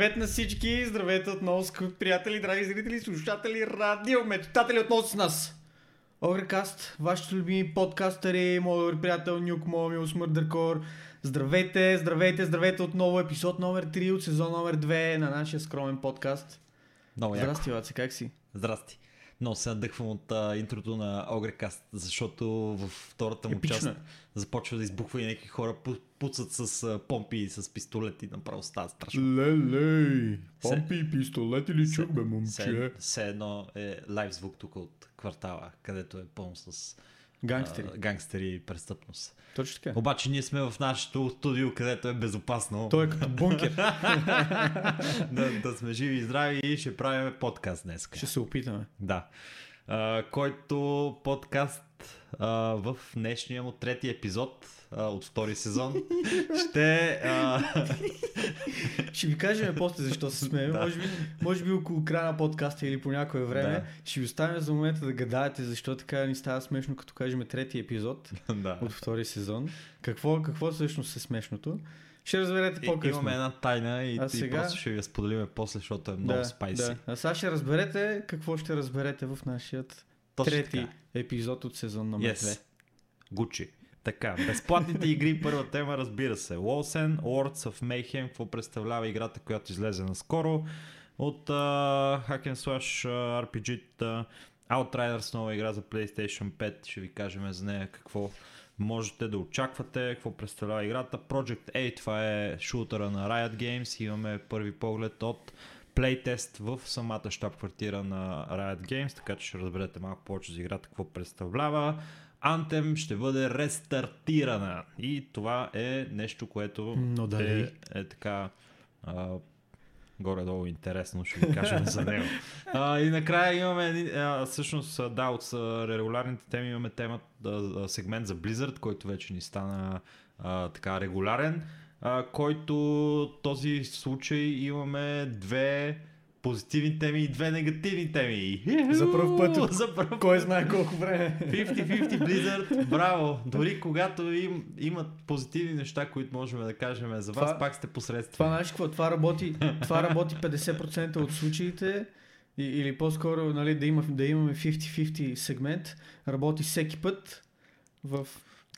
Привет на всички! Здравейте отново, скъпи приятели, драги зрители, слушатели, радио, мечтатели отново с нас! Огрекаст, вашите любими подкастъри, моят приятел Нюк, моят мил Смърдъркор. Здравейте, здравейте, здравейте отново, епизод номер 3 от сезон номер 2 на нашия скромен подкаст. Много яко. Здрасти, Ваце, как си? Здрасти. Много се надъхвам от а, интрото на Огрекаст, защото във втората му Епично част е. започва да избухва и някакви хора пу- пуцат с а, помпи и с пистолети. Направо става страшно. Лелей, помпи и пистолети ли чук, бе, Все, все едно е лайв звук тук от квартала, където е пълно с Гангстери. а, гангстери и престъпност. Точно така. Обаче ние сме в нашето студио, където е безопасно. Той е като бункер. да, да сме живи и здрави и ще правим подкаст днес. Ще се опитаме. Да. А, който подкаст а, в днешния му трети епизод а, от втори сезон ще... А, Ще ви кажем после защо се смеем. Да. може, би, може би около края на подкаста или по някое време. Да. Ще ви оставим за момента да гадаете защо така ни става смешно, като кажем трети епизод да. от втори сезон. Какво, какво всъщност е смешното? Ще разберете И, по-късно. имаме една тайна и, А и сега- просто ще ви я споделиме после, защото е много да, спайси. да. А сега ще разберете какво ще разберете в Точно трети така. епизод от сезон номер 2. Yes. Гучи. Така, безплатните игри, първа тема, разбира се. Лосен, Lords of Mayhem, какво представлява играта, която излезе наскоро от uh, Hack and Slash uh, RPG. Uh, Outriders, нова игра за PlayStation 5, ще ви кажем за нея какво можете да очаквате, какво представлява играта. Project A, това е шутъра на Riot Games, имаме първи поглед от плейтест в самата щаб-квартира на Riot Games, така че ще разберете малко повече за играта, какво представлява. Anthem ще бъде рестартирана и това е нещо, което Но дали? е, е така а, горе-долу интересно, ще ви кажем за него. А, и накрая имаме, а, всъщност, да, от регулярните теми имаме тема, а, сегмент за Blizzard, който вече ни стана а, така регулярен, а, който този случай имаме две позитивни теми и две негативни теми. За пръв път от- За пръв Кой знае колко време? 50-50 Blizzard, браво! Дори когато им, имат позитивни неща, които можем да кажем за вас, Това- пак сте посредствени. Това, знаеш какво? Това работи, това работи 50% от случаите и, или по-скоро нали, да, има, да имаме 50-50 сегмент, работи всеки път в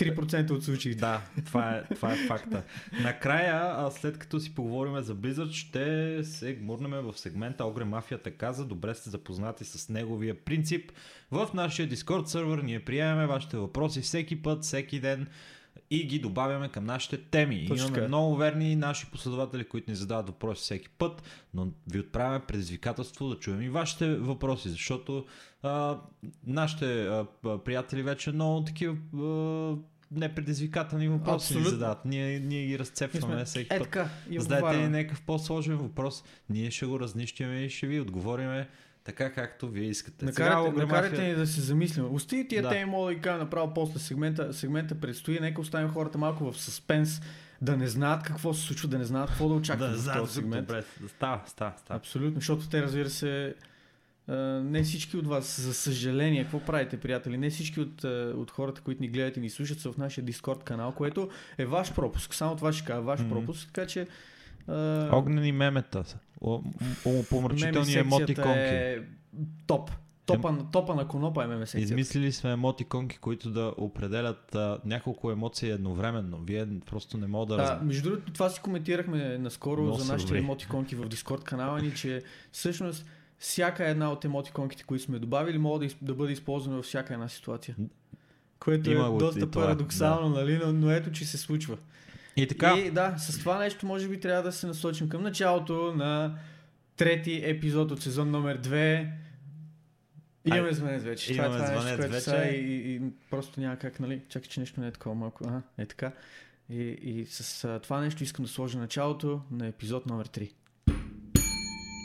3% от случаите. Да, това е, това е факта. Накрая, след като си поговорим за Blizzard, ще се гмурнем в сегмента Огре Мафията каза. Добре сте запознати с неговия принцип. В нашия Discord сервер ние приемаме вашите въпроси всеки път, всеки ден и ги добавяме към нашите теми. Точно Имаме много верни наши последователи, които ни задават въпроси всеки път, но ви отправяме предизвикателство да чуем и вашите въпроси, защото а, нашите а, приятели вече много такива а, непредизвикателни въпроси ни Абсолютно. задават. Ние, ние ги разцепваме всеки Е път. така, Задайте ни някакъв по-сложен въпрос, ние ще го разнищиме и ще ви отговориме така както вие искате. Накарате, Огре накарате ни да се замислим. Остави тия Да. теми, мога да кажа направо после сегмента. Сегмента предстои. Нека оставим хората малко в съспенс, да не знаят какво се случва, да не знаят какво да очакват да, в този сегмент. добре, става, става, става. Абсолютно, защото те, разбира се, не всички от вас, за съжаление, какво правите, приятели? Не всички от, от хората, които ни гледат и ни слушат, са в нашия Дискорд канал, което е ваш пропуск. Само това ще кажа, ваш Мгм. пропуск, така че... а, Огнени мемета са. Помрачителни емотиконки. Е топ. Топа, на- топа на конопа е меме секцията. Измислили сме емотиконки, които да определят а, няколко емоции едновременно. Вие просто не мога да А, разберете. между другото, това си коментирахме наскоро Много за нашите емотиконки в Дискорд канала ни, че всъщност всяка една от емотиконките, които сме добавили, може да, да бъде използвана във всяка една ситуация. Което Има е доста това, парадоксално, нали? Но, но ето, че се случва. И така, И да, с това нещо може би трябва да се насочим към началото на трети епизод от сезон номер 2. Имаме звънец вече. имаме това, това е нещо, звънец което вече. и, и, и, просто няма как, нали? Чакай, че нещо не е такова малко. Ага, е така. И, и с а, това нещо искам да сложа началото на епизод номер 3.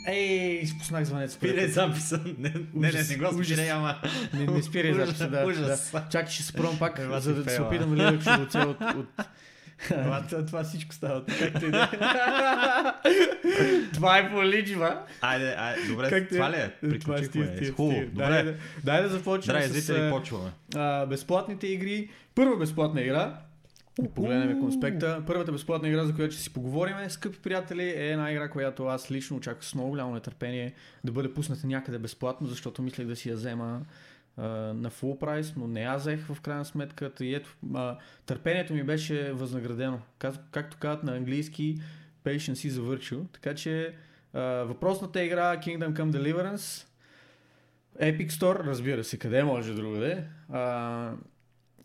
Ей, изпуснах звънец. спирай записа. Не, не, не, не го спирай, ама. Не, не спирай записа, да, ужас. да. Чакай, ще спром пак, Ева за да се опитам нали, да чувоця от... от... това, това всичко става. Както и да е. Това е поличва. Айде, айде, добре, Как това ли е? Това е Приключихме. стига, Хубаво, добре. Дай, да, дай започнем Драги с а, почваме. а, безплатните игри. Първа безплатна игра Да погледнем конспекта. Първата безплатна игра, за която ще си поговорим, скъпи приятели, е една игра, която аз лично очаквах с много голямо нетърпение да бъде пусната някъде безплатно, защото мислех да си я взема а, на full прайс, но не аз взех в крайна сметка. И ето, а, търпението ми беше възнаградено. Как, както казват на английски, patience is a virtue. Така че а, въпросната игра Kingdom Come Deliverance Epic Store, разбира се, къде може другаде. А,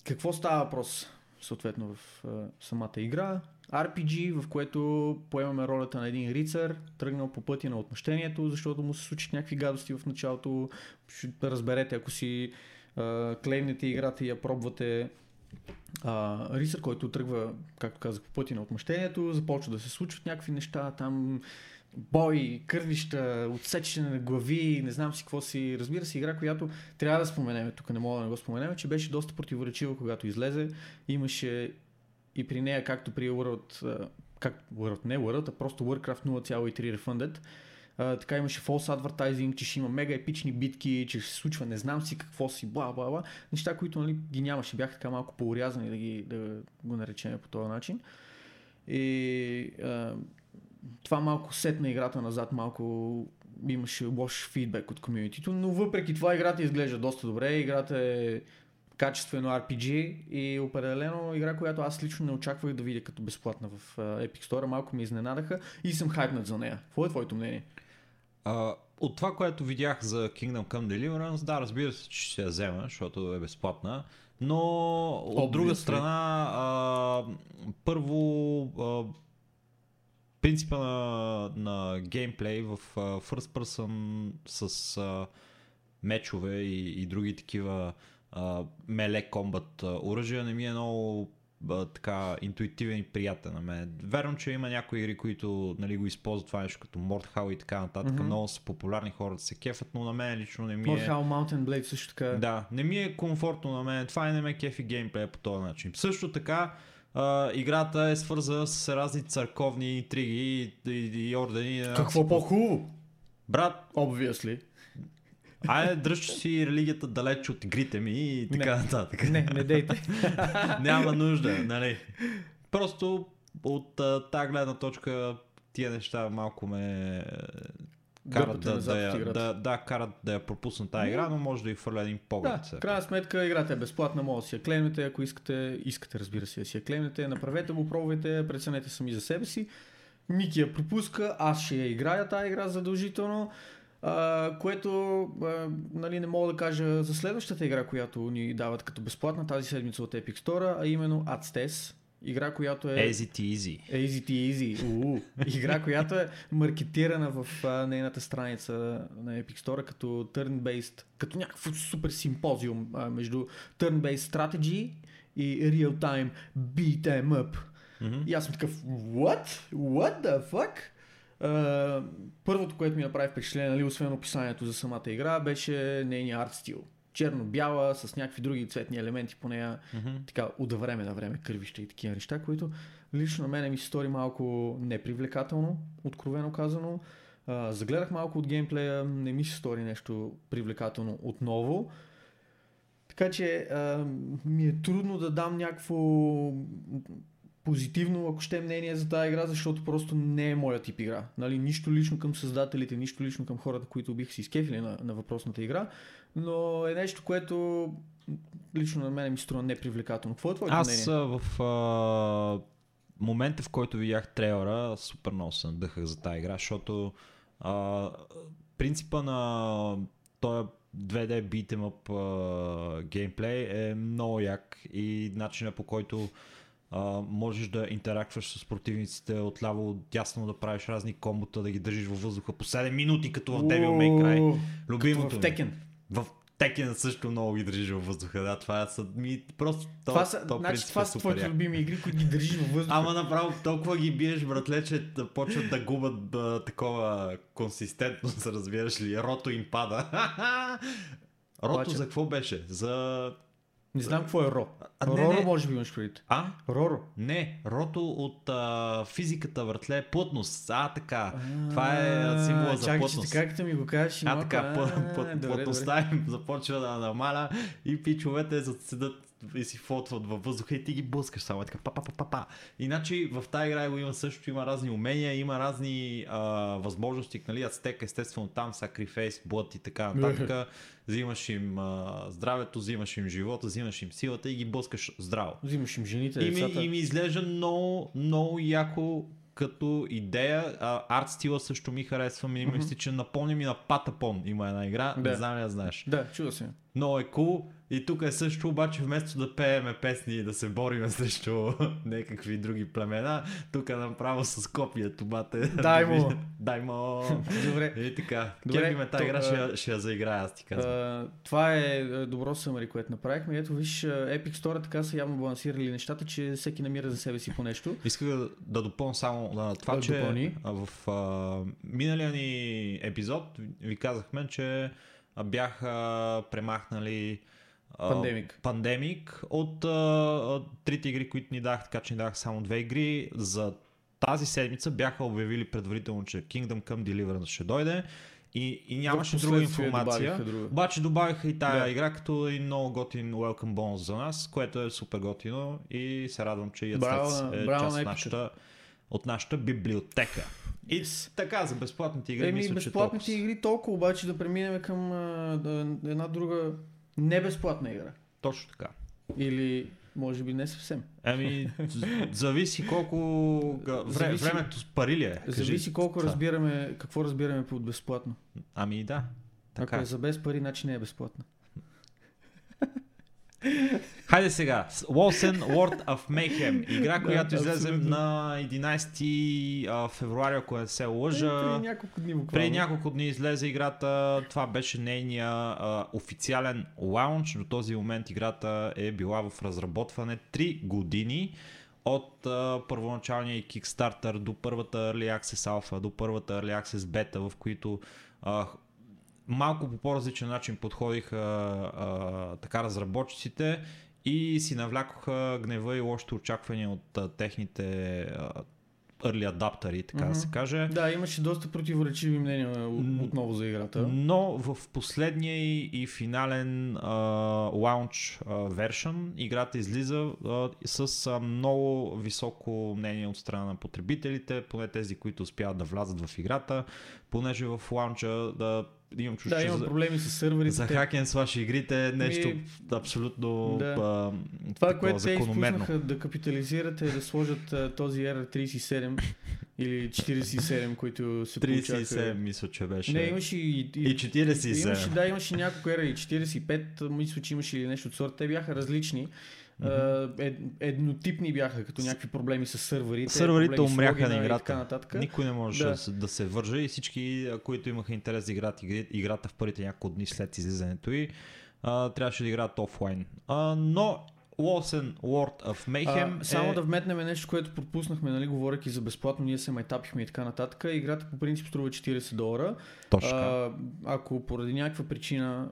какво става въпрос? Съответно в а, самата игра. RPG, в което поемаме ролята на един рицар, тръгнал по пътя на отмъщението, защото му се случат някакви гадости в началото. Ще разберете, ако си а, клеймнете играта и я пробвате. А, рицар, който тръгва, както казах, по пътя на отмъщението, започва да се случват някакви неща, там бой, кървища, отсечане на глави, не знам си какво си. Разбира се, игра, която трябва да споменем, тук не мога да не го споменем, че беше доста противоречива, когато излезе. Имаше и при нея, както при World, как, World не World, а просто Warcraft 0.3 Refunded, Uh, така имаше false advertising, че ще има мега епични битки, че ще се случва не знам си какво си, бла бла бла. Неща, които нали, ги нямаше, бяха така малко поурязани да, ги, да го наречем по този начин. И uh, това малко сетна играта назад, малко имаше лош фидбек от комьюнитито, но въпреки това играта изглежда доста добре. Играта е качествено RPG и определено игра, която аз лично не очаквах да видя като безплатна в Epic Store. Малко ми изненадаха и съм хайпнат за нея. Какво е твоето мнение? Uh, от това, което видях за Kingdom Come Deliverance, да, разбира се, че ще я взема, защото е безплатна. Но от Obviously. друга страна, а, първо, а, принципа на, на геймплей в uh, First Person с а, мечове и, и други такива меле комбат оръжия не ми е много а, така интуитивен и приятен на мен. Верно, че има някои игри, които нали, го използват това нещо като Mordhau и така нататък. Mm-hmm. Много са популярни хората се кефят, но на мен лично не ми е... Mordhau Mountain Blade също така. Да, не ми е комфортно на мен. Това и не ме кефи геймплея по този начин. Също така, Uh, играта е свързана с разни църковни интриги и, и, и ордени. Какво по-хубаво? Брат, Obviously. Айде, дръж си религията далеч от игрите ми и така не. нататък. Не, не дейте. Няма нужда, нали? Просто от тази гледна точка тия неща малко ме карат да, да, я, да, да, карат да я пропусна тази игра, но може да и хвърля един поглед. Да, в крайна сметка играта е безплатна, може да си я клеймете, ако искате, искате разбира се да си я клеймете, направете го, пробвайте, преценете сами за себе си. Мики я пропуска, аз ще я играя тази игра задължително. Uh, което uh, нали, не мога да кажа за следващата игра, която ни дават като безплатна тази седмица от Epic Store, а именно AdStes. Игра, която е... Easy Easy. Easy Easy. уу. игра, която е маркетирана в uh, нейната страница на Epic Store като turn-based, като някакъв супер симпозиум uh, между turn-based strategy и real-time beat em up. Mm-hmm. И аз съм такъв, what? What the fuck? Uh, първото, което ми направи впечатление, нали, освен описанието за самата игра, беше нейния арт стил. Черно-бяла, с някакви други цветни елементи по нея, mm-hmm. така от време на време кървища и такива неща, които лично на мен ми се стори малко непривлекателно, откровено казано. Uh, загледах малко от геймплея, не ми се стори нещо привлекателно отново. Така че uh, ми е трудно да дам някакво позитивно, ако ще е мнение за тази игра, защото просто не е моя тип игра. Нали, нищо лично към създателите, нищо лично към хората, които бих си изкефили на, на въпросната игра, но е нещо, което лично на мен ми струва непривлекателно. Какво е твоето Аз мнение? Аз в а, момента, в който видях трейлера, супер много се надъхах за тази игра, защото а, принципа на този 2D beat'em up геймплей е много як и начина по който Можеш да интерактваш с противниците отляво, от дясно да правиш разни комбота, да ги държиш във въздуха по 7 минути, като в Devil May Cry. Любимото в Текен. В Текен също много ги държиш във въздуха. Да, това са ми просто това са, то, значи, това е са твоите любими игри, които ги държиш във въздуха. Ама направо толкова ги биеш, братле, че почват да губят да, такова консистентност, разбираш ли. Рото им пада. Рото Обаче... за какво беше? За не знам какво е Ро. А, не, Роро не. може би имаш предвид. А? Роро. Не, Рото от а, физиката въртле плътност. А, така. А, Това е символа за плътност. Чакай, как ми го кажеш. А, така, плътността им започва да намаля и пичовете седат и си фотват във въздуха и ти ги блъскаш само е така па па па па па. Иначе в тази игра го има също, има разни умения, има разни а, възможности, нали, ацтек, естествено там, сакрифейс, блът и така нататък. взимаш им а, здравето, взимаш им живота, взимаш им силата и ги блъскаш здраво. Взимаш им жените, И ми, и ми изглежда много, много яко като идея. А, арт стила също ми харесва, минималистичен. Напомня ми на Патапон има една игра, не Да. знам ли я знаеш. Да, чува се. Много е cool. И тук е също, обаче вместо да пееме песни и да се бориме срещу някакви други племена, тук е направо с копието, бате. Дай му. Дай му. Добре. И така. Добре, ме тази игра, ще, ще я заиграя, аз ти казвам. А, това е добро съмари, което направихме. Ето виж, Epic Store така са явно балансирали нещата, че всеки намира за себе си по нещо. Исках да, да допълня само на това, че допълни. в а, миналия ни епизод ви казахме, че бяха премахнали Пандемик. пандемик от а, трите игри, които ни дах, така че ни дах само две игри. За тази седмица бяха обявили предварително, че Kingdom Come Deliverance ще дойде и, и нямаше друга информация. добавиха друга. Обаче добавиха и тая Да. игра като един много готин welcome bonus за нас, което е супер готино и се радвам, че и Браво е браво част на от нашата, от нашата библиотека. И така, за безплатните игри Еми, мисля, че безплатните толкова. игри толкова, обаче да преминем към а, да, една друга небезплатна игра. Точно така. Или може би не съвсем. Еми, з- зависи колко... Вре, Зависи- Времето с пари ли е? Кажи Зависи колко това. разбираме, какво разбираме под безплатно. Ами да. Ако Така. е за без пари, значи не е безплатна. Хайде сега. Wilson World of Mayhem. Игра, която излезе абсолютно. на 11 а, февруари, ако не се лъжа. Е, преди няколко дни буквално. Преди няколко дни излезе играта. Това беше нейния а, официален лаунч. До този момент играта е била в разработване 3 години. От а, първоначалния Kickstarter до първата Early Access Alpha, до първата Early Access Beta, в които а, малко по по-различен начин подходиха а, така разработчиците и си навлякоха гнева и лошите очаквания от а, техните а, early адаптери, така да се каже. Да, имаше доста противоречиви мнения отново за играта. Но в последния и, финален а, лаунч вершън играта излиза а, с а, много високо мнение от страна на потребителите, поне тези, които успяват да влязат в играта, понеже в лаунча да имам чувство, Да, че има за, проблеми с сървърите. за хакен слаш игрите е нещо Ми, абсолютно да. а, Това, такова което те изпуснаха да капитализират е да сложат а, този R37 или 47, които се 37 получаваха. мисля, че беше. Не, имаше и, И 47. Имаше, да, имаше няколко ера и 45, мисля, че имаше или нещо от сорта. Те бяха различни. А, ед, еднотипни бяха, като някакви проблеми с сървърите. Сървърите умряха на играта. така. Никой не може Да. да. да се върже и всички, които имаха интерес да играят играта в първите няколко дни след излизането и а, трябваше да играят офлайн. А, но Lawson World of Mayhem А, само е... да вметнем нещо, което пропуснахме, нали, говоряки за безплатно, ние се майтапихме и така нататък. Играта по принцип струва 40 долара. Точно така. А, ако поради някаква причина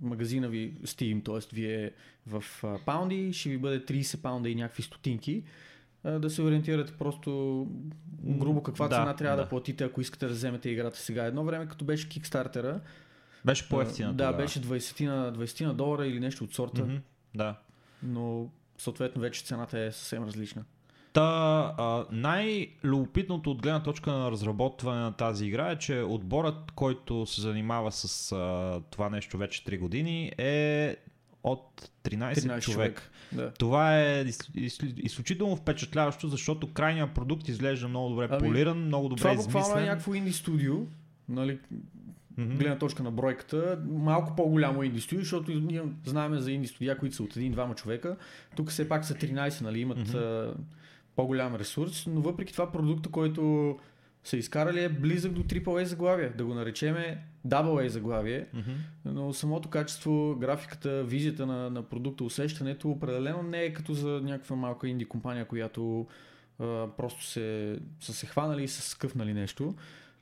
магазина ви Steam, т.е. вие в паунди, ще ви бъде 30 паунда и някакви стотинки. Да се ориентирате просто грубо каква Да, цена трябва да. да. платите, ако искате да вземете играта сега. Едно време, като беше Kickstarter, Беше по-ефтина да, тогава. беше 20 на, 20 на долара или нещо от сорта, Мгм, Да. но съответно вече цената е съвсем различна. Та, най-любопитното от гледна точка на разработване на тази игра е, че отборът, който се занимава с а, това нещо вече 3 години е от 13, 13 човек. човек. Да. Това е из, из, изключително впечатляващо, защото крайният продукт изглежда много добре Ами, полиран, много добре Това буквално е измислен. някакво инди студио, нали, Мгм. гледна точка на бройката, малко по-голямо инди студио, защото ние знаем за инди студия, които са от един-двама човека. Тук все пак са 13, нали, имат Мгм. По-голям ресурс, но въпреки това продукта, който са изкарали е близък до AAA заглавие. Да го наречеме AA заглавие, Мгм. но самото качество, графиката, визията на, на продукта, усещането определено не е като за някаква малка инди компания, която а, просто се, са се хванали и са скъфнали нещо.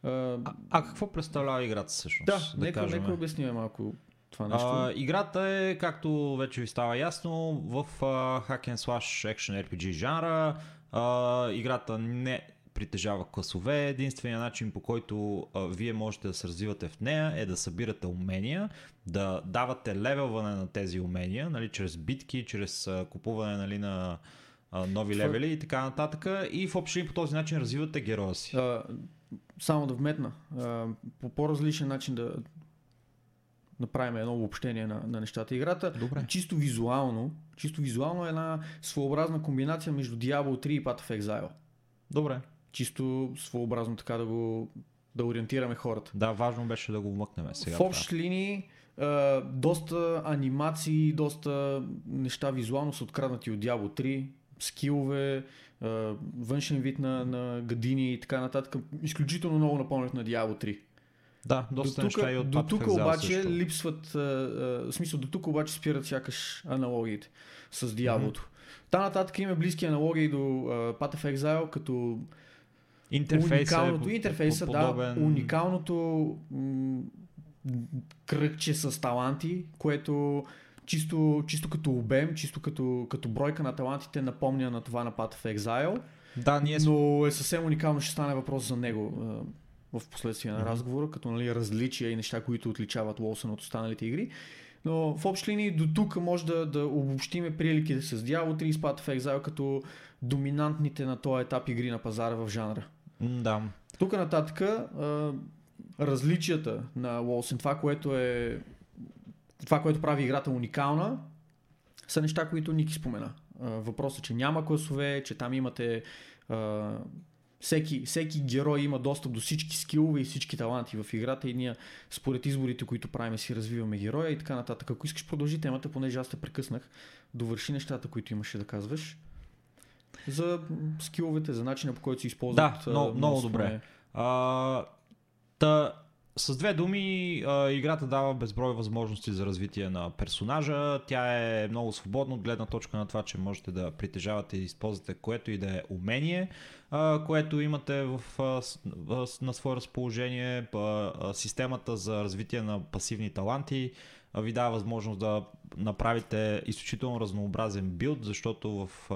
А, А, а какво представлява играта всъщност? да, да нека, кажем? нека обясним малко това нещо. А, играта е, както вече ви става ясно, в а, Hack and Slash Action RPG жанра. А, играта не, притежава класове. Единственият начин по който а, вие можете да се развивате в нея е да събирате умения, да давате левелване на тези умения, нали, чрез битки, чрез а, купуване нали, на а, нови Това- левели и така нататък. И в общи по този начин развивате героя си. А, само да вметна, а, по по-различен начин да направим едно обобщение на, на нещата. Играта Добре. чисто визуално, чисто визуално е една своеобразна комбинация между Diablo 3 и Path of Exile. Добре. Чисто своеобразно така да го да ориентираме хората. Да, важно беше да го вмъкнем сега. в общи линии а, доста анимации, доста неща визуално са откраднати от Diablo 3, скилове, а, външен вид на, на гадини и така нататък. Изключително много напомнят на Diablo 3. Да, доста неща и от до тук обаче също. липсват, а, а, смисъл до тук обаче спират сякаш аналогиите с Диаблото. Та нататък има близки аналогии до а, Path of Exile, като Интерфейса е уникалното по- интерфейса, по- да, подобен. уникалното м- кръгче с таланти, което чисто, чисто като обем, чисто като, като бройка на талантите напомня на това на Path of Exile, Да, ние но е съвсем уникално, ще стане въпрос за него в последствие на разговора, като нали, различия и неща, които отличават Уолсън от останалите игри. Но в общи линии до тук може да, да обобщиме приликите с Diablo 3 и Path of Exile като доминантните на този етап игри на пазара в жанра. Да. Тук нататък а, различията на Уолсен, това, което е това, което прави играта уникална, са неща, които Ники спомена. Въпросът е, че няма класове, че там имате а, всеки, всеки герой има достъп до всички скилове и всички таланти в играта и ние според изборите, които правим си развиваме героя и така нататък. Ако искаш продължи темата, понеже аз те прекъснах, довърши нещата, които имаше да казваш. За скиловете, за начина по който се използват. Да, а, много- добре. А, та, с две думи, играта дава безброй възможности за развитие на персонажа. Тя е много свободна от гледна точка на това, че можете да притежавате и използвате което и да е умение, което имате в, на свое разположение. Системата за развитие на пасивни таланти ви дава възможност да направите изключително разнообразен билд, защото в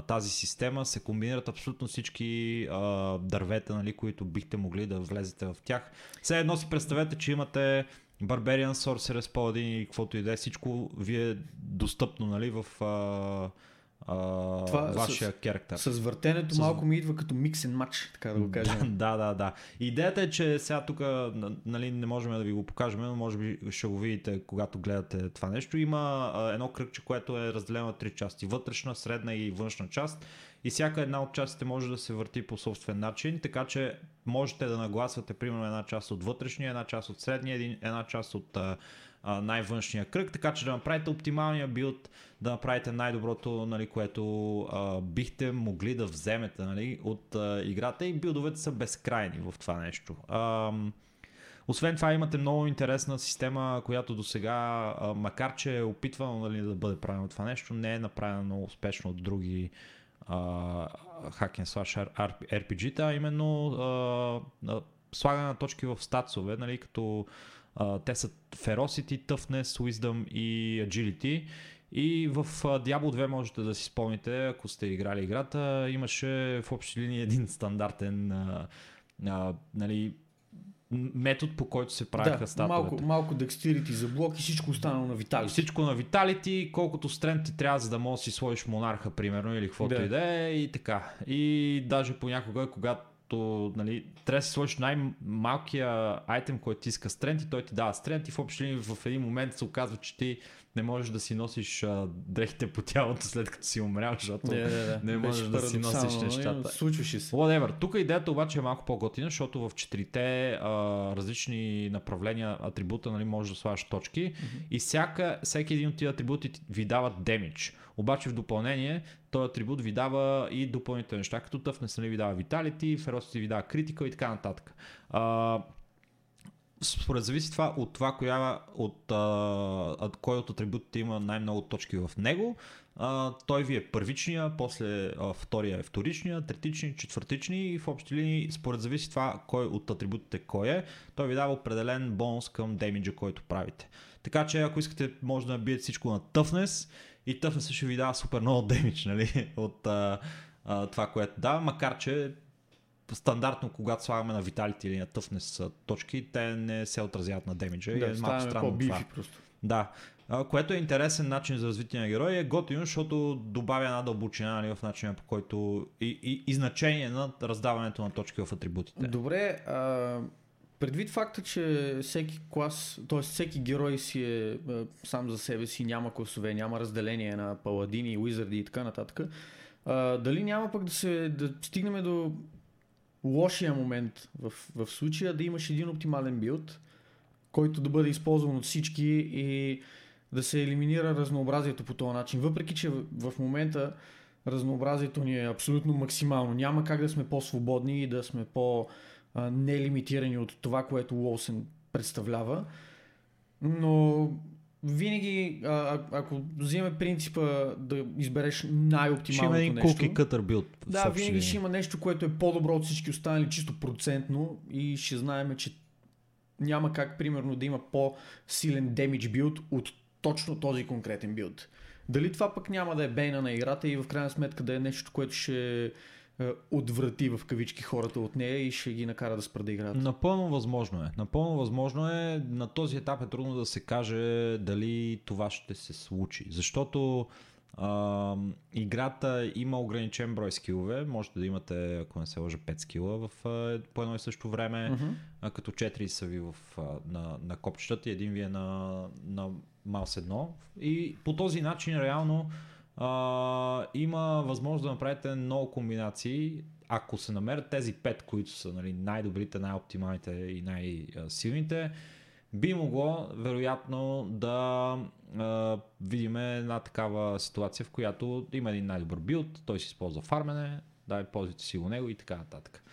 тази система се комбинират абсолютно всички а, дървета, нали, които бихте могли да влезете в тях. Все едно си представете, че имате Barbarian, Sorceress, Paladin и каквото и да е, всичко ви е достъпно нали, в а, а, Това вашия керактер. С въртенето С- малко ми идва като миксен матч, така да го кажем. Да, да, да. Идеята е, че сега тук нали, не можем да ви го покажем, но може би ще го видите, когато гледате това нещо. Има а, едно кръгче, което е разделено на три части. Вътрешна, средна и външна част. И всяка една от частите може да се върти по собствен начин, така че можете да нагласвате примерно една част от вътрешния, една част от средния, една част от а, най-външния кръг, така че да направите оптималния билд, да направите най-доброто, нали, което а, бихте могли да вземете нали, от а, играта и билдовете са безкрайни в това нещо. Ам, освен това имате много интересна система, която до сега, макар че е опитвано нали, да бъде правено това нещо, не е направено много успешно от други а, slash RPG-та, а именно а, а, слагане на точки в статсове, нали, като а, те са Ferocity, Toughness, Wisdom и Agility. И в Diablo 2 можете да си спомните, ако сте играли играта, имаше в общи линии един стандартен а, а, нали, метод по който се правеха да, статовете. малко, малко dexterity за блок и всичко останало на Виталий. Всичко на Vitality, колкото стрен ти трябва, за да можеш да си сложиш монарха, примерно, или каквото Да. и да е, и така. И даже понякога, когато нали, трябва да си сложиш най-малкия айтем, който ти иска стрент и той ти дава стрент и в общи в един момент се оказва, че ти не можеш да си носиш а, дрехите по тялото след като си умрял, защото Да, да, да. не можеш Беше да си носиш нещата. Случваше се. Whatever. Тук идеята обаче е малко по-готина, защото в четирите а, различни направления атрибута нали, можеш да слагаш точки mm-hmm. и всяка, всеки един от тези атрибути ти- ви дава демидж. Обаче в допълнение този атрибут ви дава и допълнителни неща, като Toughness нали, ви дава Vitality, Ferocity ви дава Critical и така нататък. А, според зависи това от това, коя, от, а, от кой от атрибутите има най-много точки в него. А, той ви е първичния, после а, втория е вторичния, третични, четвъртични и в общи линии, според зависи това кой от атрибутите кой е, той ви дава определен бонус към демиджа, който правите. Така че ако искате, може да набиете всичко на Toughness и Toughness ще ви дава супер много демидж, нали, от а, а, това, което дава, макар че стандартно, когато слагаме на Vitality или на Toughness точки, те не се отразяват на демиджа. Да, и е малко странно това. просто. Да. А, което е интересен начин за развитие на героя. Е готино, защото добавя една дълбочина нали, в начина по който и, и, и значение на раздаването на точки в атрибутите. Добре, а, предвид факта, че всеки клас, т.е. всеки герой си е сам за себе си, няма класове, няма разделение на паладини, уизарди и така нататък, а, дали няма пък да, се, да стигнем до лошия момент в, в случая да имаш един оптимален билд, който да бъде използван от всички и да се елиминира разнообразието по този начин. Въпреки, че в, момента разнообразието ни е абсолютно максимално. Няма как да сме по-свободни и да сме по-нелимитирани от това, което Лоусен представлява. Но винаги, а, ако вземе принципа да избереш Ще има най-оптималното нещо. кулки кътър билд. Да, винаги ще има нещо, което е по-добро от всички останали, чисто процентно и ще знаем, че няма как, примерно, да има по-силен демидж билд от точно този конкретен билд. Дали това пък няма да е бейна на играта и в крайна сметка да е нещо, което ще отврати в кавички хората от нея и ще ги накара да спра да играят. Напълно възможно е. Напълно възможно е. На този етап е трудно да се каже дали това ще се случи. Защото а, играта има ограничен брой скилове. Можете да имате, ако не се лъжа, 5 скила в, а, по едно и също време. А, като 4 са ви в, а, на, на копчетата и един ви е на, на Маус 1. И по този начин реално а, има възможност да направите много комбинации. Ако се намерят тези 5, които са нали, най-добрите, най-оптималните и най-силните, би могло вероятно да а, видим една такава ситуация, в която има един най-добър билд, той си използва фармене, да, ползвайте си го него и така нататък.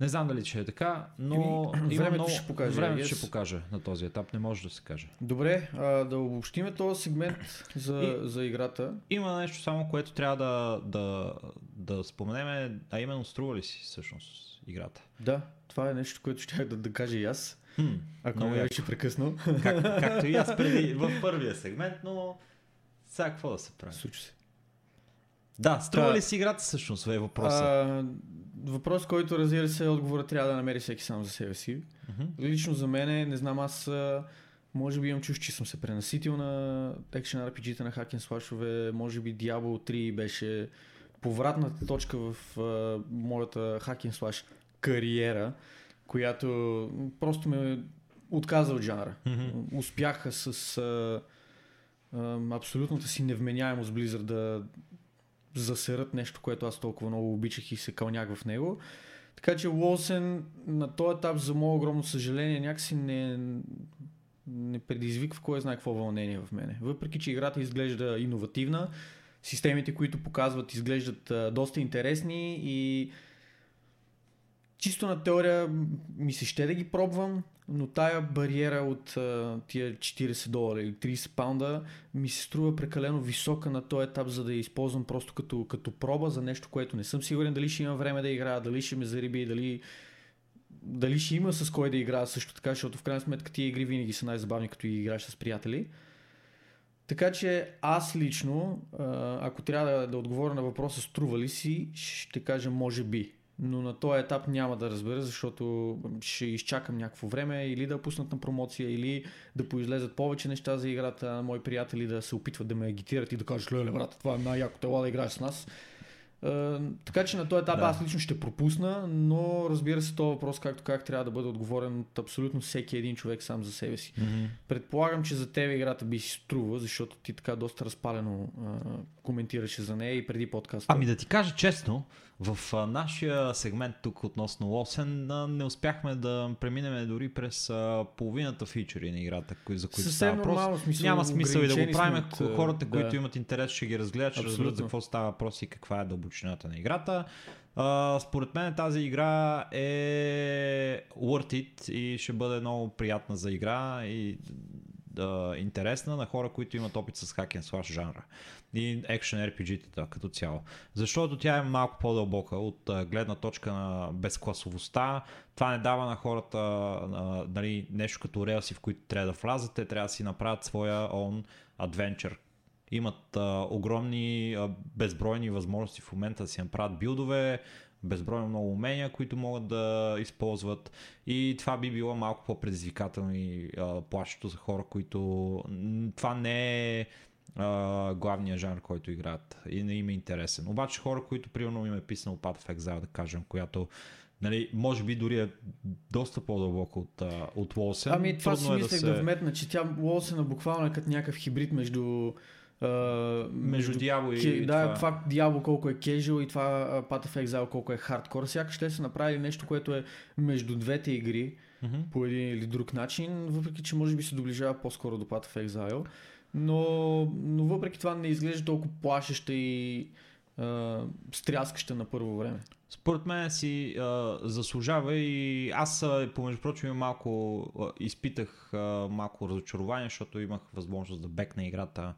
Не знам дали ще е така, но Еми, времето много... ще покаже, Времето yes. ще покаже на този етап, не може да се каже. Добре, а, да обобщиме този сегмент за, за играта. Има нещо само, което трябва да, да, да споменем, а именно струва ли си всъщност играта? Да, това е нещо, което ще да, да кажа и аз, Хм, ако яко. беше прекъснал. как, както и аз преди в първия сегмент, но сега какво да се прави? Случва се. Да, струва Та- ли си играта всъщност е въпросът? А, въпрос, който разбира се, отговора трябва да намери всеки сам за себе си. Мгм. Лично за мен, не знам, аз може би имам чувство, че съм се пренаситил на Action RPG-та на хакен слашове, може би Diablo 3 беше повратната точка в а, моята хакен слаш кариера, която просто ме отказа от жанра. Мгм. Успяха с а, а, абсолютната си невменяемост Blizzard да засерат нещо, което аз толкова много обичах и се кълнях в него. Така че Лосен на този етап, за мое огромно съжаление, някакси не, не предизвиква кой знае какво вълнение в мене. Въпреки, че играта изглежда иновативна, системите, които показват, изглеждат доста интересни и чисто на теория ми се ще да ги пробвам, но тая бариера от а, тия 40 долара или 30 паунда ми се струва прекалено висока на този етап, за да я използвам просто като, като проба за нещо, което не съм сигурен дали ще имам време да играя, дали ще ме зариби, дали, дали ще има с кой да играя също така, защото в крайна сметка тия игри винаги са най-забавни, като ги играеш с приятели. Така че аз лично, ако трябва да, да отговоря на въпроса струва ли си, ще кажа може би. Но на този етап няма да разбера, защото ще изчакам някакво време или да пуснат на промоция, или да поизлезат повече неща за играта на мои приятели, да се опитват да ме агитират и да кажат, леле, брат, това е най-якото, ела да играеш с нас. Така че на този етап Да. аз лично ще пропусна, но разбира се, този въпрос, както как трябва да бъде отговорен от абсолютно всеки един човек сам за себе си. Мгм. Предполагам, че за тебе играта би си струва, защото ти така доста разпалено а, коментираше за нея и преди подкаста. Ами да ти кажа честно, в а, нашия сегмент тук относно Лосен а, не успяхме да преминем дори през а, половината фичери на играта, кои, за които става въпрос. смисъл, Няма смисъл и да го правим. от, Хората, да. които имат интерес, ще ги разгледат, ще разберат за Абсолютно. какво става въпрос и каква е дълбочината на играта. А, според мен тази игра е worth it и ще бъде много приятна за игра и да, интересна на хора, които имат опит с hack and slash жанра и екшен RPG-тата като цяло. Защото тя е малко по-дълбока от а, гледна точка на безкласовостта. Това не дава на хората а, нали, нещо като релси, в които трябва да влязат. Те трябва да си направят своя own adventure. Имат а, огромни, а, безбройни възможности в момента да си направят билдове, безбройно много умения, които могат да използват и това би било малко по-предизвикателно и а, плашещо за хора, които това не е а, главният жанр, който играят и не им е интересен. Обаче хора, които примерно им е писано Path of Exile, да кажем, която Нали, може би дори е доста по-дълбоко от, от Волсен. Ами това си Трудно е мислех да, се- да вметна, че тя Лосена буквално е като някакъв хибрид между... Между Diablo и ке- да, това. това Diablo колко е casual и това а, Path of Exile колко е hardcore. Сякаш те са направили нещо, което е между двете игри Мгм. по един или друг начин, въпреки че може би се доближава по-скоро до Path of Exile. Но, но въпреки това не изглежда толкова плашеща и а, стряскаща на първо време. Според мен си а, заслужава и аз помежду прочим малко а, изпитах а, малко разочарование, защото имах възможност да бекна играта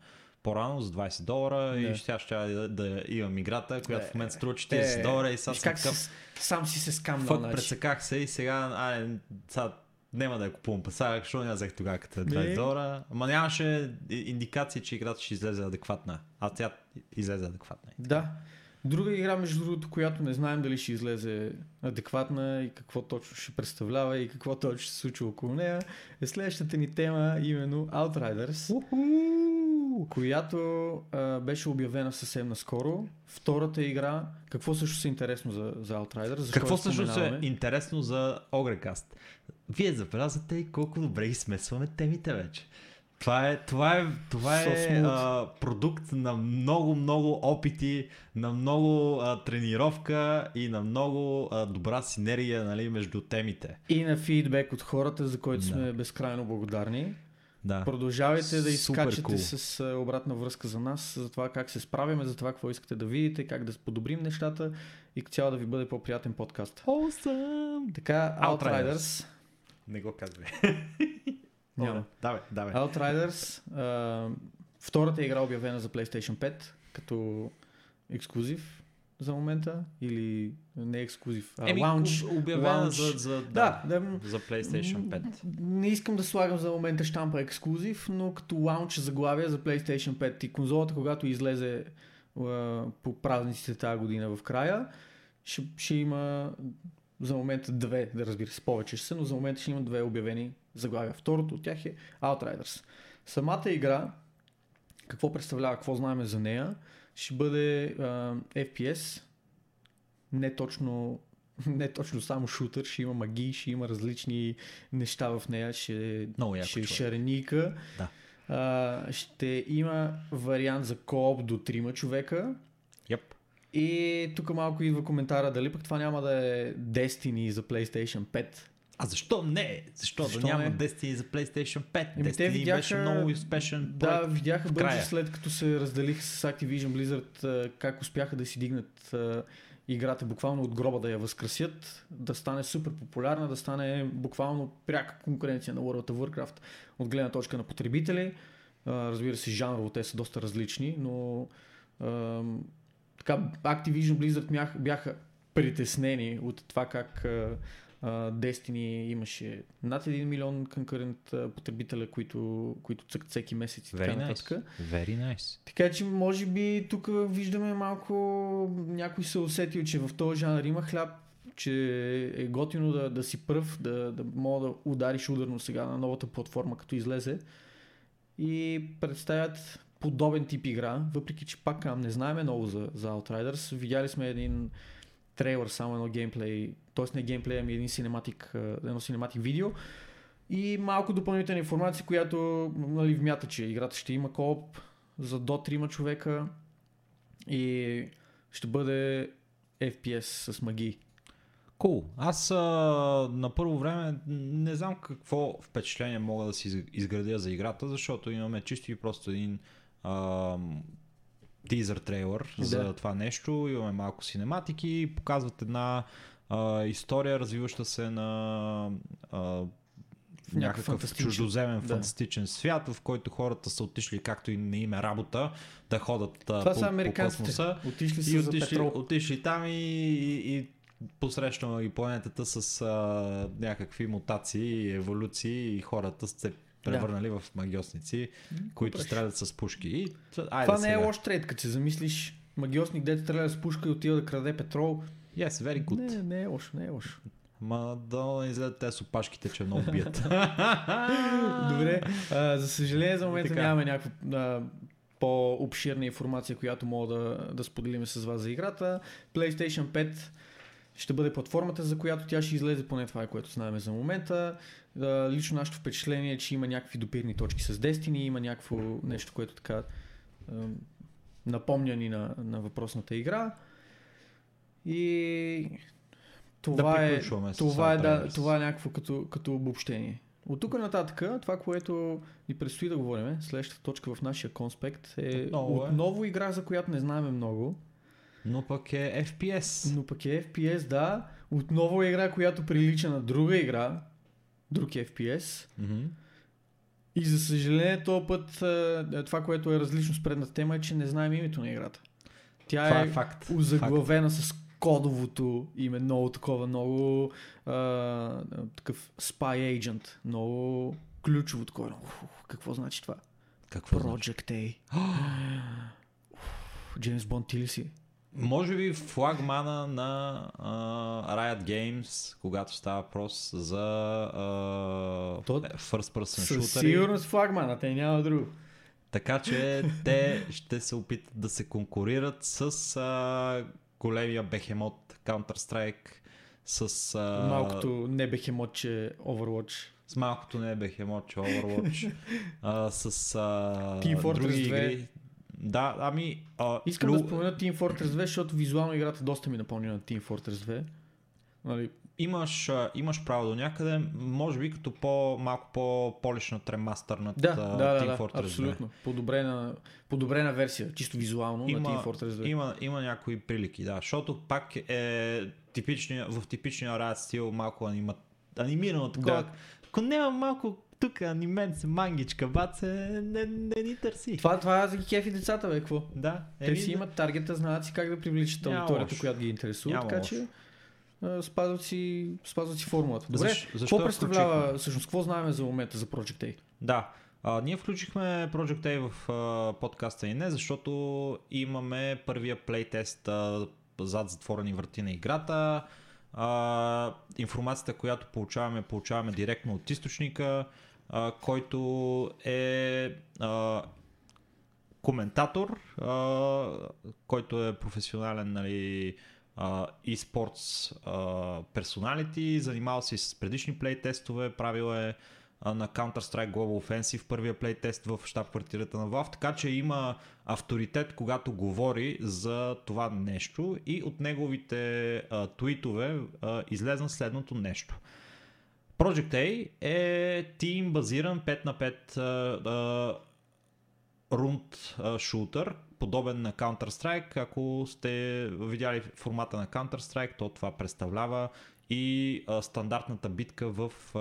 по-рано за 20 долара Да. и ще, ще да, да имам играта, която в момента струва 40 Е, долара и сега съм как такъв си, сам си се скамнал. фък значи. пресеках се и сега ай, сега няма да я купувам пасага, защото не взех тогава като е 20 Не. долара. Ама нямаше и- индикации, че играта ще излезе адекватна. А тя излезе адекватна. Да. Друга игра, между другото, която не знаем дали ще излезе адекватна и какво точно ще представлява и какво точно ще се случи около нея, е следващата ни тема, именно Outriders, която а, беше обявена съвсем наскоро. Втората игра, какво също е интересно за, за Outriders? Защо Какво всъщност е интересно за Огрекаст? Вие забелязвате колко добре ги смесваме темите вече. Това е, това е, това е а, продукт на много, много опити, на много а, тренировка и на много а, добра синергия нали, между темите. И на фидбек от хората, за който Да. сме безкрайно благодарни. Да. Продължавайте да изкачате кул. с а, обратна връзка за нас, за това как се справяме, за това какво искате да видите, как да подобрим нещата и цяло да ви бъде по-приятен подкаст. Awesome. Така, Outriders. Outriders. Не го казвай. Няма. Давай, давай. Outriders. а, втората игра обявена за PlayStation 5 като ексклюзив за момента или не ексклюзив, а Еми, лаунч. об- обявена лаунч. за, за, Да, да, да, за PlayStation 5. Не искам да слагам за момента штампа ексклюзив, но като лаунч заглавие за PlayStation 5 и конзолата, когато излезе по празниците тази година в края, ще, ще има за момента две, да разбира се, повече ще са, но за момента ще има две обявени заглавия. Второто от тях е Outriders. Самата игра, какво представлява, какво знаем за нея, ще бъде а, FPS, не точно не точно само шутър, ще има магии, ще има различни неща в нея, ще, Много ще е шареника. Да. А, ще има вариант за кооп до трима човека. Yep. И тук малко идва коментара дали пък това няма да е Destiny за PlayStation 5. А защо не? Защо, Защо да няма не? Destiny за PlayStation 5? Еми, Destiny те видяха- беше много успешен Да, видяха бързо след като се разделиха с Activision Blizzard как успяха да си дигнат играта буквално от гроба да я възкресят, да стане супер популярна, да стане буквално пряка конкуренция на World of Warcraft от гледна точка на потребители. Разбира се, жанрово те са доста различни, но така, Activision Blizzard бяха, притеснени от това как Destiny имаше над 1 милион а, потребителя, които, които цъкат всеки месец и така Very нататък. nice. Very nice. Така че може би тук виждаме малко някой се усетил, че в този жанр има хляб, че е готино да, да си пръв, да, да мога да удариш ударно сега на новата платформа, като излезе. И представят подобен тип игра, въпреки че пак не знаеме много за, за Outriders. Видяли сме един трейлър, само едно геймплей, т.е. не геймплей, ами един синематик, едно синематик видео. И малко допълнителна информация, която нали, вмята, че играта ще има кооп за до 3 човека и ще бъде FPS с магии. Cool. Аз а, на първо време не знам какво впечатление мога да си из- изградя за играта, защото имаме чисто и просто един а, тизър трейлър Да. за това нещо, имаме малко синематики, показват една а, история, развиваща се на а, някакъв фантастичен- чуждоземен да. фантастичен свят, в който хората са отишли както и не им е работа да ходят а, Това по, са по американците. космоса. Отишли И са за отишли, петрол. отишли там и, и, и посрещнал и планетата с а, някакви мутации и еволюции и хората се превърнали в магиосници, които правиш? стрелят с пушки. И, айде Това не е сега. лош трейд, като се замислиш. Магиосник, дете стреля с пушка и отива да краде петрол. Yes, very good. Не, не е лошо, не е лошо. Ма да не излезат те с опашките, че много бият. Добре, а, за съжаление за момента Така. нямаме някаква а, по-обширна информация, която мога да, да споделим с вас за играта. PlayStation 5 ще бъде платформата, за която тя ще излезе, поне това е което знаем за момента. Лично нашето впечатление е, че има някакви допирни точки с Destiny, има някакво нещо, което така напомня ни на, на въпросната игра. И това Да е, това е, да, това е някакво като, като обобщение. От тук нататък, това, което ни предстои да говорим, следващата точка в нашия конспект е Отново е. отново игра, за която не знаем много, Но пък е FPS. но пък е FPS, да. Отново е игра, която прилича на друга игра, друг FPS. Мгм. И за съжаление, този път е, това, което е различно с предната тема е, че не знаем името на играта. Тя Това е, е факт. озаглавена с кодовото име, много такова, много а, такъв spy agent, много ключово такова. Какво значи това? Какво значи? Project A. Джеймс Бонд ти ли си? Може би флагмана на а, Riot Games, когато става въпрос за а, То- е, first person Със шутери. сигурност флагмана, те няма друго. Така че те ще се опитат да се конкурират с а, големия бехемот Counter-Strike, с, а, Малкото не бехемот, че Overwatch. с малкото не бехемот, че Overwatch, а, с а, други 2. игри. Да, ами... А, Искам Лу- да спомена Team Fortress 2, защото визуално играта доста ми напомня на Team Fortress 2. Нали, Имаш, имаш право до някъде, може би като по, малко по-полишнат ремастър на Да, да, да, Team да, Fortress 2. абсолютно. Подобрена, подобрена версия, чисто визуално Има- на Team Fortress 2. Има, има някои прилики, да, защото пак е типичния, в типичния Riot стил малко анима, анимирано такова. Да. Ако няма малко тук анименце, мангичка, баце, не, не ни търси. Това, това за ги кефи децата, бе, какво? Да, Те еми, си имат таргета, знаят си как да привличат аудиторията, която ги интересува, Няма така лошо. че спазват си, спазват си формулата. Добре, Защо- защо какво представлява, всъщност, какво знаем за момента за Project A? Да. А, ние включихме Project A в а, подкаста и не, защото имаме първия плейтест а, зад затворени врати на играта. А, информацията, която получаваме, получаваме директно от източника, а, който е а, коментатор, а, който е професионален нали, а, e-sports а, персоналити, занимавал се и с предишни плейтестове, правил е на Counter-Strike Global Offensive, първия плейтест в щаб-квартирата на Valve, така че има авторитет, когато говори за това нещо и от неговите а, твитове а, излезна следното нещо. Project A е тим базиран 5 на 5 а, а, рунд шутър, подобен на Counter-Strike. Ако сте видяли формата на Counter-Strike, то това представлява и а, стандартната битка в, а,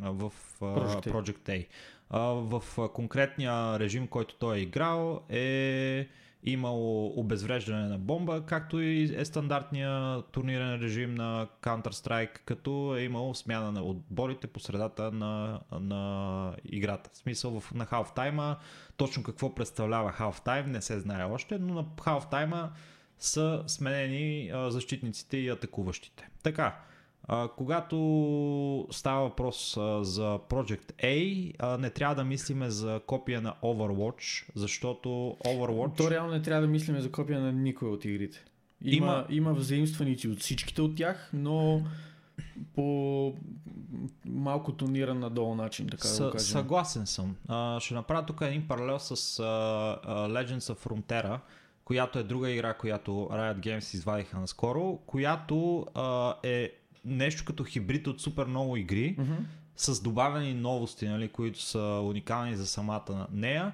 в а, Project A. Project A. А, в а, конкретния режим, който той е играл, е имало обезвреждане на бомба, както и е стандартния турнирен режим на Counter-Strike, като е имало смяна на отборите по средата на, на играта. В смисъл на халфтайма, точно какво представлява халфтайм не се знае още, но на халфтайма са сменени защитниците и атакуващите. Така, а, когато става въпрос а, за Project A, а, не трябва да мислиме за копия на Overwatch, защото Overwatch... То реално не трябва да мислим за копия на никой от игрите. Има, Има- има взаимстваници от всичките от тях, но по малко тониран надолу начин, така да го кажем. съгласен съм. А, ще направя тук един паралел с а, а, Legends of Frontera, която е друга игра, която Riot Games извадиха наскоро, която а, е нещо като хибрид от супер много игри, Мгм. с добавени новости, нали, които са уникални за самата нея.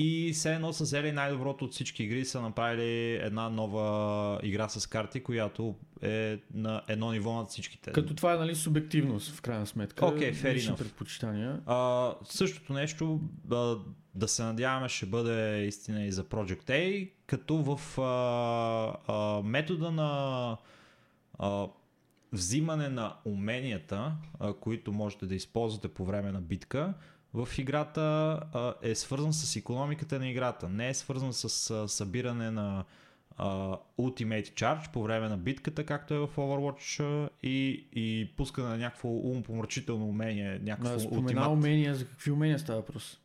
И все едно са взели най-доброто от всички игри и са направили една нова игра с карти, която е на едно ниво над всичките. Като това е нали, субективност, в крайна сметка. Окей, fair лични enough. предпочитания. А, същото нещо, а, да се надяваме, ще бъде истина и за Project A, като в а, а, метода на а, взимане на уменията, а, които можете да използвате по време на битка, в играта а, е свързан с економиката на играта. Не е свързан с а, събиране на а, Ultimate Charge по време на битката, както е в Overwatch и, и пускане на някакво умопомрачително умение, някакво Да, спомена умения, за какви умения става въпрос?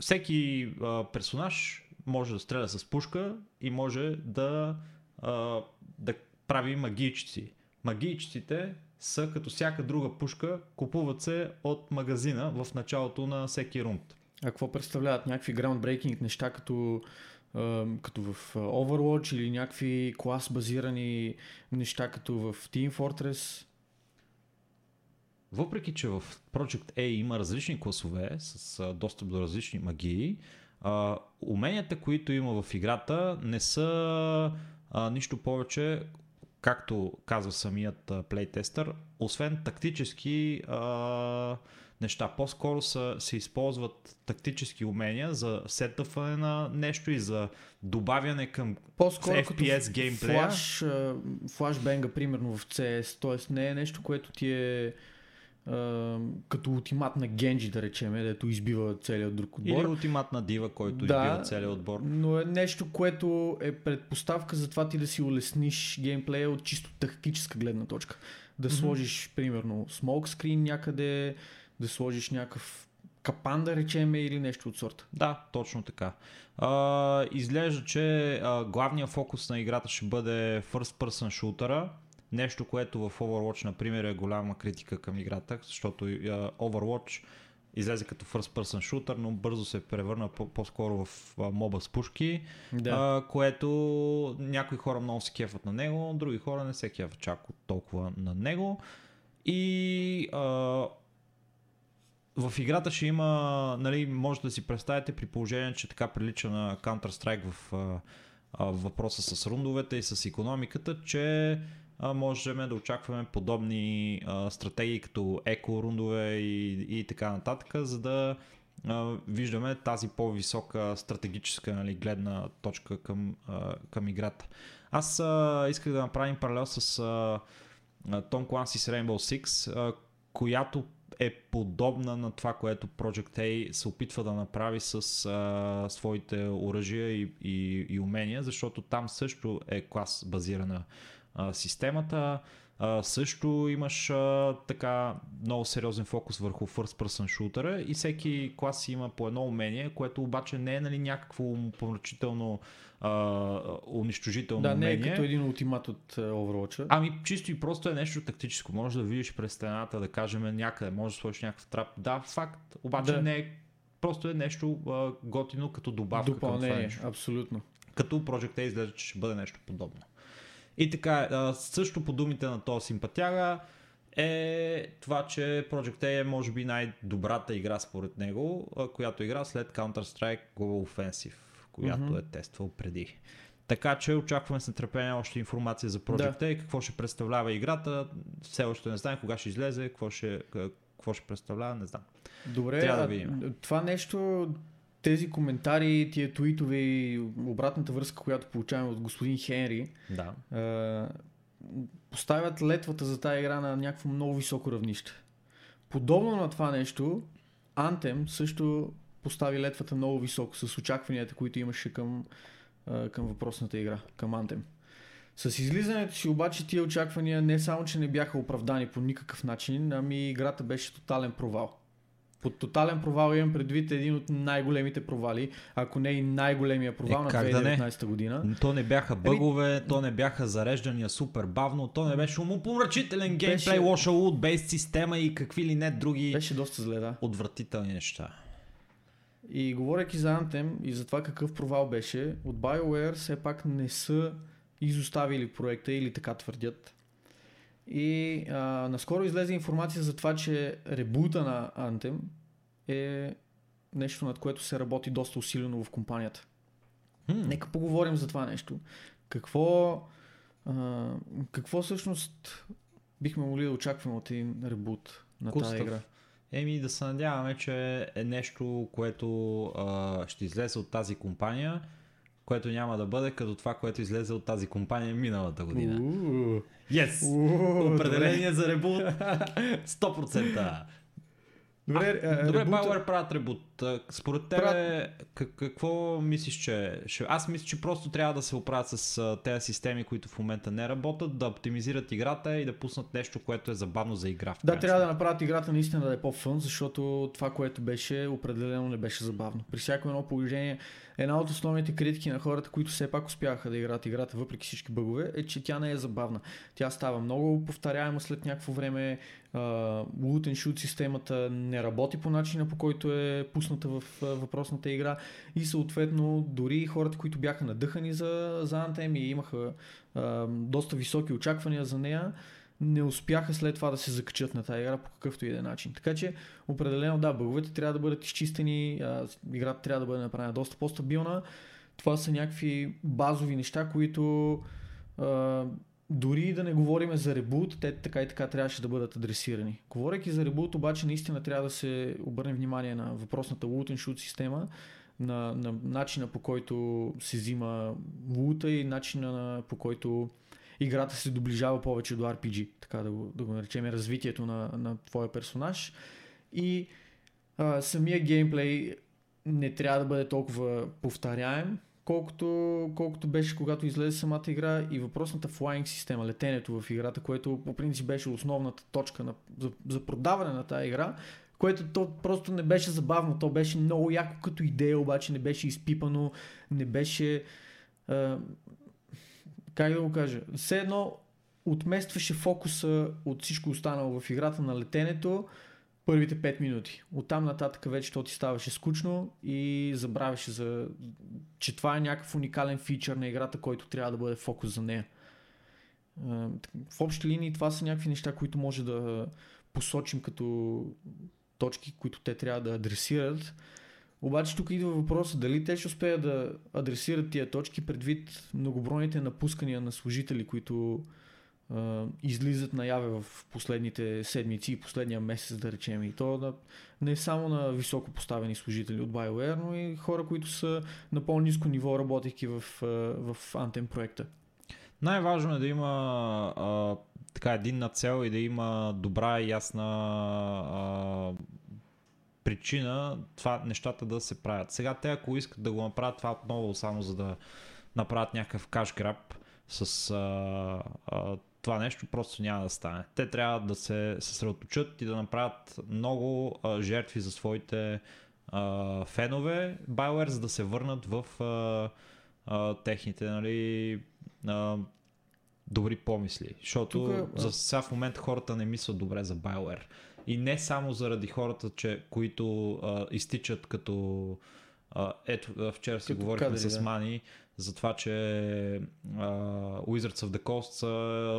Всеки а, персонаж може да стреля с пушка и може да, а, да прави магийчици. Магийчиците са като всяка друга пушка, купуват се от магазина в началото на всеки рунд. А какво представляват? Някакви groundbreaking неща, като, като в Overwatch или някакви клас базирани неща, като в Team Fortress? Въпреки, че в Project A има различни класове с достъп до различни магии, уменията, които има в играта, не са а, нищо повече, както казва самият плейтестър, освен тактически а, неща. По-скоро са, се използват тактически умения за сетъфане на нещо и за добавяне към По-скоро FPS геймплея. флаш, флашбенга, примерно в CS, т.е. не е нещо, което ти е като ултимат на Генджи, да речем, дето избива целият друг отбор. или ултиматна дива, който Да. избива целият отбор. Но е нещо, което е предпоставка за това ти да си улесниш геймплея от чисто тактическа гледна точка. Да Мгм. сложиш, примерно, смок скрин някъде, да сложиш някакъв капан, да речем, или нещо от сорта. Да, точно така. А, изглежда, че а, главният фокус на играта ще бъде first person шутера. Нещо, което в Overwatch, например, е голяма критика към играта, защото а, Overwatch излезе като first person шутер, но бързо се превърна по- по-скоро в моба с пушки, Да. а, което някои хора много се кефат на него, други хора не се кефат чак толкова на него. И а, в играта ще има, нали, може да си представите при положение, че така прилича на Counter-Strike в а, а, въпроса с рундовете и с економиката, че можем да очакваме подобни стратегии като еко рундове и, и така нататък, за да виждаме тази по-висока стратегическа нали, гледна точка към, към играта. Аз исках да направим паралел с а, Tom Clancy's Rainbow Six, която е подобна на това, което Project A се опитва да направи с а, своите оръжия и, и, и умения, защото там също е клас базирана а, системата. А, също имаш а, така много сериозен фокус върху first person шутера и всеки клас има по едно умение, което обаче не е нали, някакво помрачително а, унищожително да, не е умение. като един ултимат от Overwatch. Ами чисто и просто е нещо тактическо. Може да видиш през стената, да кажем някъде, може да сложиш някакъв трап. Да, факт. Обаче Да. не е Просто е нещо а, готино като добавка към това Допълнение, нещо. абсолютно. Като Project A изглежда, че ще бъде нещо подобно. И така, също по думите на този симпатяга е това, че Project A е може би най-добрата игра според него, която игра след Counter-Strike Global Offensive, която Мгм. е тествал преди. Така че очакваме с нетърпение още информация за Project A, какво ще представлява играта. Все още не знаем кога ще излезе, какво ще, какво ще представлява, не знам. Добре, Трябва да видим. това нещо, тези коментари, тия твитове и обратната връзка, която получаваме от господин Хенри, Да. а, поставят летвата за тази игра на някакво много високо равнище. Подобно на това нещо, Anthem също постави летвата много високо с очакванията, които имаше към, към въпросната игра, към Anthem. С излизането си обаче тия очаквания не само, че не бяха оправдани по никакъв начин, ами играта беше тотален провал. Под тотален провал имам предвид един от най-големите провали, ако не и най-големия провал Е, на как да не? 2019 година. То не бяха бъгове, то не бяха зареждания супер бавно, то не беше умопомрачителен геймплей, Беше- лоша лут, бейс система и какви ли не други Беше доста зле, да. отвратителни неща. И говоряки за Anthem и за това какъв провал беше, от BioWare все пак не са изоставили проекта или така твърдят. И а, наскоро излезе информация за това, че ребута на Anthem е нещо, над което се работи доста усилено в компанията. Хм, Нека поговорим за това нещо. Какво, а, какво всъщност бихме могли да очакваме от един ребут на тази Кустав. игра? Еми да се надяваме, че е нещо, което а, ще излезе от тази компания, което няма да бъде като това, което излезе от тази компания миналата година. Уу. Yes! Уу, Определение за ребут 100%. Добре, а, добре ребута- BioWare правят ребут. Според тебе, как, какво мислиш, че ще... Аз мисля, че просто трябва да се оправят с а, тези системи, които в момента не работят, да оптимизират играта и да пуснат нещо, което е забавно за игра. в Да, трябва да направят играта наистина да е по-фън, защото това, което беше, определено не беше забавно. При всяко едно положение, една от основните критики на хората, които все пак успяха да играят играта, въпреки всички бъгове, е, че тя не е забавна. Тя става много повторяема след някакво време. And shoot системата не работи по начина, по който е пусната в въпросната игра и съответно дори хората, които бяха надъхани за, за Anthem и имаха а, доста високи очаквания за нея, не успяха след това да се закачат на тази игра по какъвто и да е начин. Така че, определено, да, бъговете трябва да бъдат изчистени, а, играта трябва да бъде направена доста по-стабилна. Това са някакви базови неща, които а, дори да не говорим за ребут, те така и така трябваше да бъдат адресирани. Говорейки за ребут, обаче наистина трябва да се обърне внимание на въпросната loot and shoot система, на, на начина по който се взима лута и начина на, по който играта се доближава повече до RPG, така да го, да го наречем, развитието на, на твоя персонаж. И а, самия геймплей не трябва да бъде толкова повторяем, колкото, колкото беше когато излезе самата игра и въпросната flying система, летенето в играта, което по принцип беше основната точка на, за, за продаване на тази игра, което то просто не беше забавно, то беше много яко като идея, обаче не беше изпипано, не беше... А, как да го кажа? Все едно отместваше фокуса от всичко останало в играта на летенето първите 5 минути. Оттам нататък вече то ти ставаше скучно и забравяше за, че това е някакъв уникален фичър на играта, който трябва да бъде фокус за нея. В общи линии това са някакви неща, които може да посочим като точки, които те трябва да адресират. Обаче тук идва въпроса дали те ще успеят да адресират тия точки предвид многобройните напускания на служители, които излизат наяве в последните седмици и последния месец, да речем. И то на, не само на високо поставени служители от BioWare, но и хора, които са на по-низко ниво, работейки в, в Anthem проекта. Най-важно е да има а, така единна цел и да има добра и ясна а, причина това нещата да се правят. Сега те ако искат да го направят това отново само за да направят някакъв каш граб с а, а, това нещо просто няма да стане. Те трябва да се съсредоточат и да направят много а, жертви за своите а, фенове, BioWare, за да се върнат в а, а, техните нали, а, добри помисли. Защото Тук, а- за сега в момента хората не мислят добре за BioWare. И не само заради хората, че, които а, изтичат като... А, ето, вчера си Като говорихме кадри, с да. За това, че а, Wizards of the Coast са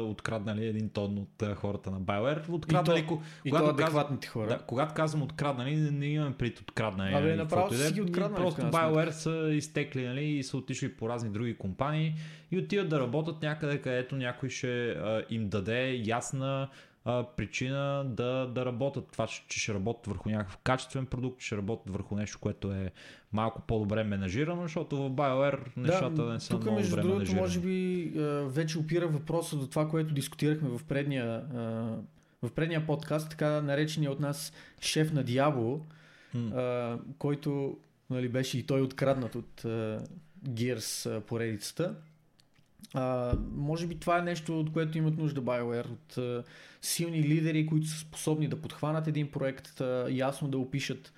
откраднали един тон от а, хората на BioWare. Откраднали, И то- ко- И когато то казвам- адекватните хора. да, когато казвам откраднали, не, не имаме пред откраднали. Абе, нали, направо е. си ги откраднали, Просто BioWare са изтекли нали, и са отишли по разни други компании и отиват да работят някъде, където някой ще а, им даде ясна а, причина да, да работят. Това, че ще работят върху някакъв качествен продукт, ще работят върху нещо, което е малко по-добре менажирано, защото в BioWare нещата не са тук много между добре другото, менажирани. може би вече опира въпроса до това, което дискутирахме в предния, в предния подкаст, така наречения от нас шеф на Диабло, който нали, беше и той откраднат от Gears поредицата. А, може би това е нещо, от което имат нужда BioWare, от а, силни лидери, които са способни да подхванат един проект, а, ясно да опишат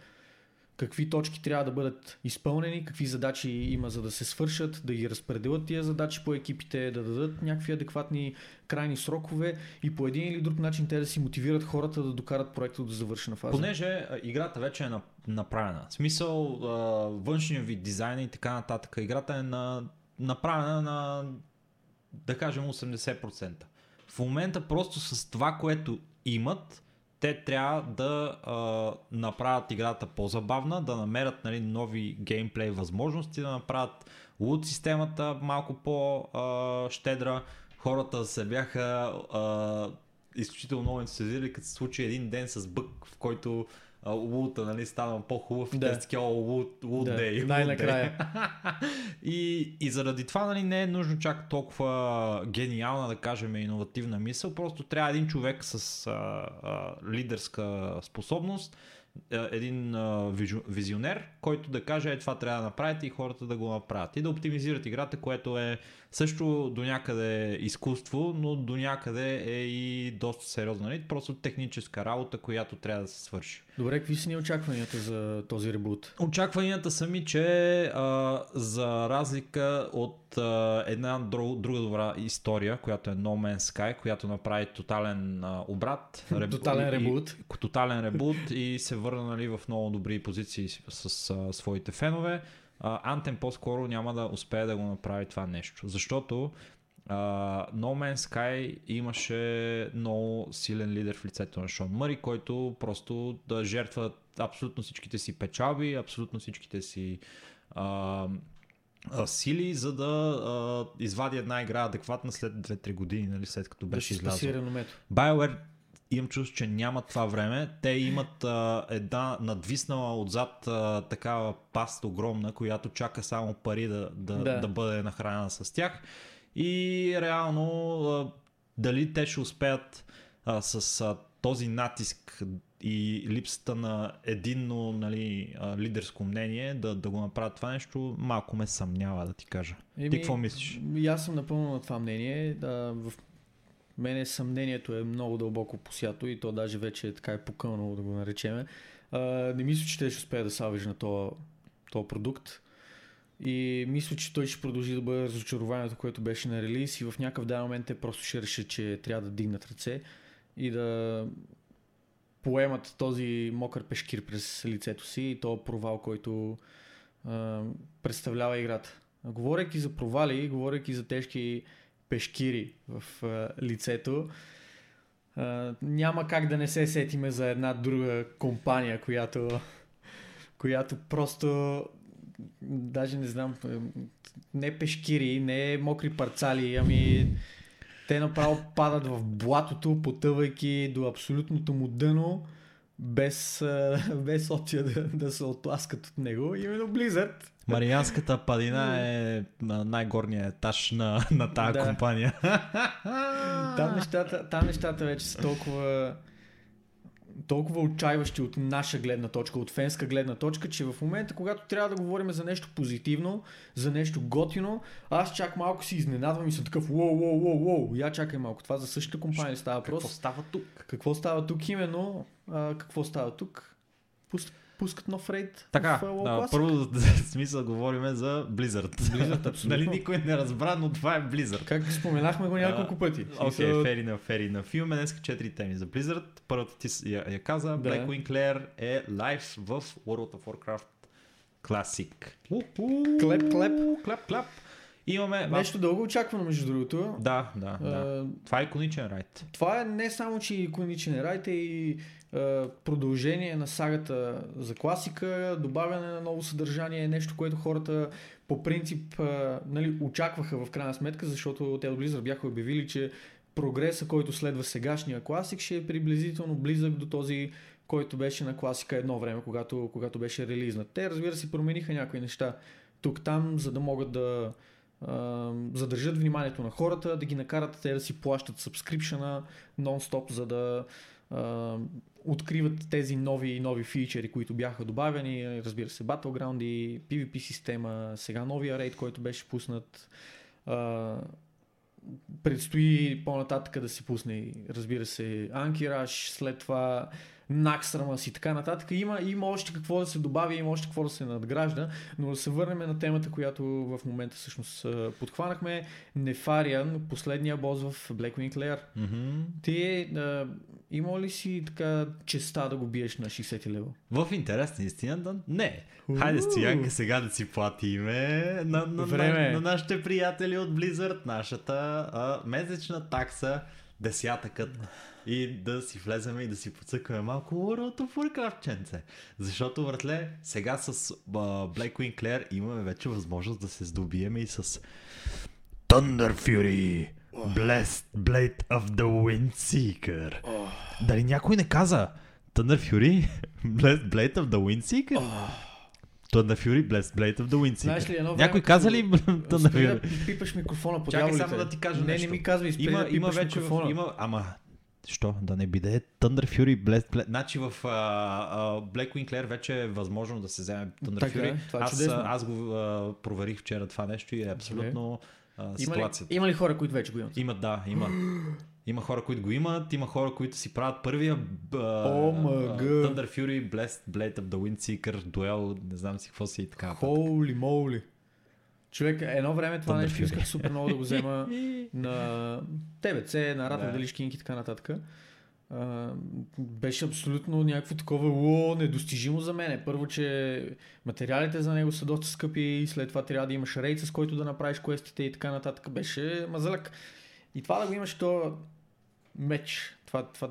какви точки трябва да бъдат изпълнени, какви задачи има за да се свършат, да ги разпределят тия задачи по екипите, да дадат някакви адекватни крайни срокове и по един или друг начин те да си мотивират хората да докарат проекта до завършена фаза. Понеже играта вече е нап- направена. В смисъл, външния вид, дизайна и така нататък. Играта е на, направена на, да кажем, 80%. В момента просто с това, което имат, те трябва да а, направят играта по-забавна, да намерят нали, нови геймплей възможности, да направят лут системата малко по-щедра. Хората се бяха а, изключително много ентусиазирали, като се случи един ден с бък, в който лута нали, стана по-хубав и Да. те такива, «О, лут, лут Да, лут най-накрая. дей». и, и заради това нали, не е нужно чак толкова гениална, да кажем, иновативна мисъл. Просто трябва един човек с а, а, лидерска способност един а, вижу- визионер, който да каже, е това трябва да направите и хората да го направят. И да оптимизират играта, което е също до някъде изкуство, но до някъде е и доста сериозно. Нали? Просто техническа работа, която трябва да се свърши. Добре, какви са ни очакванията за този ребут? Очакванията са ми, че а, за разлика от а, една друг, друга добра история, която е No Man's Sky, която направи тотален а, обрат. реб... Тотален ребут. И, тотален ребут и се върна нали, в много добри позиции с, с а, своите фенове. А, Anthem по-скоро няма да успее да го направи това нещо, защото Uh, no Man's Sky имаше много силен лидер в лицето на Шон Мъри, който просто да жертва абсолютно всичките си печалби, абсолютно всичките си uh, uh, сили, за да uh, извади една игра адекватна след 2-3 години, нали, след като беше да излязла. BioWare имам чувство, че нямат това време. Те имат а, една надвиснала отзад а, такава паст огромна, която чака само пари да, да, да. да бъде нахранена с тях. И реално а, дали те ще успеят а, с а, този натиск и липсата на единно нали, лидерско мнение да, да го направят това нещо, малко ме съмнява да ти кажа. Еми, ти какво мислиш? И аз съм напълно на това мнение. Да, в мене съмнението е много дълбоко посято и то даже вече е така е покълнало да го наречеме. А, не мисля, че те ще успеят да салвиш на този продукт. И мисля, че той ще продължи да бъде разочарованието, което беше на релиз и в някакъв даден момент те просто ще решат, че трябва да дигнат ръце и да поемат този мокър пешкир през лицето си и то провал, който а, представлява играта. Говорейки за провали, говорейки за тежки пешкири в а, лицето, а, няма как да не се сетиме за една друга компания, която, която просто даже не знам, не пешкири, не мокри парцали, ами те направо падат в блатото, потъвайки до абсолютното му дъно, без, без опция да, да се отласкат от него. Именно Blizzard. Марианската падина е на най-горния етаж на, на тази да. компания. Там нещата, там нещата вече са толкова толкова отчаиващи от наша гледна точка, от фенска гледна точка, че в момента, когато трябва да говорим за нещо позитивно, за нещо готино, аз чак малко си изненадвам и съм такъв, уоу, уоу, уоу, уоу, я чакай малко, това за същата компания става въпрос. Какво става тук? Какво става тук именно? А, какво става тук? Пуст, пускат нов рейд. Така, в, да, първо смисъл говорим за Blizzard. Blizzard, абсолютно. нали никой не разбра, но това е Blizzard. Как споменахме го няколко пъти. Окей, okay, фери на фери на филм. Днес четири теми за Blizzard. Първата ти я, я каза. Да. Blackwing Lair е лайв в World of Warcraft Classic. Клеп, клеп. Клеп, клеп. Имаме... Нещо дълго очаквано, между другото. Да, да, да. това е иконичен райд. Това е не само, че иконичен райд, е и продължение на сагата за класика, добавяне на ново съдържание, нещо, което хората по принцип нали, очакваха в крайна сметка, защото те от Blizzard бяха обявили, че прогреса, който следва сегашния класик, ще е приблизително близък до този, който беше на класика едно време, когато, когато беше релизнат. Те, разбира се, промениха някои неща тук-там, за да могат да задържат вниманието на хората, да ги накарат те да си плащат сабскрипшена нон-стоп, за да откриват тези нови и нови фичери, които бяха добавени. Разбира се, Battleground и PvP система, сега новия рейд, който беше пуснат. Предстои по-нататък да се пусне, разбира се, Анкираж, след това Наксрамас и така нататък. Има, има още какво да се добави, има още какво да се надгражда, но да се върнем на темата, която в момента всъщност подхванахме. Нефариан, последния бос в Blackwing Lair. Mm-hmm. Ти а, има ли си така честа да го биеш на 60 лева? В интерес на истината, не. Хайде, Стоянка, сега да си платиме на, на, Време. на, на нашите приятели от Blizzard, нашата а, месечна такса, десятъкът и да си влеземе и да си подсъкаме малко World of Warcraft, ченце. Защото, вратле, сега с uh, Blackwing Claire имаме вече възможност да се здобиеме и с Thunder Fury, Blessed Blade of the Windseeker. Oh. Дали някой не каза Thunder Fury, Blessed Blade of the Windseeker? Oh. Thunder Fury, Blessed Blade of the Wind Знаеш ли, едно Някой каза ли Thunder Fury? Да пипаш микрофона по Чакай само да ти кажа Не, нещо. не ми казвай, има, има вече в, има, ама Що? Да не биде Thunder Fury Blast Blade. Значи в а, а, Blackwing Lair вече е възможно да се вземе Thunder Така е, Fury. това е аз, чудесно. аз го а, проверих вчера това нещо и е абсолютно а, Има ли, ситуацията. има ли хора, които вече го имат? Има, да, има. Има хора, които го имат, има хора, които си правят първия а, мъга. Thunder Fury, Blast, Blade of the Windseeker, дуел, не знам си какво си и така. Холи моли. Човек, едно време това Thunder нещо исках супер много да го взема на ТВЦ, на Ратов Да. Делишкинки и така нататък. А, беше абсолютно някакво такова ло, недостижимо за мене. Първо, че материалите за него са доста скъпи и след това трябва да имаш рейд, с който да направиш квестите и така нататък. Беше мазалък. И това да го имаш то меч, това, това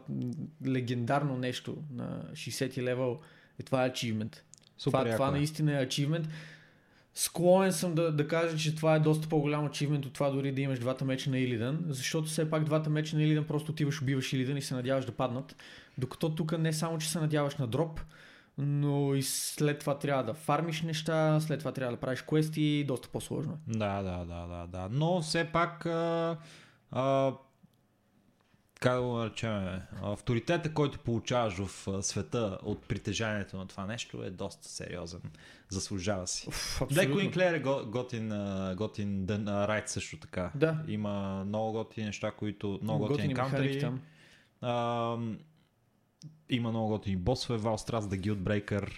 легендарно нещо на 60 левел, и това е achievement. Супер това, това яко е. наистина е achievement. Склонен съм да, да кажа, че това е доста по-голям achievement от това дори да имаш двата меча на Илидън, защото все пак двата меча на Илидън просто отиваш, убиваш Илидън и се надяваш да паднат. Докато тук не само, че се надяваш на дроп, но и след това трябва да фармиш неща, след това трябва да правиш квести, доста по-сложно е. Да, да, да, да, да. Но все пак а, а, как да го наречем, авторитета, който получаваш в света от притежанието на това нещо е доста сериозен. Заслужава си. Blackwing Lair е го- готин, готин ден, райд също така. Да. Има много готини неща, които много Готини каунтери. там. А, има много готини босове, Valstrats, The Guildbreaker.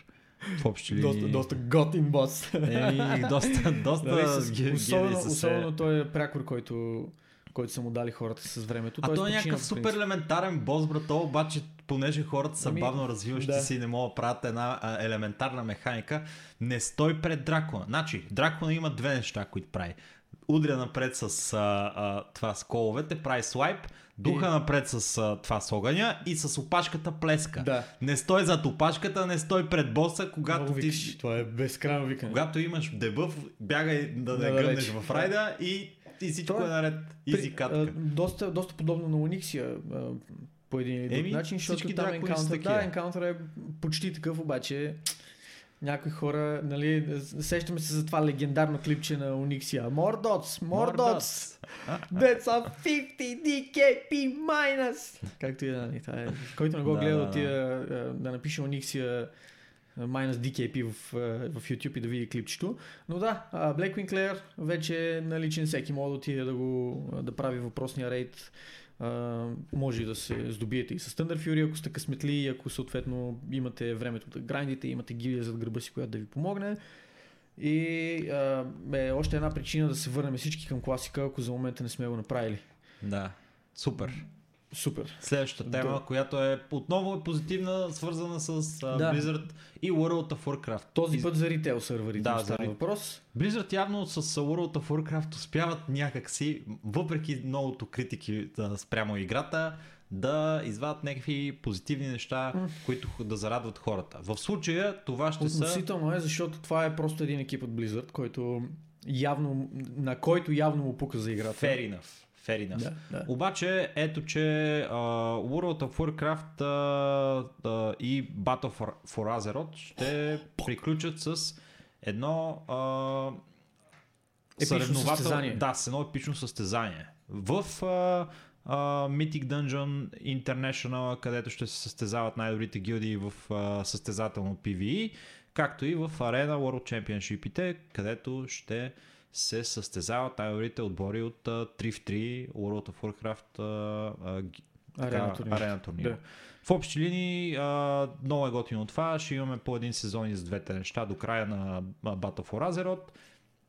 В общи линии. Доста, доста готин бос. Еми, доста, доста Нали, с- особено, се. особено той е прякор, който, който са му дали хората с времето. А Той той е някакъв супер елементарен бос, брато, обаче понеже хората са Ами, бавно развиващи да. се и не могат да правят една а, елементарна механика, не стой пред Дракона. Значи, Дракона има две неща, които прави. Удря напред с а, а, това с коловете, прави слайп, духа И- напред с а, това с огъня и с опашката плеска. Да. Не стой зад опашката, не стой пред боса, когато Много ти... викаш. Това е безкрайно викане. Когато имаш дебъф, бягай да не Надалеч. гънеш в райда и, и всичко Това е наред. Изи катка. доста, доста подобно на Униксия по един или друг Еми, начин, защото там такива. да, енкаунтър е почти такъв, обаче някои хора, нали, сещаме се за това легендарно клипче на Униксия. Мордоц, Мордоц, That's a 50 DKP minus. Както и да, нали, това е. Който не го Да, гледа, да, да, да напише Униксия minus DKP в, а, в YouTube и да види клипчето. Но да, а, Blackwing Lair вече е наличен всеки може да отиде да го да прави въпросния рейд. Може и да се здобиете и с Thunder Fury, ако сте късметли и ако съответно имате времето да грандите, имате гилия зад гърба си, която да ви помогне. И е още една причина да се върнем всички към класика, ако за момента не сме го направили. Да, супер. Супер. Следващата тема, Да. която е отново е позитивна, свързана с а, Да. Blizzard и World of Warcraft. Този И- път за ритейл сървърите Да, да, става въпрос. Blizzard явно с World of Warcraft успяват някакси, въпреки многото критики а, спрямо играта, да извадят някакви позитивни неща, които да зарадват хората. В случая това ще са... Относително е, защото това е просто един екип от Blizzard, който явно, на който явно му пука за играта. Fair enough. Fair enough. Да, да. Обаче, ето, че а, World of Warcraft а, а, и Battle for, for Azeroth ще приключат с едно а, Епично съревновател- състезание. Да, с едно епично състезание. В а, а, Mythic Dungeon International, където ще се състезават най-добрите гилдии в а, състезателно PvE, както и в Arena World Championship-ите, където ще се състезават най-добрите отбори от а, 3 в 3 World of Warcraft а, Арена турнир. арена турнир. Да. В общи линии а, много е готино това. Ще имаме по един сезон и с двете неща до края на Battle for Azeroth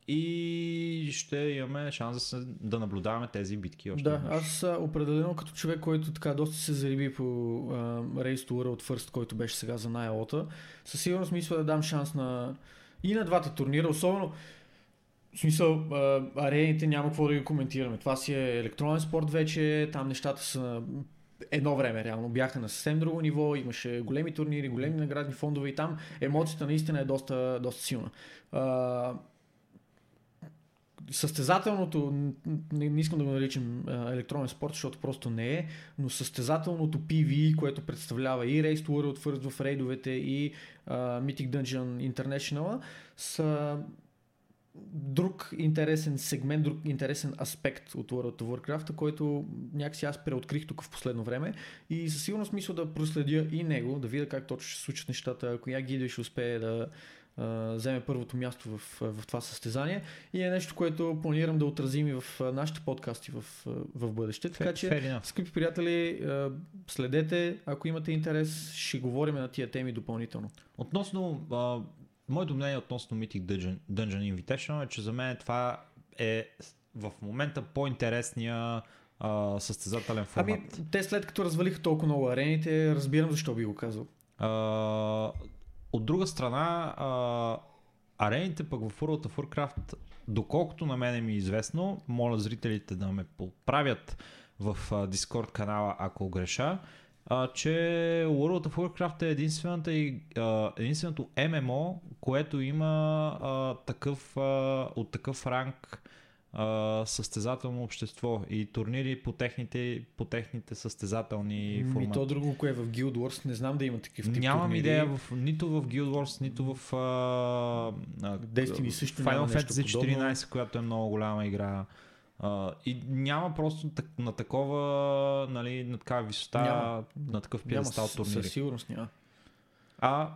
и ще имаме шанс да, наблюдаваме тези битки още Да, веднъж. аз определено като човек, който така доста се зариби по а, Race to World First, който беше сега за най-лота, със сигурност мисля да дам шанс на и на двата турнира, особено в смисъл, арените няма какво да ги коментираме. Това си е електронен спорт вече, там нещата са едно време реално бяха на съвсем друго ниво, имаше големи турнири, големи наградни фондове и там емоцията наистина е доста, доста силна. А, състезателното, не, не искам да го наричам електронен спорт, защото просто не е, но състезателното PvE, което представлява и Race to World First в рейдовете и а, Mythic Dungeon International, са друг интересен сегмент, друг интересен аспект от World of Warcraft, който някакси аз преоткрих тук в последно време и със сигурност мисля да проследя и него, да видя как точно ще се случат нещата, ако я Гидо ще успее да а, вземе първото място в, в това състезание и е нещо, което планирам да отразим и в нашите подкасти в, в бъдеще. Така че, скъпи приятели, следете, ако имате интерес, ще говорим на тия теми допълнително. Относно моето мнение относно Mythic Dungeon, Dungeon Invitation е, че за мен това е в момента по-интересния а, състезателен формат. Ами, те след като развалиха толкова много арените, разбирам защо би го казал. А, от друга страна, а, арените пък в World of Warcraft, доколкото на мен ми е известно, моля зрителите да ме поправят в Discord канала, ако греша, а, че World of Warcraft е единствената и, а, единственото ММО, което има а, такъв, а, от такъв ранг а, състезателно общество и турнири по техните, по техните състезателни формати. И то друго, кое е в Guild Wars, не знам да има такива тип Нямам турнири. идея в, нито в Guild Wars, нито в а, Destiny също Final Fantasy 14, която е много голяма игра. И няма просто на такова, нали, на такава висота, няма. на такъв пиедестал турнири. Със сигурност няма. А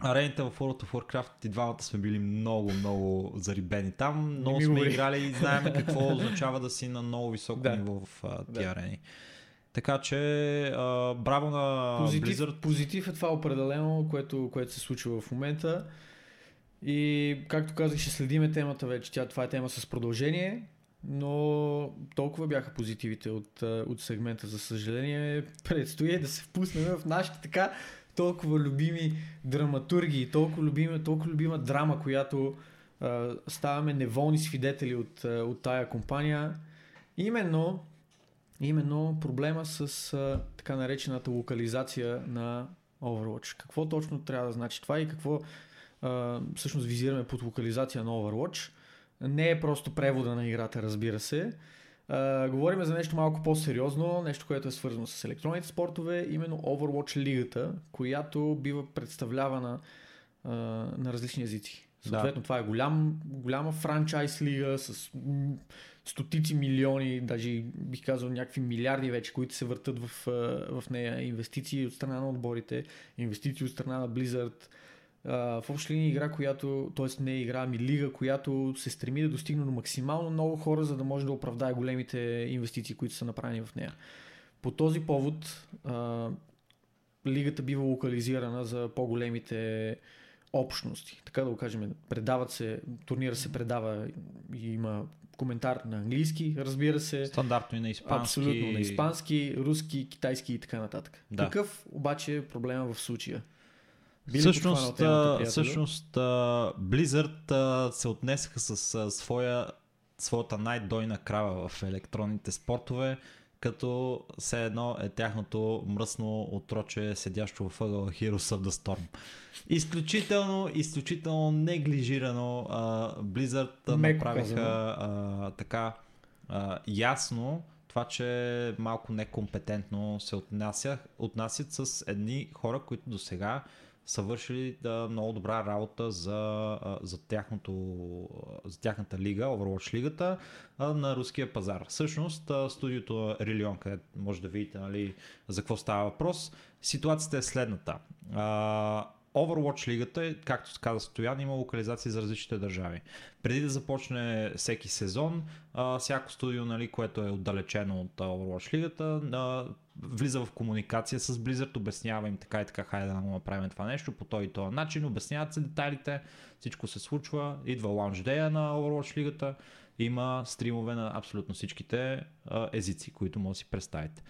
арените в World of Warcraft и двамата сме били много, много зарибени там. Много сме играли и знаем какво означава да си на много високо да. ниво в тия да. арени. Така че, uh, браво на позитив, Blizzard. Позитив е това определено, което, което се случва в момента. И както казах, ще следиме темата вече. Тя, това е тема с продължение но толкова бяха позитивите от, от сегмента. За съжаление, предстои да се впуснем в нашите така толкова любими драматурги, толкова любима, толкова любима драма, която а, ставаме неволни свидетели от, от тая компания. Именно, именно проблема с а, така наречената локализация на Overwatch. Какво точно трябва да значи това и какво а, всъщност визираме под локализация на Overwatch? Не е просто превода на играта, разбира се. Uh, говорим за нещо малко по-сериозно, нещо, което е свързано с електронните спортове, именно Overwatch лигата, която бива представлявана uh, на различни езици. Съответно, да. това е голям, голяма франчайз лига с стотици милиони, даже бих казал някакви милиарди вече, които се въртат в, в нея. Инвестиции от страна на отборите, инвестиции от страна на Blizzard, в общи линии игра, която, т.е. не е игра, ами лига, която се стреми да достигне до максимално много хора, за да може да оправдае големите инвестиции, които са направени в нея. По този повод а, лигата бива локализирана за по-големите общности. Така да го кажем, предават се, турнира се предава и има коментар на английски, разбира се. Стандартно и на испански. Абсолютно, на испански, руски, китайски и така нататък. Да. Какъв обаче е проблема в случая? Били всъщност, темата, всъщност Blizzard се отнесаха с своя, своята най-дойна крава в електронните спортове, като все едно е тяхното мръсно отроче, седящо в ъгъла Heroes of the Storm. Изключително, изключително неглижирано uh, Blizzard Меко направиха uh, така uh, ясно това, че малко некомпетентно се отнасят, отнасят с едни хора, които до сега са вършили да, много добра работа за, за, тяхното, за тяхната лига, Overwatch лигата на руския пазар. Всъщност студиото Рилион, където може да видите нали, за какво става въпрос, ситуацията е следната. Overwatch лигата, както се каза Стоян, има локализации за различните държави. Преди да започне всеки сезон, всяко студио, нали, което е отдалечено от Overwatch лигата, влиза в комуникация с Blizzard, обяснява им така и така, хайде да направим това нещо по този и този начин, обясняват се детайлите, всичко се случва, идва лаунж дея на Overwatch лигата, има стримове на абсолютно всичките а, езици, които може да си представите.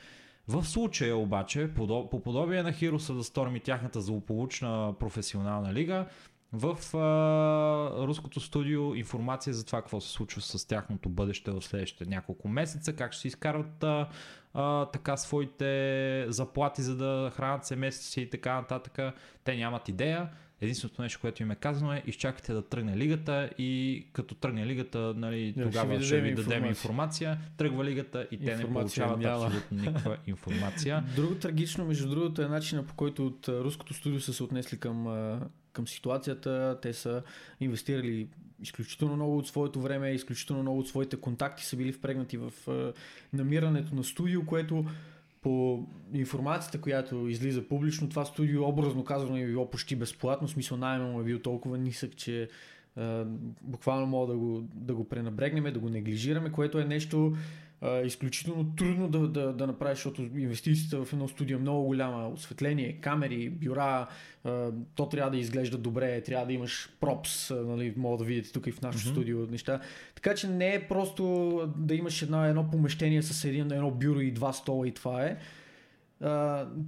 В случая обаче, по подобие на Heroes of the Storm и тяхната злополучна професионална лига, в а, руското студио информация за това какво се случва с тяхното бъдеще в следващите няколко месеца, как ще си изкарват а, а, така своите заплати, за да хранят семейството си и така нататък. Те нямат идея. Единственото нещо, което им е казано е изчакайте да тръгне лигата и като тръгне лигата, нали, yeah, тогава ще ви, ще ви дадем информация. информация. Тръгва лигата и те не получават няма. абсолютно никаква информация. Друго трагично, между другото, е начина по който от руското студио са се отнесли към към ситуацията. Те са инвестирали изключително много от своето време, изключително много от своите контакти са били впрегнати в намирането на студио, което по информацията, която излиза публично, това студио образно казано е било почти безплатно, смисъл найма е бил толкова нисък, че буквално мога да го, да го пренабрегнем, да го неглижираме, което е нещо а, изключително трудно да, да, да направиш, защото инвестицията в едно студио е много голяма. Осветление, камери, бюра, а, то трябва да изглежда добре, трябва да имаш пропс, нали, мога да видите тук и в нашото mm-hmm. студио неща. Така че не е просто да имаш едно, едно помещение с един, едно бюро и два стола и това е.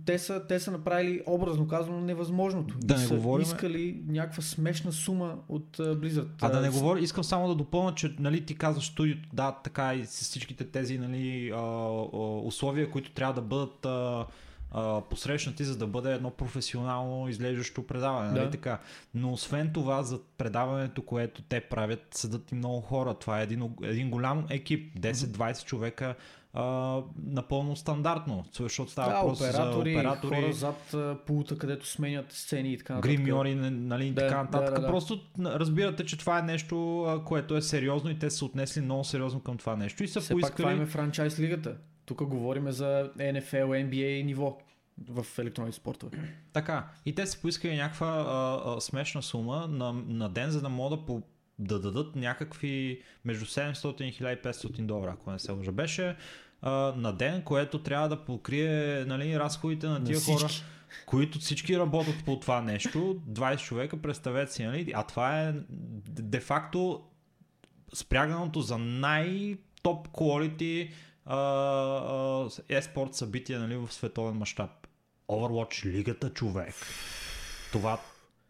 Те, са, те са направили образно казано невъзможното. Да не са говорим... искали някаква смешна сума от uh, Blizzard. А да не говоря, искам само да допълня, че нали, ти казваш студиото, да, така и с всичките тези нали, а, а, условия, които трябва да бъдат а, а, посрещнати, за да бъде едно професионално изглеждащо предаване. Нали, да. Нали, така. Но освен това, за предаването, което те правят, съдат и много хора. Това е един, един голям екип, 10-20 човека а, напълно стандартно, защото става да, въпрос оператори, за оператори, хора зад пулта, където сменят сцени и така нататък. Гримьори, нали, да, така нататък. Да, да, да. Просто разбирате, че това е нещо, което е сериозно и те са отнесли много сериозно към това нещо. И са Все поискали... пак това е франчайз лигата. Тук говорим за NFL, NBA ниво в електронните спортове. Така. И те са поискали някаква а, а, смешна сума на, на ден, за да могат да по, да дадат някакви между 700 и 1500 долара, ако не се лъжа. Беше а, на ден, което трябва да покрие нали, разходите на тия на хора, които всички работят по това нещо. 20 човека, представете си, нали? а това е де-факто спряганото за най-топ quality еспорт събития нали, в световен мащаб. Overwatch лигата човек. Това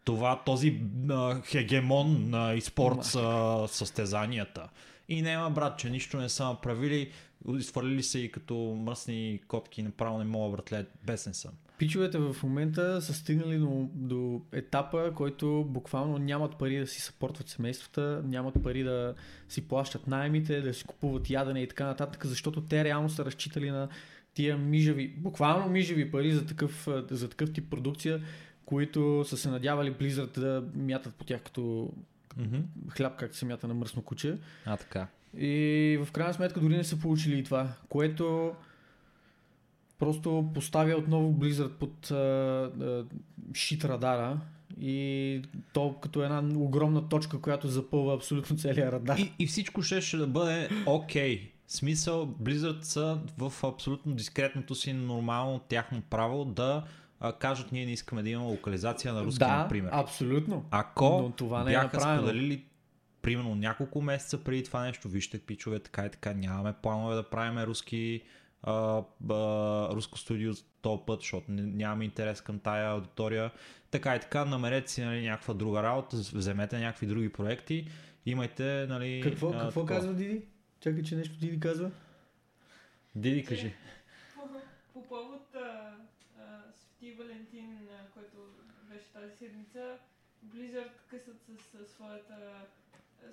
това, този а, хегемон на изпорт с състезанията. И няма брат, че нищо не са направили, изхвърлили се и като мръсни котки, направо не мога братле, бесен съм. Пичовете в момента са стигнали до, до етапа, който буквално нямат пари да си съпортват семействата, нямат пари да си плащат найемите, да си купуват ядене и така нататък, защото те реално са разчитали на тия мижави, буквално мижави пари за такъв, за такъв тип продукция, които са се надявали Blizzard да мятат по тях като mm-hmm. хляб, както се мята на мръсно куче. А, така. И в крайна сметка дори не са получили и това, което просто поставя отново Blizzard под а, а, шит радара и то като една огромна точка, която запълва абсолютно целия радар. И, и всичко ще, ще да бъде окей. Okay. Смисъл, Blizzard са в абсолютно дискретното си нормално тяхно право да а, кажат ние не искаме да имаме локализация на руски, да, например. абсолютно. Ако Но това не е бяха е споделили примерно няколко месеца преди това нещо, вижте пичове, така и така, нямаме планове да правим руски, а, а, руско студио този път, защото нямаме интерес към тая аудитория. Така и така, намерете си нали, някаква друга работа, вземете някакви други проекти, имайте, нали... Какво, а, какво казва Диди? Чакай, че нещо Диди казва. Диди, кажи. По, по повод а, а, Свети Валентин, а, който беше тази седмица, Blizzard късат с, с своята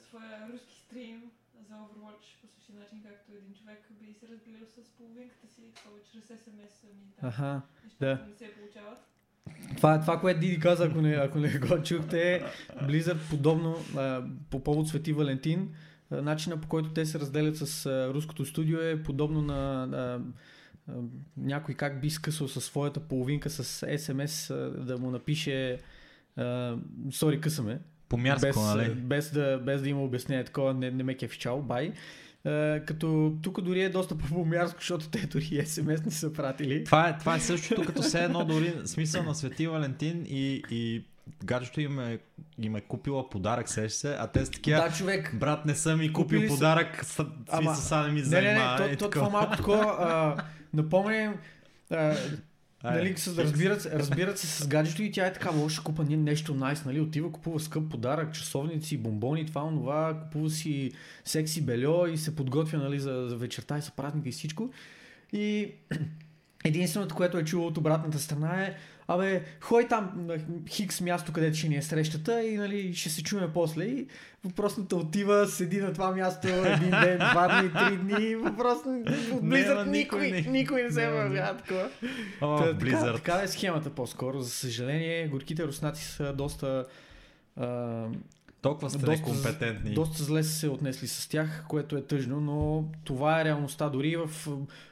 своя руски стрим за Overwatch по същия начин, както един човек би се разделил с половинката си, повече чрез SMS ми там. Аха, да. не се получават. Това е това, което Диди каза, ако не, ако не го чухте. Blizzard подобно а, по повод Свети Валентин. А, начина по който те се разделят с а, руското студио е подобно на а, а, някой как би скъсал със своята половинка с SMS а, да му напише Сори, късаме. По-мярско, без, нали? Без да, без да има обяснение такова, не, не ме кефичал, бай. Uh, като тук дори е доста по-мярско, защото те дори СМС не са пратили. Това е, това е същото като все едно дори смисъл на Свети Валентин и, и гаджето им е, им е купила подарък, сеш се, а те са такива, да, човек. брат не съм ми купил Купили подарък, са... Ама, са не ми занимава. Не, не, не, то, то, това малко такова, напомням, Нали, с, разбират, разбират се с гаджето и тя е така, може купа нещо найс, нали, отива, купува скъп подарък, часовници, бомбони, това, онова, купува си секси бельо и се подготвя нали, за, за вечерта и за празника и всичко. И единственото, което е чуло от обратната страна е, абе, хой там на Хикс място, където ще ни е срещата и нали, ще се чуем после. И въпросната отива, седи на това място един ден, два дни, три дни. Въпросно, от Blizzard никой, никой, не- никой не се явява такова. О, Та, така, е схемата по-скоро. За съжаление, горките руснаци са доста... Толкова сте доста- некомпетентни. доста зле са се отнесли с тях, което е тъжно, но това е реалността дори в а,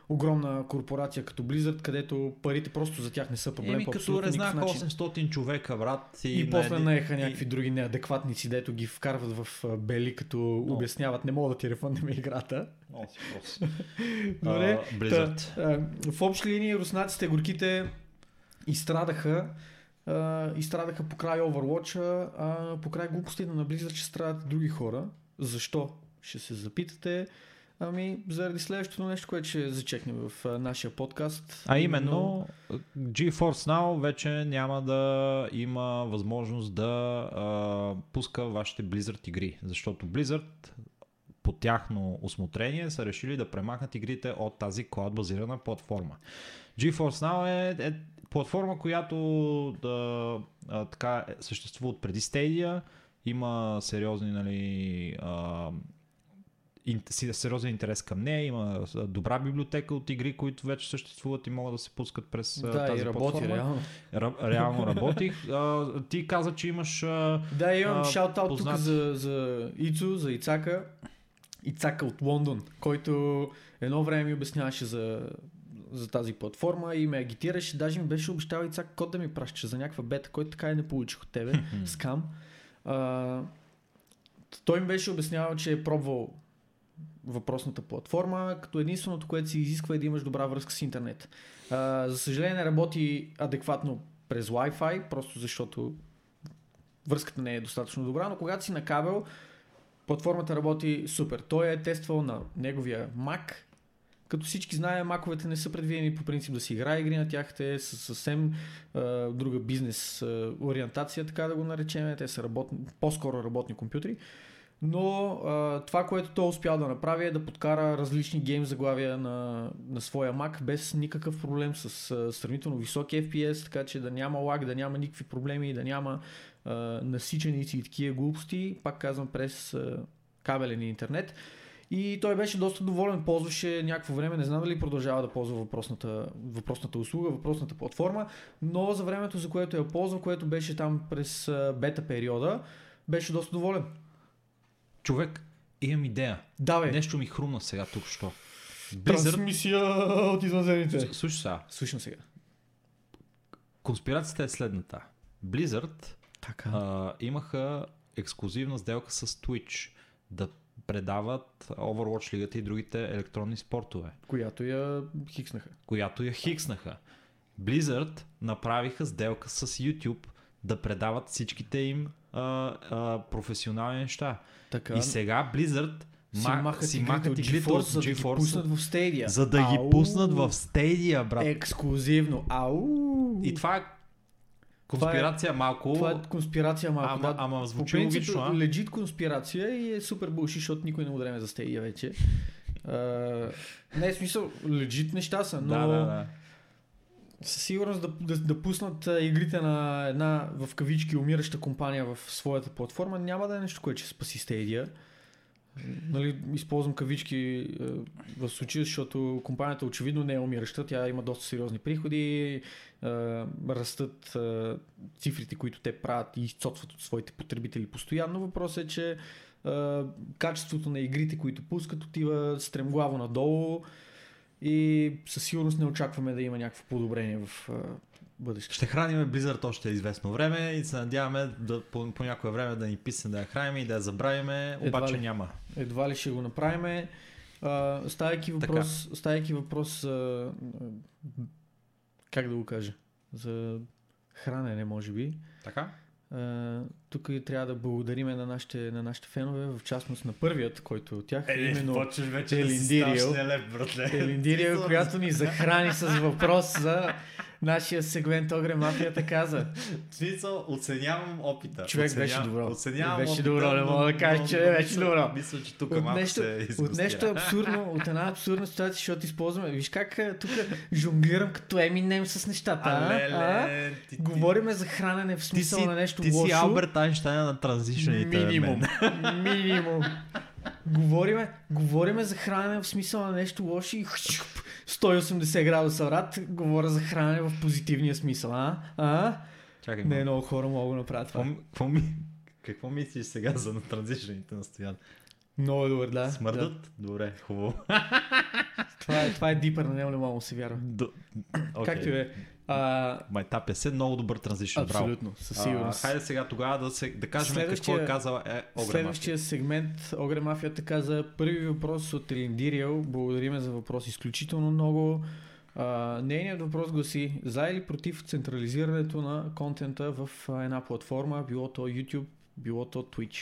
огромна корпорация като Blizzard, където парите просто за тях не са проблем. Еми, по като начин. 800 човека, брат. И, И, после един- наеха и- някакви други неадекватници, дето ги вкарват в а, бели, като обясняват, не мога да ти рефъндаме играта. Просто. Добре, А, Blizzard. Та, а, в общи линии руснаците, горките изстрадаха а, изстрадаха покрай Overwatch, а покрай глупостите на Blizzard ще страдат други хора. Защо? Ще се запитате. Ами, заради следващото нещо, което ще зачекнем в а, нашия подкаст. А именно, GeForce Now вече няма да има възможност да а, пуска вашите Blizzard игри, защото Blizzard по тяхно осмотрение са решили да премахнат игрите от тази клауд базирана платформа. GeForce Now е, е платформа, която да, а, така, е- съществува от преди Stadia, има сериозни нали, а, ин- сериозен интерес към нея, има добра библиотека от игри, които вече съществуват и могат да се пускат през Да, тази и работи платформа. реално. Ра- реално работих. А, ти каза, че имаш... А, Да, имам шаутаут тук познат. за, за Ицу, за Ицака. Ицака от Лондон, който едно време ми обясняваше за, за тази платформа и ме агитираше. Даже ми беше обещал Ицак код да ми праща за някаква бета, който така и не получих от тебе. Скам. А, той ми беше обяснявал, че е пробвал въпросната платформа, като единственото, което се изисква е да имаш добра връзка с интернет. А, за съжаление не работи адекватно през Wi-Fi, просто защото връзката не е достатъчно добра, но когато си на кабел, платформата работи супер. Той е тествал на неговия Mac, като всички знаем, маковете не са предвидени по принцип да си играе игри на тях, те са съвсем а, друга бизнес а, ориентация, така да го наречем. Те са работни, по-скоро работни компютри. Но а, това, което той успял да направи е да подкара различни гейм заглавия на, на своя Mac без никакъв проблем с а, сравнително високи FPS, така че да няма лаг, да няма никакви проблеми, да няма а, насиченици и такива глупости, пак казвам през а, кабелен интернет. И той беше доста доволен, ползваше някакво време, не знам дали продължава да ползва въпросната, въпросната услуга, въпросната платформа, но за времето, за което я ползва, което беше там през бета периода, беше доста доволен. човек, имам идея. Давай, Нещо ми хрумна сега тук, що. Blizzard... трансмисия от извънземните. Слушай сега, Слушам сега. конспирацията е следната. Blizzard Така. а, имаха ексклюзивна сделка с Twitch да предават Overwatch лигата и другите електронни спортове, Която я хикснаха. която я хикснаха. Blizzard направиха сделка с YouTube да предават всичките им а, а, професионални неща. Така. И сега Blizzard си мах, махат си игрите махат от игрите GeForce, от за да ги GeForce, пуснат в Stadia. за да ги Ау! пуснат в Stadia, брат. Ексклюзивно. Ау! И това е конспирация малко. Това е конспирация малко. Ама, да. ама По звучи принцип, логично, а? конспирация и е супер булши, защото никой не му време за Stadia вече. Uh, не, в смисъл, легит неща са, но Да, да, да. със сигурност да, да, да пуснат игрите на една в кавички умираща компания в своята платформа няма да е нещо, което ще спаси Stadia. Нали, използвам кавички а, в случая, защото компанията очевидно не е умираща, тя има доста сериозни приходи, а, растат а, цифрите, които те правят и изцоцват от своите потребители постоянно. Въпросът е, че качеството на игрите, които пускат, отива стремглаво надолу и със сигурност не очакваме да има някакво подобрение в бъдеще. Ще храним Blizzard още известно време и се надяваме да, по, по някое време да ни писне да я храним и да я забравиме, Едва обаче ли. няма. Едва ли ще го направим. Ставайки въпрос, ставайки въпрос а, как да го кажа, за хранене, може би. Така? А, тук и трябва да благодариме на нашите, на нашите фенове, в частност на първият, който е от тях, Е, именно почваш вече да Елиндирио. ставаш нелеп, братле. Елиндирия, Смисъл, която ни захрани с въпрос за нашия сегмент Огре Мафията каза. Смисъл, оценявам опита. Човек оценявам, беше добро. Оценявам Беше опита, добро, не мога да кажа, че но беше добро. Мисля, че тук От малко нещо, се от нещо абсурдно, от една абсурдна ситуация, защото използваме. Виж как е, тук жонглирам като Еминем с нещата. А, А? а? леле, ти, ти- Говориме за хранене в ти смисъл си, на нещо ти лошо. си Алберт Айнштайн на транзишените. Минимум. Минимум. Говориме, говориме за хранене в смисъл на нещо лошо и 180 градуса врат, говоря за хранене в позитивния смисъл, а? А? Чакай, Не, много хора могат да направят това. какво, ми, какво мислиш сега за на транзишените на Стоян? Много е добър, да. Смърдат? Да. Добре, хубаво. Това, е, това е дипър, на него не мога да се вярва. До... Както и е. А, Майтапя се, много добър транзишън, браво. Абсолютно, със сигурност. А, хайде сега тогава да, се, да кажем Следващия- какво е казала е, Огре Следващия сегмент Огре Мафията каза първи въпрос от Елиндириел. Благодариме за въпрос изключително много. А, нейният въпрос гласи за или против централизирането на контента в една платформа, било то YouTube, било то Twitch.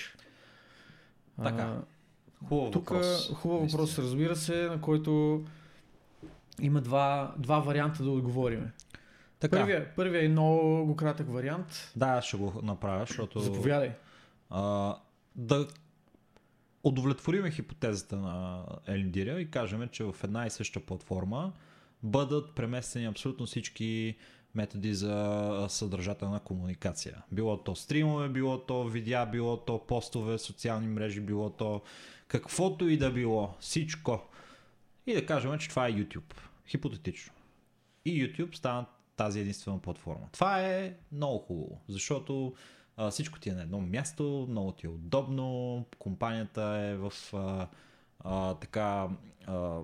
Така, А, Хубав тук въпрос. хубав въпрос, разбира се, на който има два, два варианта да отговориме. Така, Първия, първия е много кратък вариант. да, ще го направя, защото... Заповядай. А, да удовлетвориме хипотезата на Елиндирия и кажем, че в една и съща платформа бъдат преместени абсолютно всички методи за съдържателна комуникация. Било то стримове, било то видеа, било то постове, социални мрежи, било то каквото и да било, всичко. И да кажем, че това е YouTube. Хипотетично. И YouTube стана тази единствена платформа. Това е много хубаво, защото а, всичко ти е на едно място, много ти е удобно, компанията е в а, а, така а,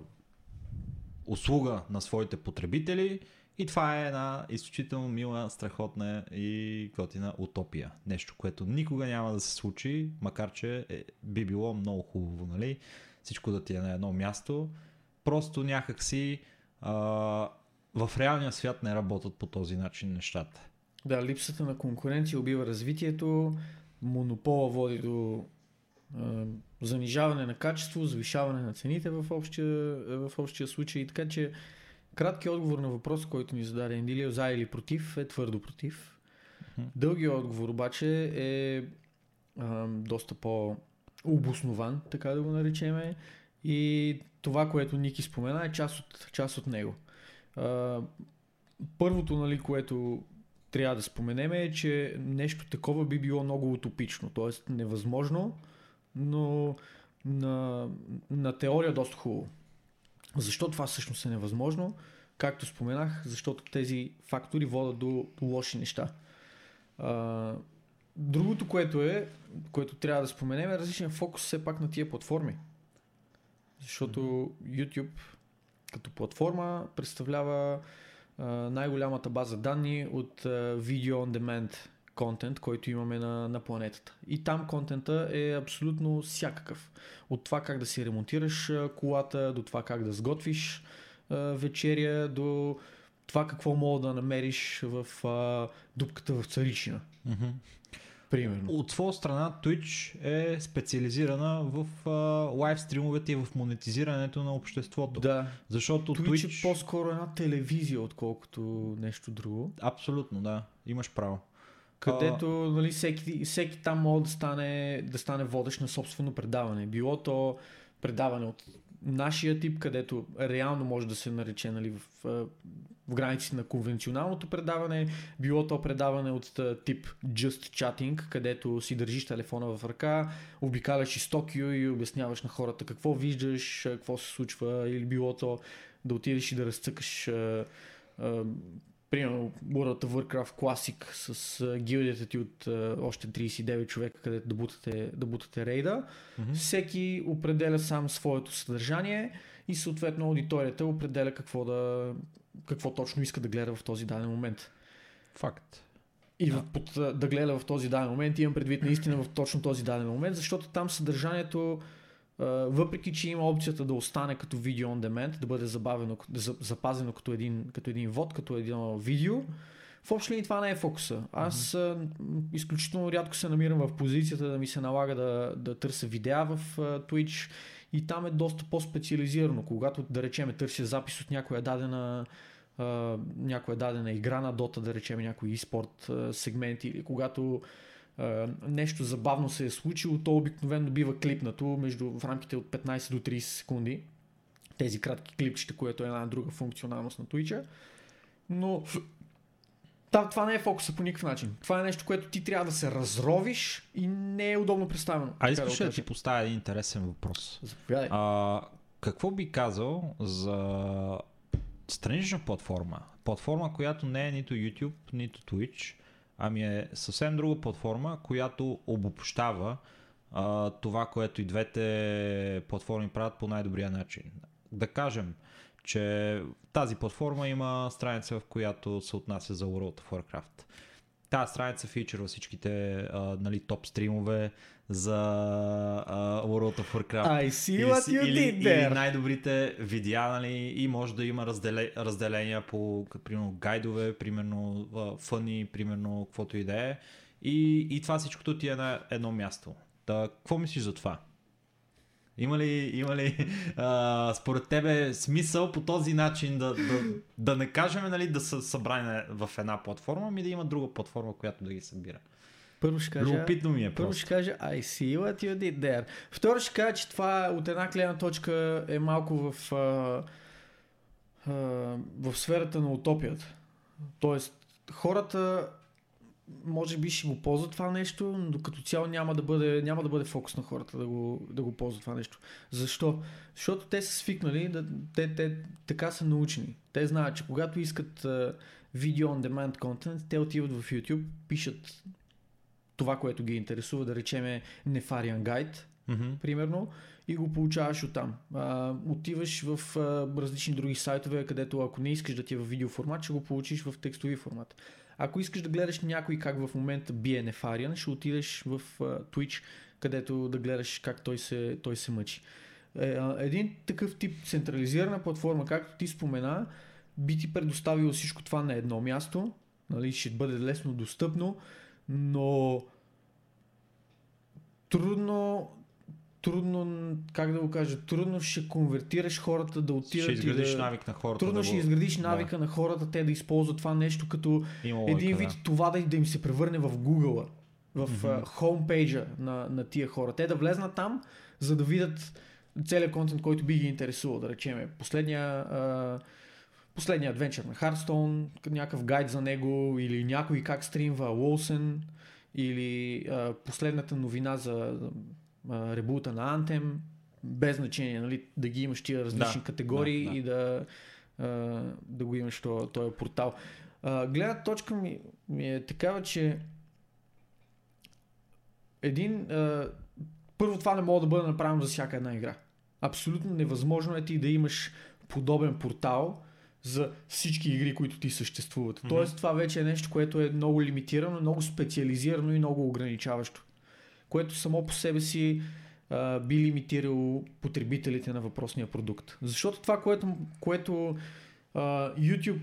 услуга на своите потребители и това е една изключително мила, страхотна и готина утопия. Нещо, което никога няма да се случи, макар че е, би било много хубаво, нали? Всичко да ти е на едно място. Просто някакси а, в реалния свят не работят по този начин нещата. Да, липсата на конкуренция убива развитието, монопола води до а, занижаване на качество, завишаване на цените в общия, в общия случай. Така че краткият отговор на въпроса, който ни зададе Ендилио, за или против, е твърдо против. Дългият отговор обаче е а, доста по-обоснован, така да го наречеме. И това, което Ники спомена, е част от, част от него. А, първото, нали, което трябва да споменем е, че нещо такова би било много утопично, т.е. невъзможно, но на, на теория доста хубаво. Защо това всъщност е невъзможно? Както споменах, защото тези фактори водят до лоши неща. А, другото, което е, което трябва да споменем е различен фокус все пак на тия платформи. Защото YouTube като платформа представлява най-голямата база данни от видео on demand контент, който имаме на, на планетата. И там контента е абсолютно всякакъв. От това как да си ремонтираш колата, до това как да сготвиш вечеря, до това какво мога да намериш в дупката в Царичина. Примерно. От своя страна Twitch е специализирана в а, лайв стримовете и в монетизирането на обществото. Да, Защото Twitch, Twitch... е по-скоро една телевизия, отколкото нещо друго. Абсолютно, да. Имаш право. Където нали, всеки, всеки там може да стане, да стане водещ на собствено предаване. Било то предаване от нашия тип, където реално може да се нарече нали, в, в границите на конвенционалното предаване, било то предаване от тип Just Chatting, където си държиш телефона в ръка, обикаляш из Токио и обясняваш на хората какво виждаш, какво се случва, или било то да отидеш и да разцъкаш а, а, примерно World of Warcraft Classic с а, гилдията ти от а, още 39 човека, където да бутате, да бутате рейда. Мгм. Всеки определя сам своето съдържание и съответно аудиторията определя какво, да, какво точно иска да гледа в този даден момент. Факт. И в, под, да гледа в този даден момент имам предвид наистина в точно този даден момент, защото там съдържанието въпреки, че има опцията да остане като видео on demand, да бъде забавено, да за- запазено като един, като един вод, като едно видео, В общи линии това не е фокуса. Аз mm-hmm. изключително рядко се намирам в позицията да ми се налага да, да търся видеа в Twitch и там е доста по-специализирано. Когато, да речем, търся запис от някоя дадена uh, някоя дадена игра на Dota, да речем някой e-спорт uh, сегмент или когато uh, нещо забавно се е случило, то обикновено бива клипнато между, в рамките от 15 до 30 секунди. Тези кратки клипчета, което е една друга функционалност на Twitch. Но това, това не е фокуса по никакъв начин. Това е нещо, което ти трябва да се разровиш и не е удобно представено. А искаш да, да ти поставя един интересен въпрос? Заповядай. А, какво би казал за странична платформа? Платформа, която не е нито YouTube, нито Twitch, ами е съвсем друга платформа, която обобщава а, това, което и двете платформи правят по най-добрия начин. Да кажем, че тази платформа има страница, в която се отнася за World of Warcraft. Тази страница фичерва всичките а, нали, топ стримове за а, World of Warcraft. I see what you или, did there. или най-добрите видеа, нали, и може да има разделе, разделения по, примерно, гайдове, примерно, фъни, примерно, каквото и да е. И, и това всичкото ти е на едно място. Та, какво мислиш за това? Има ли, има ли а, според тебе смисъл по този начин да, да, да не кажем нали, да са събрани в една платформа, ами да има друга платформа, която да ги събира? Първо ще кажа, Любопитно ми е първо просто. ще кажа I see what you did there. Второ ще кажа, че това от една гледна точка е малко в, а, а, в сферата на утопията. Тоест, хората може би ще го ползват това нещо, но като цяло няма да бъде, няма да бъде фокус на хората да го, да го ползват това нещо. Защо? Защото те са свикнали, да, те, те така са научени. Те знаят, че когато искат видео on demand content, те отиват в YouTube, пишат това, което ги интересува, да речеме Nefarian Guide, Mm-hmm. примерно, и го получаваш оттам. А, отиваш в а, различни други сайтове, където ако не искаш да ти е в видеоформат, ще го получиш в текстови формат. Ако искаш да гледаш някой как в момента бие Нефариан, ще отидеш в а, Twitch, където да гледаш как той се, той се мъчи. Е, един такъв тип централизирана платформа, както ти спомена, би ти предоставил всичко това на едно място, нали, ще бъде лесно достъпно, но трудно трудно, как да го кажа, трудно ще конвертираш хората да отидат Ще изградиш и да... навик на хората. Трудно да ще го... изградиш навика на хората, те да използват това нещо като логика, един вид да. това да, да им се превърне в Google, в mm-hmm. хомпейджа на, на тия хора. Те да влезнат там, за да видят целият контент, който би ги интересувал. Да речем, последния, а, последния адвенчър на Hearthstone, някакъв гайд за него, или някой как стримва Лоусен, или а, последната новина за а, ребута на Anthem, без значение, нали, да ги имаш тия различни Да, категории да, да. и да, а, да го имаш този, този портал. А, гледна точка ми, ми е такава, че един... А, първо това не може да бъде направено за всяка една игра. Абсолютно невъзможно е ти да имаш подобен портал за всички игри, които ти съществуват. Мгм. Тоест това вече е нещо, което е много лимитирано, много специализирано и много ограничаващо. Което само по себе си а, би лимитирало потребителите на въпросния продукт. Защото това, което, което а, YouTube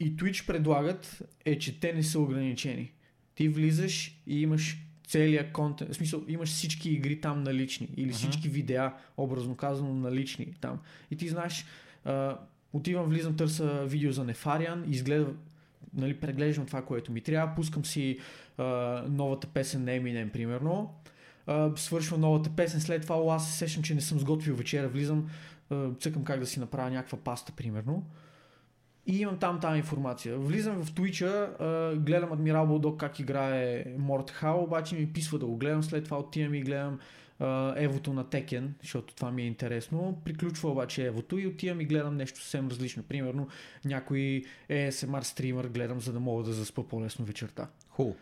и Twitch предлагат е, че те не са ограничени. Ти влизаш и имаш целият контент, в смисъл имаш всички игри там налични или Мгм. всички видеа, образно казано, налични там. И ти знаеш, а, отивам, влизам, търся видео за Нефариан, изгледам, нали, преглеждам това, което ми трябва, пускам си а, новата песен на Eminem, примерно, а, свършва новата песен, след това аз се сещам, че не съм сготвил вечера, влизам, а, цъкам как да си направя някаква паста, примерно. И имам там тази информация. Влизам в Twitch, гледам Адмирал Булдог как играе Мортхал, обаче ми писва да го гледам, след това отивам и гледам Евото на Текен, защото това ми е интересно. Приключва обаче Евото и отивам и гледам нещо съвсем различно. Примерно някой ASMR стример гледам, за да мога да заспа по-лесно вечерта. Хубаво.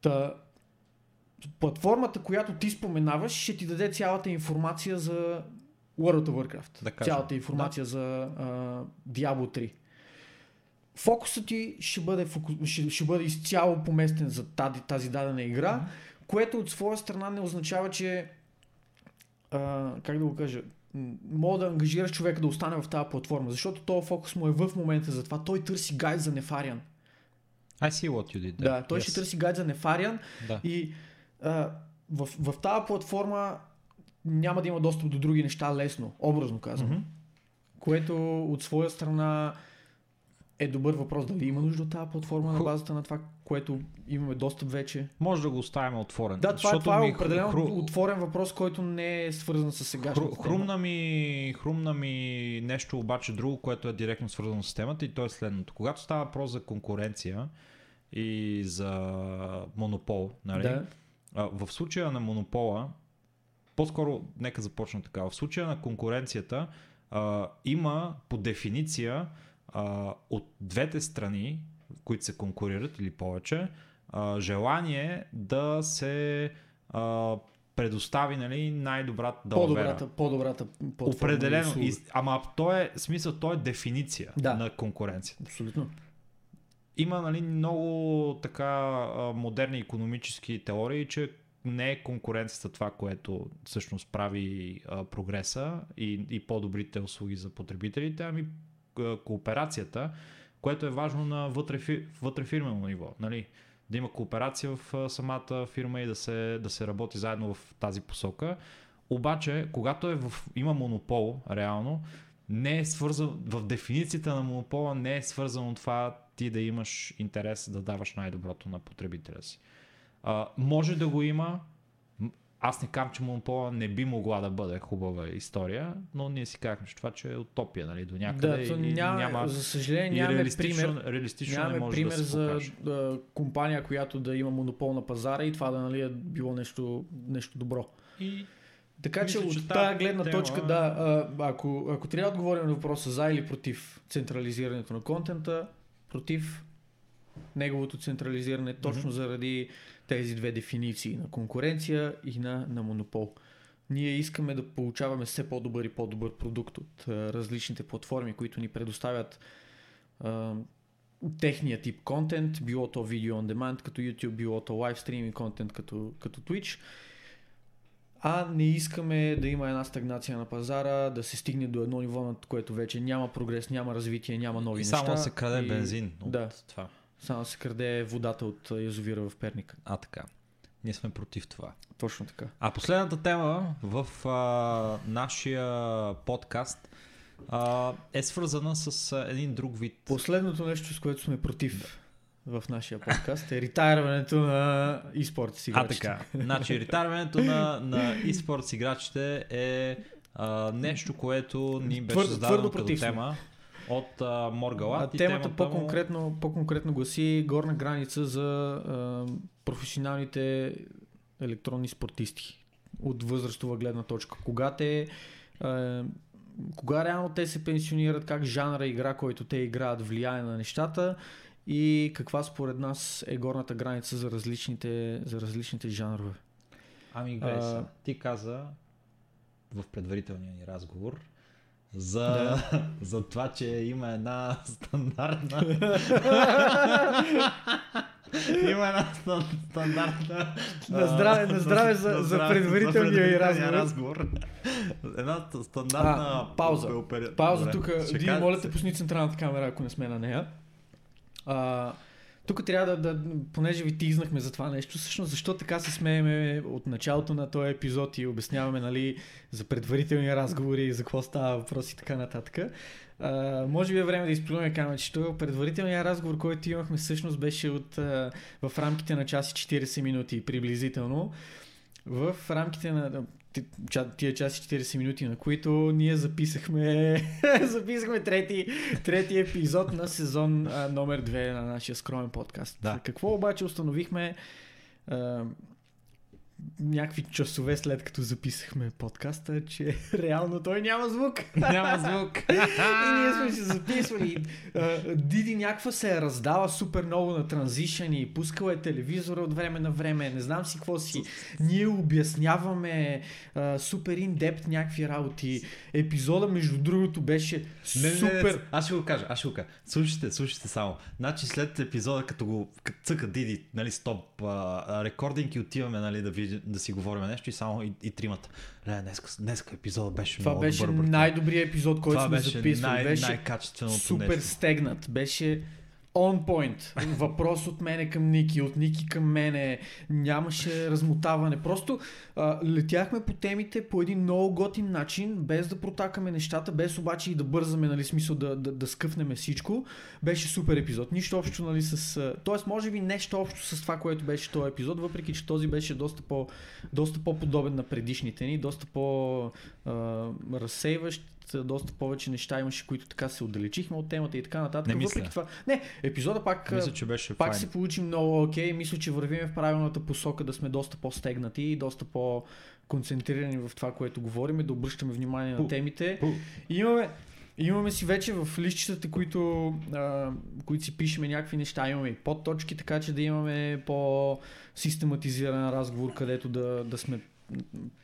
Та, платформата, която ти споменаваш, ще ти даде цялата информация за World of Warcraft. Да кажем. цялата информация за а, Diablo 3. Фокусът ти ще бъде, фоку... ще, ще бъде изцяло поместен за тази, тази дадена игра, което от своя страна не означава, че а, как да го кажа, мога да ангажираш човека да остане в тази платформа, защото този фокус му е в момента за това. Той търси гайд за Нефариан. I see what you did. there. Да, той Yes. ще търси гайд за Нефариан Да. и а, в, в тази платформа няма да има достъп до други неща лесно, образно казвам. Мгм. Което от своя страна е добър въпрос дали има нужда от тази платформа на базата на това, което имаме достъп вече. Може да го оставим отворен. Да, това, е- това е определено хру- отворен въпрос, който не е свързан с сегашната Хру, хрумна, ми, хрумна ми нещо обаче друго, което е директно свързано с темата и то е следното. Когато става въпрос за конкуренция и за монопол, нали? Да. В случая на монопола, по-скоро нека започна така, в случая на конкуренцията а, има по дефиниция а, от двете страни, които се конкурират или повече, а, желание да се а, предостави нали, най-добрата далавера. По-добрата, по-добрата. Определено. И, ама то е, смисъл, то е дефиниция Да. на конкуренцията. Абсолютно. Има нали, много така модерни економически теории, че не е конкуренцията това, което всъщност прави а, прогреса и, и по-добрите услуги за потребителите, ами кооперацията, което е важно на вътре, фи- вътрефирмено ниво. Нали? Да има кооперация в а, самата фирма и да се, да се работи заедно в тази посока. Обаче, когато е в, има монопол, реално, не е свързан, в дефиницията на монопола не е свързано това ти да имаш интерес да даваш най-доброто на потребителя си. А, може да го има, аз не казвам, че монопола не би могла да бъде хубава история, но ние си казахме, че това че е утопия, нали, до някъде. Да, и, няма, няма, за съжаление нямаме реалистично, пример. реалистично не Нямаме може пример да се за покаже. а, компания, която да има монопол на пазара и това да нали, е било нещо, нещо добро. И Така Мисля, че че от тази тази гледна тема- точка, да, а, ако, ако трябва да отговорим на въпроса за или против централизирането на контента, против неговото централизиране, точно Мгм. заради тези две дефиниции на конкуренция и на, на монопол. Ние искаме да получаваме все по-добър и по-добър продукт от а, различните платформи, които ни предоставят а, техния тип контент, било то видео on demand като YouTube, било то live streaming контент като, като Twitch. А не искаме да има една стагнация на пазара, да се стигне до едно ниво, над което вече няма прогрес, няма развитие, няма нови и неща. само се краде и бензин от да. това. Само се краде водата от язовира в Перника. А така. Ние сме против това. Точно така. А последната тема в а, нашия подкаст а, е свързана с а, един друг вид. Последното нещо, с което сме против в нашия подкаст е ретайрването на e-спорт си А така. Значи, ретарването на, на e-sports играчите е а, нещо, което ни беше Твърдо- зададено твърдо като против сме. От а, А, Моргалат. и темата по-конкретно, по-конкретно гласи горна граница за а, професионалните електронни спортисти от възрастова гледна точка. Кога те а, кога реално те се пенсионират, как жанра игра, който те играят, влияе на нещата и каква според нас е горната граница за различните, за различните жанрове. Ами, гледай А. Ти каза в предварителния ни разговор за, Да. за това, че има една стандартна... има една стан- стандартна... На здраве- на здраве за- на за предварителния и предварителния разговор. Една ст- стандартна... А, пауза. опери- Пауза тук. Кажа- моля те, пусни централната камера, ако не сме на нея. А, тук трябва да, да, понеже ви тизнахме за това нещо, всъщност защо така се смееме от началото на този епизод и обясняваме нали, за предварителни разговори, за какво става въпрос и така нататък. А, може би е време да изплюваме камъчето. Предварителният разговор, който имахме всъщност беше от, а, в рамките на час и 40 минути приблизително. В рамките на тия час и 40 минути, на които ние записахме, записахме трети, трети епизод на сезон а, номер 2 на нашия скромен подкаст. Да. Какво обаче установихме а, някакви часове след като записахме подкаста, че реално той няма звук. Няма звук. И ние сме си записвали. Диди някаква се е раздава супер много на транзишън и пускала е телевизора от време на време. Не знам си какво си. Ние обясняваме а, супер индепт някакви работи. Епизода, между другото, беше Не, не, супер. не, аз ще го кажа, аз ще го кажа. Слушайте, слушайте само. Значи след епизода, като го цъка Диди, нали, стоп, рекординг и отиваме, нали, да, да си говорим нещо и само и, и тримата. Не, днес, днес епизода беше Това много беше добър. най-добрият епизод, който Това сме беше записвали. най- беше най-качественото супер нещо. стегнат. Беше On point. Въпрос от мене към Ники, от Ники към мене. Нямаше размотаване. Просто а, летяхме по темите по един много готин начин, без да протакаме нещата, без обаче и да бързаме, нали, смисъл да, да, да скъфнем всичко. Беше супер епизод. Нищо общо, нали, с... Тоест, може би нещо общо с това, което беше този епизод, въпреки, че този беше доста, по, доста по-подобен на предишните ни, доста по-разсейващ доста повече неща имаше, които така се отдалечихме от темата и така нататък. Не мисля. Въпреки това. Не, епизода пак, Мисля, че беше пак файн. се получи много окей. Мисля, че вървиме в правилната посока да сме доста по-стегнати и доста по-концентрирани в това, което говорим, да обръщаме внимание на Пу. темите. Пу. И имаме, имаме си вече в листчетата, които, а, които си пишеме някакви неща, имаме и подточки, така че да имаме по-систематизиран разговор, където да, да сме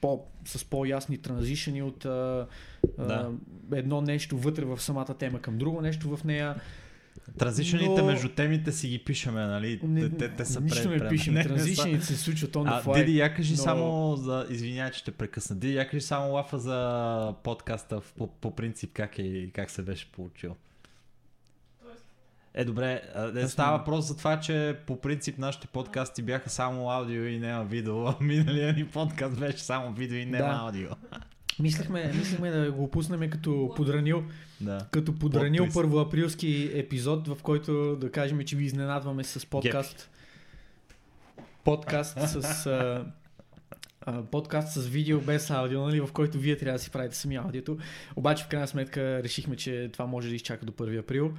по, с по-ясни транзишени от а, а, Да. едно нещо вътре в самата тема към друго нещо в нея. Транзишените Но- между темите си ги пишеме, нали? Не, те, те, те са нищо пред, не пишем. Транзишените се случват on the А, fly. Диди, я кажи но- само за... Извинявай, че те прекъсна. Диди, я кажи само лафа за подкаста по, по принцип как, е, как се беше получил. Е, добре, а, не става въпрос за това, че по принцип нашите подкасти бяха само аудио и няма видео, а миналия ни подкаст беше само видео и няма Да. аудио. Мислехме, мислехме да го пуснем като подранил, Да. като подранил първоаприлски епизод, в който да кажем, че ви изненадваме с подкаст. Подкаст с... А, а, подкаст с видео без аудио, нали, в който вие трябва да си правите сами аудиото. Обаче в крайна сметка решихме, че това може да изчака до 1 април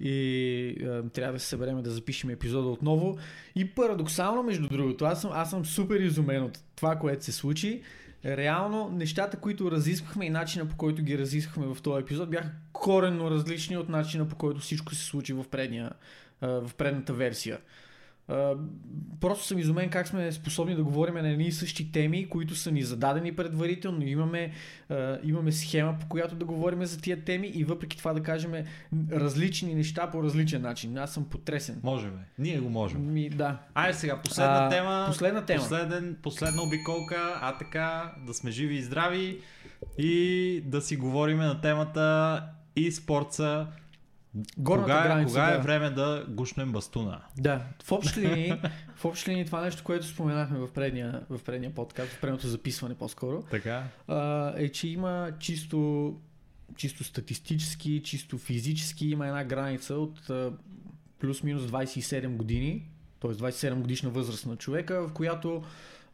и а, трябва да се съберем да запишем епизода отново. И парадоксално, между другото, аз съм, аз съм супер изумен от това, което се случи. Реално, нещата, които разисквахме и начина по който ги разисквахме в този епизод бяха коренно различни от начина по който всичко се случи в, предния, а, в предната версия. Просто съм изумен как сме способни да говорим на едни и същи теми, които са ни зададени предварително. Имаме, а, имаме схема, по която да говорим за тия теми и въпреки това да кажем различни неща по различен начин. Аз съм потресен. Можем. Ние го можем. Ми, да. Айде сега, последна А, тема. Последна тема. Последен, последна обиколка, а така да сме живи и здрави и да си говорим на темата и спорта. Горната Кога, граница. кога е да. време да гушнем бастуна? Да, в общи линии, в общи линии това нещо, което споменахме в предния, в предния подкаст, в предното записване по-скоро, Така. а, е, че има чисто, чисто статистически, чисто физически, има една граница от а, плюс-минус 27 години, т.е. 27 годишна възраст на човека, в която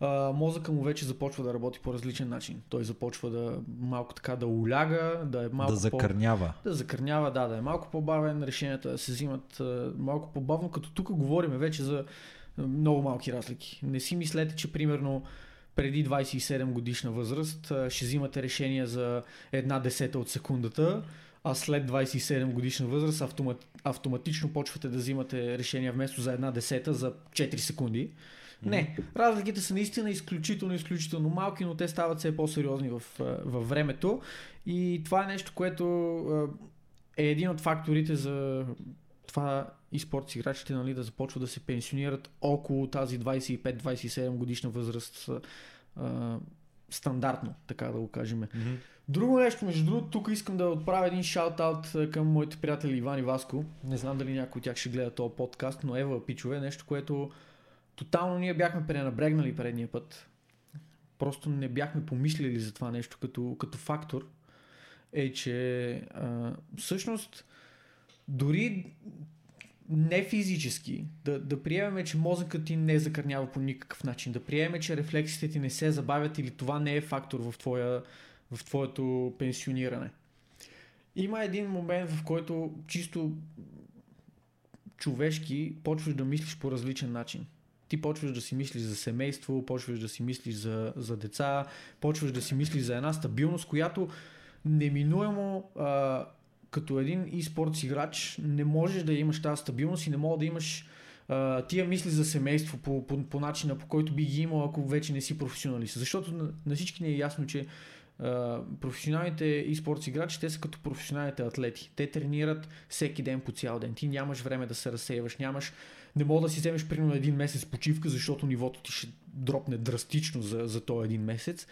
а, мозъка му вече започва да работи по различен начин. Той започва да малко така да уляга, да е малко да закърнява. да закърнява, да, да е малко по-бавен, решенията да се взимат а, малко по-бавно, като тук говорим вече за много малки разлики. Не си мислете, че примерно преди 27 годишна възраст ще взимате решения за една десета от секундата, а след 27 годишна възраст автомат, автоматично почвате да взимате решения вместо за една десета за 4 секунди. Не, разликите са наистина изключително, изключително малки, но те стават все по-сериозни в, във времето. И това е нещо, което е един от факторите за това и спортс играчите нали, да започват да се пенсионират около тази 25-27 годишна възраст а, стандартно, така да го кажем. Мгм. Друго нещо, между другото, тук искам да отправя един шаут-аут към моите приятели Иван и Васко. Не знам дали някой от тях ще гледа този подкаст, но Ева Пичове, нещо, което тотално ние бяхме пренабрегнали предния път. Просто не бяхме помислили за това нещо като, като фактор. Е, че а, всъщност дори не физически, да, да приемеме, че мозъкът ти не закърнява по никакъв начин, да приемеме, че рефлексите ти не се забавят или това не е фактор в, твоя, в твоето пенсиониране. Има един момент, в който чисто човешки почваш да мислиш по различен начин. Ти почваш да си мислиш за семейство, почваш да си мислиш за, за деца, почваш да си мислиш за една стабилност, която неминуемо а, като един e-спортс играч не можеш да имаш тази стабилност и не мога да имаш а, тия мисли за семейство по, по, по начина по който би ги имал, ако вече не си професионалист. Защото на, на всички ни е ясно, че професионалните e-спортс играчи, те са като професионалните атлети. Те тренират всеки ден по цял ден. Ти нямаш време да се разсейваш, нямаш не мога да си вземеш примерно един месец почивка, защото нивото ти ще дропне драстично за, за този един месец.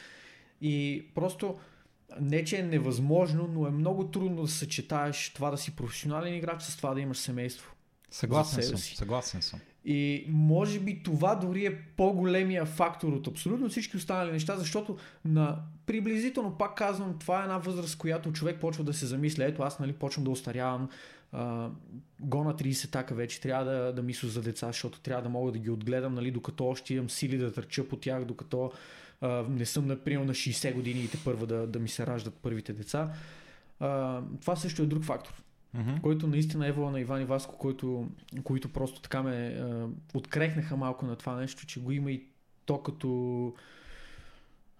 И просто не, че е невъзможно, но е много трудно да съчетаеш това да си професионален играч с това да имаш семейство. Съгласен съм, си. съгласен съм. И може би това дори е по-големия фактор от абсолютно всички останали неща, защото на приблизително, пак казвам, това е една възраст, която човек почва да се замисля. Ето аз нали, почвам да остарявам, а, го на 30 така вече трябва да, да мисля за деца, защото трябва да мога да ги отгледам, нали, докато още имам сили да търча по тях, докато а, не съм, например, на 60 години и те първа да, да ми се раждат първите деца. А, това също е друг фактор Мгм. който наистина е на Иван и Васко, който, които просто така ме а, открехнаха малко на това нещо, че го има и то като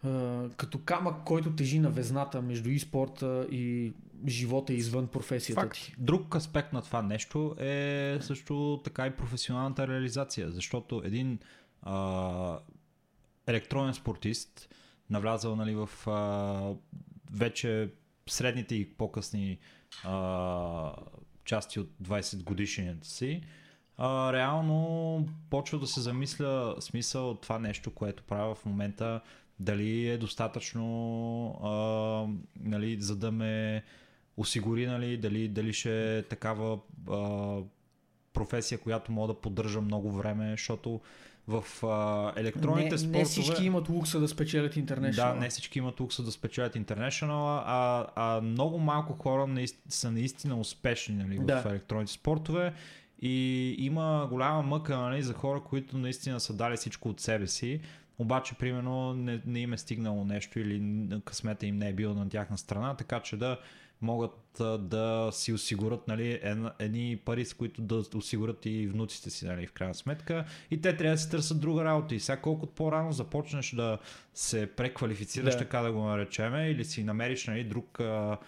а, като камък, който тежи на везната между и спорта и живота извън професията Факт. ти. Друг аспект на това нещо е също така и професионалната реализация, защото един а, електронен спортист, навлязал нали, в а, вече средните и по-късни а, части от 20 годишният си, а, реално почва да се замисля смисъл от това нещо, което правя в момента, дали е достатъчно, а, нали, за да ме осигури, нали, дали, дали ще е такава а, професия, която мога да поддържа много време, защото в а, електронните не, спортове... не всички имат лукса да спечелят интернет. Да, не всички имат лукса да спечелят International, а, а много малко хора наист... са наистина успешни нали, Да. в електронните спортове. И има голяма мъка нали, за хора, които наистина са дали всичко от себе си, обаче, примерно, не, не им е стигнало нещо или късмета им не е бил на тяхна страна, така че да могат а, да си осигурят нали, едни пари, с които да осигурят и внуците си, нали, в крайна сметка. И те трябва да си търсят друга работа. И сега колкото по-рано започнеш да се преквалифицираш, Да. така да го наречеме, или си намериш нали, друг, а,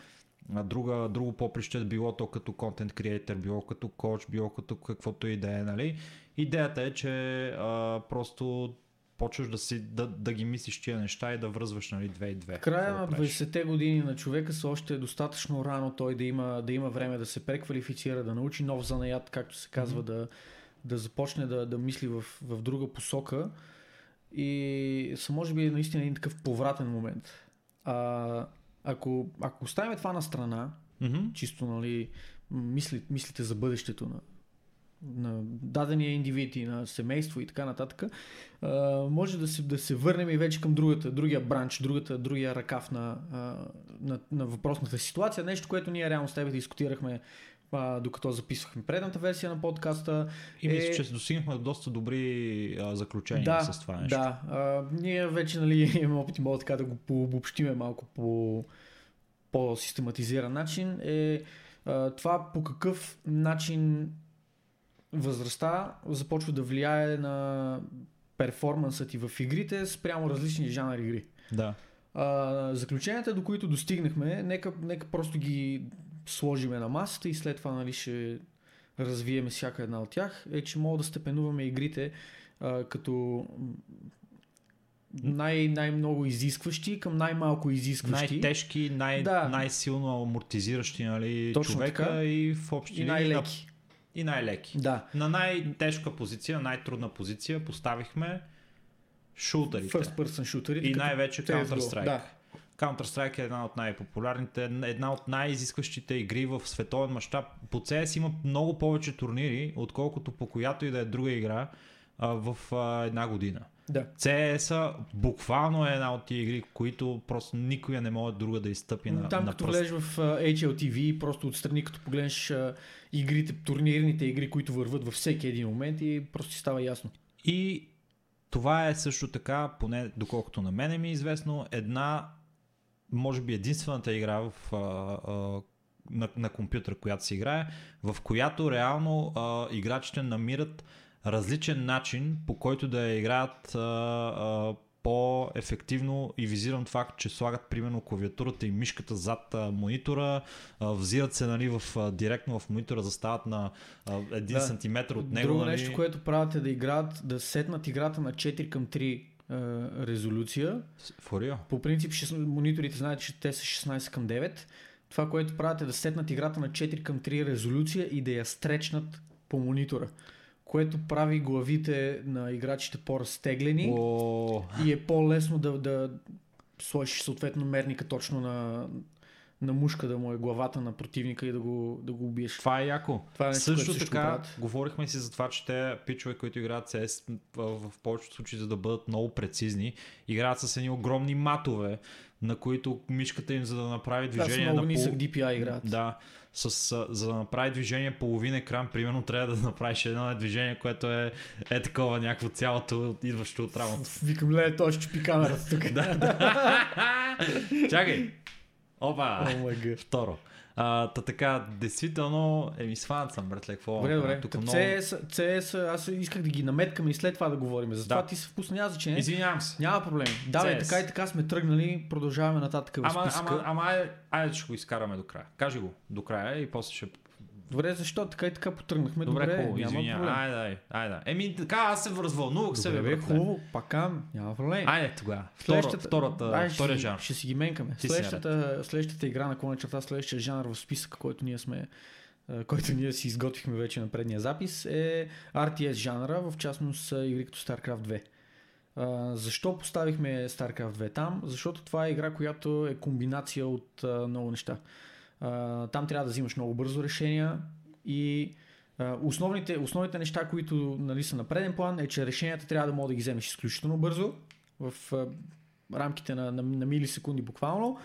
друга, друго поприще, било то като контент креатор, било като коуч, било като каквото и да е. Нали. Идеята е, че а, просто почваш да, си, да, да ги мислиш тия неща и да връзваш нали, две и две. Края на да правиш. 20-те години на човека са още достатъчно рано той да има, да има време да се преквалифицира, да научи нов занаят, както се казва, да, да започне да, да мисли в, в друга посока. И са може би наистина един такъв повратен момент. А, ако, ако оставим това на страна, Мгм. чисто нали, мисли, мислите за бъдещето на, на дадения индивид и на семейство и така нататък, а, може да се, да се върнем и вече към другата, другия бранч, другата, другия ръкав на, а, на, на въпросната ситуация. Нещо, което ние реално с тебе дискутирахме а, докато записвахме предната версия на подкаста. И мисля, е- че достигнахме до доста добри а, заключения да, с това нещо. Да, а, ние вече нали, имаме опит мога така да го пообобщиме малко по по-систематизиран начин. Е а, това по какъв начин възрастта започва да влияе на перформансът ти в игрите спрямо различни жанри игри. да. А, заключенията, до които достигнахме, нека, нека просто ги сложиме на масата и след това нали, ще развиеме всяка една от тях, е, че мога да степенуваме игрите а, като най- най-много изискващи към най-малко изискващи Най-тежки, най- Да. най-силно амортизиращи нали, Точно човека така. и в общи и най-леки. И най-леки. Да. На най-тежка позиция, най-трудна позиция поставихме шутерите. First person шутерите. И най-вече. Counter-Strike. Да. Counter-Strike е една от най-популярните, една от най-изискващите игри в световен мащаб. По CS има много повече турнири, отколкото по която и да е друга игра а, в а, една година. Да. CS буквално е една от тия игри, които просто никоя не може друга да изстъпи на, Там на като пръст. влезеш в а, HLTV, просто отстрани като погледнеш а, игрите, турнирните игри, които върват във всеки един момент и просто става ясно. И това е също така, поне доколкото на мен ми е известно, една, може би единствената игра в, а, а, на, на компютър, която се играе, в която реално а, играчите намират различен начин, по който да я играят а, а, по-ефективно и визирам това, че слагат примерно клавиатурата и мишката зад а, монитора, а, взират се нали, в, а, директно в монитора, застават на а, един Да. сантиметр от него. Друго нали. нещо, което правят е да играят, да сетнат играта на 4 към 3 а, резолюция. For real? По принцип мониторите знаят, че те са 16 към 9. Това, което правят е да сетнат играта на 4 към 3 резолюция и да я стречнат по монитора. Което прави главите на играчите по-разтеглени О, и е по-лесно да, да сложиш съответно мерника точно на, на мушка да му е главата на противника и да го, да го убиеш. Това е яко. Това е нещо, също така, правят. говорихме си за това, че те пичове, които играят CS, в, в повечето случаи, за да бъдат много прецизни, играят с едни огромни матове, на които мишката им, за да направи движение много на пол... DPI играят. Да, с, а, за да направи движение половин екран, примерно трябва да направиш едно движение, което е, е такова някакво цялото, идващо от рамото. Викам, ле, той ще чупи камерата тук. да, да. Чакай! Опа! Гъд. Второ. А, та така, действително, еми сванат съм, братле, какво? Добре, добре. Тук много... CS, CS, аз исках да ги наметкаме и след това да говорим. За това Да. ти се впусна, няма значение. Извинявам се. Няма проблем. Да, бе, така и така сме тръгнали, продължаваме нататък в Ама, списъка. ама, ама, айде, айде ще го изкараме до края. Кажи го до края и после ще... Добре, защо така и така потръгнахме? Добре, Добре, хубаво, извиня. Айде, айде, айде. Еми, така, аз се развълнувах се, Добре, бе, хубаво, пакам, няма проблем. Айде тогава. Втора, втората, Ай, ще, втория жанр. Ще си ги менкаме. Следващата, следващата игра на клона черта, следващия жанр в списъка, който ние сме който ние си изготвихме вече на предния запис, е RTS жанра, в частност игри като StarCraft 2. А, защо поставихме StarCraft 2 там? Защото това е игра, която е комбинация от а, много неща. Там трябва да взимаш много бързо решения и основните, основните неща, които нали, са на преден план, е, че решенията трябва да мога да ги вземеш изключително бързо, в рамките на, на, на милисекунди буквално,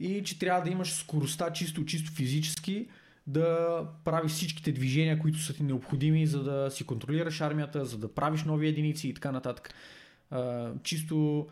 и че трябва да имаш скоростта чисто, чисто физически, да правиш всичките движения, които са ти необходими, за да си контролираш армията, за да правиш нови единици и така нататък. Чисто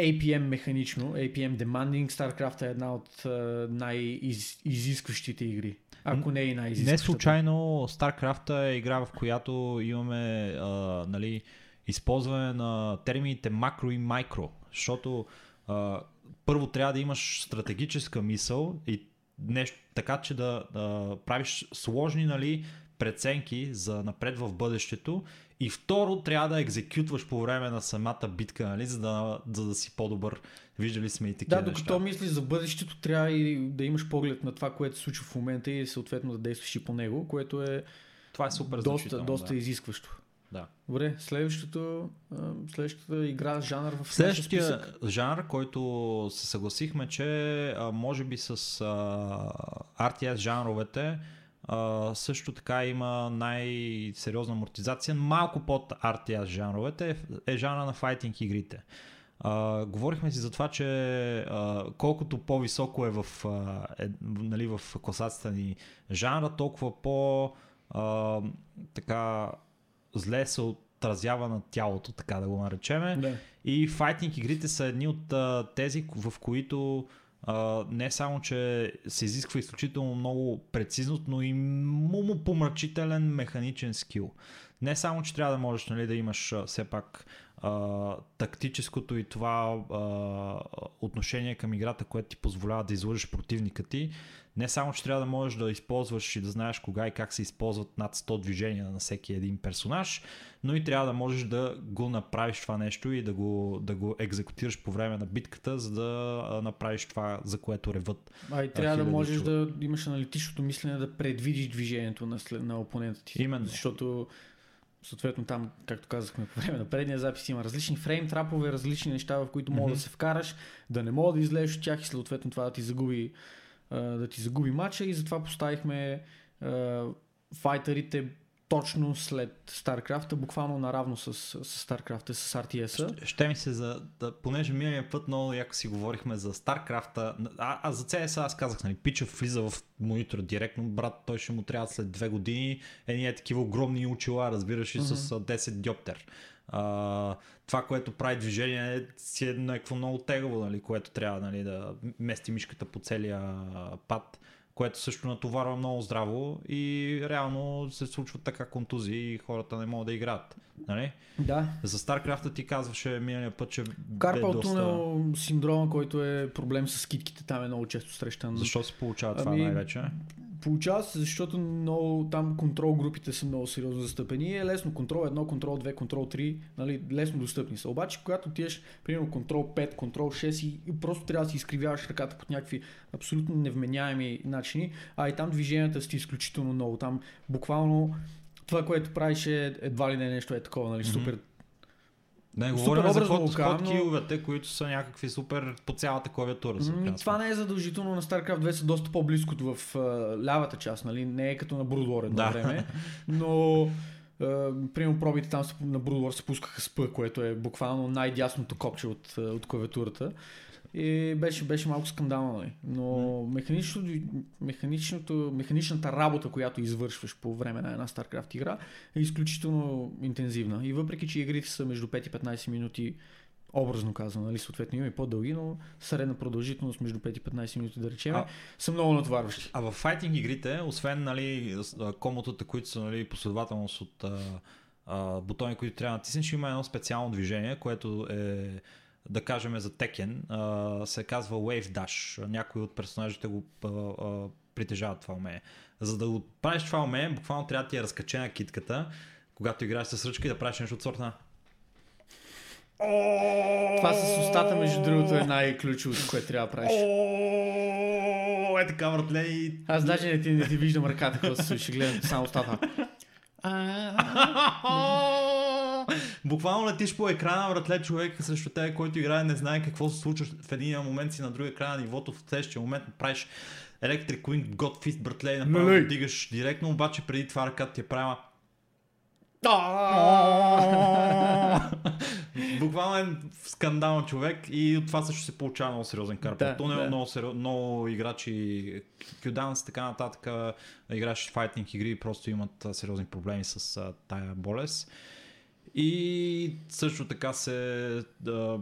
APM механично, APM demanding, StarCraft е една от а, най-изискващите игри. Ако не е и най-изискващата. Не случайно StarCraft е игра, в която имаме а, нали, използване на термините макро и майкро, защото а, първо трябва да имаш стратегическа мисъл и нещо така, че да, да правиш сложни нали, преценки за напред в бъдещето и второ трябва да екзекютваш по време на самата битка, нали, за, да, за да си по-добър. Виждали сме и такива Да, докато неща. мислиш за бъдещето, трябва и да имаш поглед на това, което се случва в момента и съответно да действаш и по него, което е Това е супер доста, доста да. изискващо. Да. Добре, следващото, следващата игра, жанр в Следващия списък. жанр, който се съгласихме, че може би с RTS жанровете а, също така има най-сериозна амортизация. Малко под RTS жанровете е, е жанра на файтинг игрите. А, говорихме си за това, че а, колкото по-високо е в, а, е, нали, в класацията ни жанра, толкова по а, така зле се отразява на тялото, така да го наречеме. Да. И файтинг игрите са едни от а, тези, в които не само, че се изисква изключително много прецизност, но и му помрачителен механичен скил. Не само, че трябва да можеш нали, да имаш все пак а, тактическото и това а, отношение към играта, което ти позволява да излъжеш противника ти. Не само, че трябва да можеш да използваш и да знаеш кога и как се използват над 100 движения на всеки един персонаж, но и трябва да можеш да го направиш това нещо и да го, да го екзекутираш по време на битката, за да направиш това, за което реват. А и трябва да можеш човека. да имаш аналитичното мислене да предвидиш движението на, след, на опонента ти. Именно. Защото съответно там, както казахме по време на предния запис, има различни фрейм трапове, различни неща, в които мога Мгм. да се вкараш, да не мога да излезеш от тях и съответно това да ти загуби, да ти загуби матча и затова поставихме файтерите точно след StarCraft, буквално наравно с, с StarCraft, с RTS-а. Ще ми се за, да, понеже миналия път много яко си говорихме за StarCraft, а, а за CS аз казах, нали, Пича влиза в монитора директно, брат, той ще му трябва след две години едни е такива огромни очила, разбираш, и с а, 10 диоптер. А, това, което прави движение е си е някакво много тегаво, нали, което трябва нали, да мести мишката по целия пад което също натоварва много здраво и реално се случват така контузии и хората не могат да играят. Нали? Да, За StarCraft ти казваше миналия път, че Карпал доста... тунел синдрома, който е проблем с китките, там е много често срещан. Защо се получава това Ами, най-вече? Получава се, защото много, там контрол групите са много сериозно застъпени и е лесно контрол 1, контрол 2, контрол 3, нали, лесно достъпни са. Обаче, когато отидеш, примерно контрол 5, контрол 6 и, и просто трябва да си изкривяваш ръката по някакви абсолютно невменяеми начини, а и там движенията са ти изключително много. Там буквално това, което правиш е едва ли не нещо е такова, нали, Мгм. супер Не говорим за казвам, но- хоткиловете, които са някакви супер по цялата клавиатура. са, М, Това не е задължително на StarCraft 2 са доста по-близко в а, лявата част, нали? Не е като на Brood War едно Да. време, но а, примерно пробите там на Brood War се пускаха с P, което е буквално най-дясното копче от, от клавиатурата. И беше, беше малко скандално, нали? но механичното, механичното, механичната работа, която извършваш по време на една StarCraft игра е изключително интензивна. И въпреки, че игрите са между 5 и 15 минути образно казано, нали, съответно има и по-дълги, но средна продължителност между 5 и 15 минути да речем, А- са много натоварващи. А в файтинг игрите, освен нали, комотата, които са нали, последователност от а, а, бутони, които трябва да натиснеш, има едно специално движение, което е да кажем за а, се казва Wave Dash. Някои от персонажите го притежават това умение. За да го правиш това умение, буквално трябва да ти е разкачена китката, когато играеш с ръчка и да правиш нещо от сорта Това с устата, между другото, е най-ключовото, което трябва да правиш. Е така, братле, и Аз даже не ти, не ти виждам ръката, какво се случи, гледам само устата. Буквално летиш по екрана, братле, човек срещу тебе, който играе, не знае какво се случва в един момент си на другия край на нивото, в следващия момент правиш Electric Wing God Fist, братле, и направо Нали? го дигаш директно, обаче преди това ръката ти е правила. Буквално е скандален човек и от това също се получава много сериозен карпа. Да, То не е да. много, сериоз, много играчи, Кюданс така нататък, играчи файтинг игри просто имат сериозни проблеми с тая болест. И също така се да,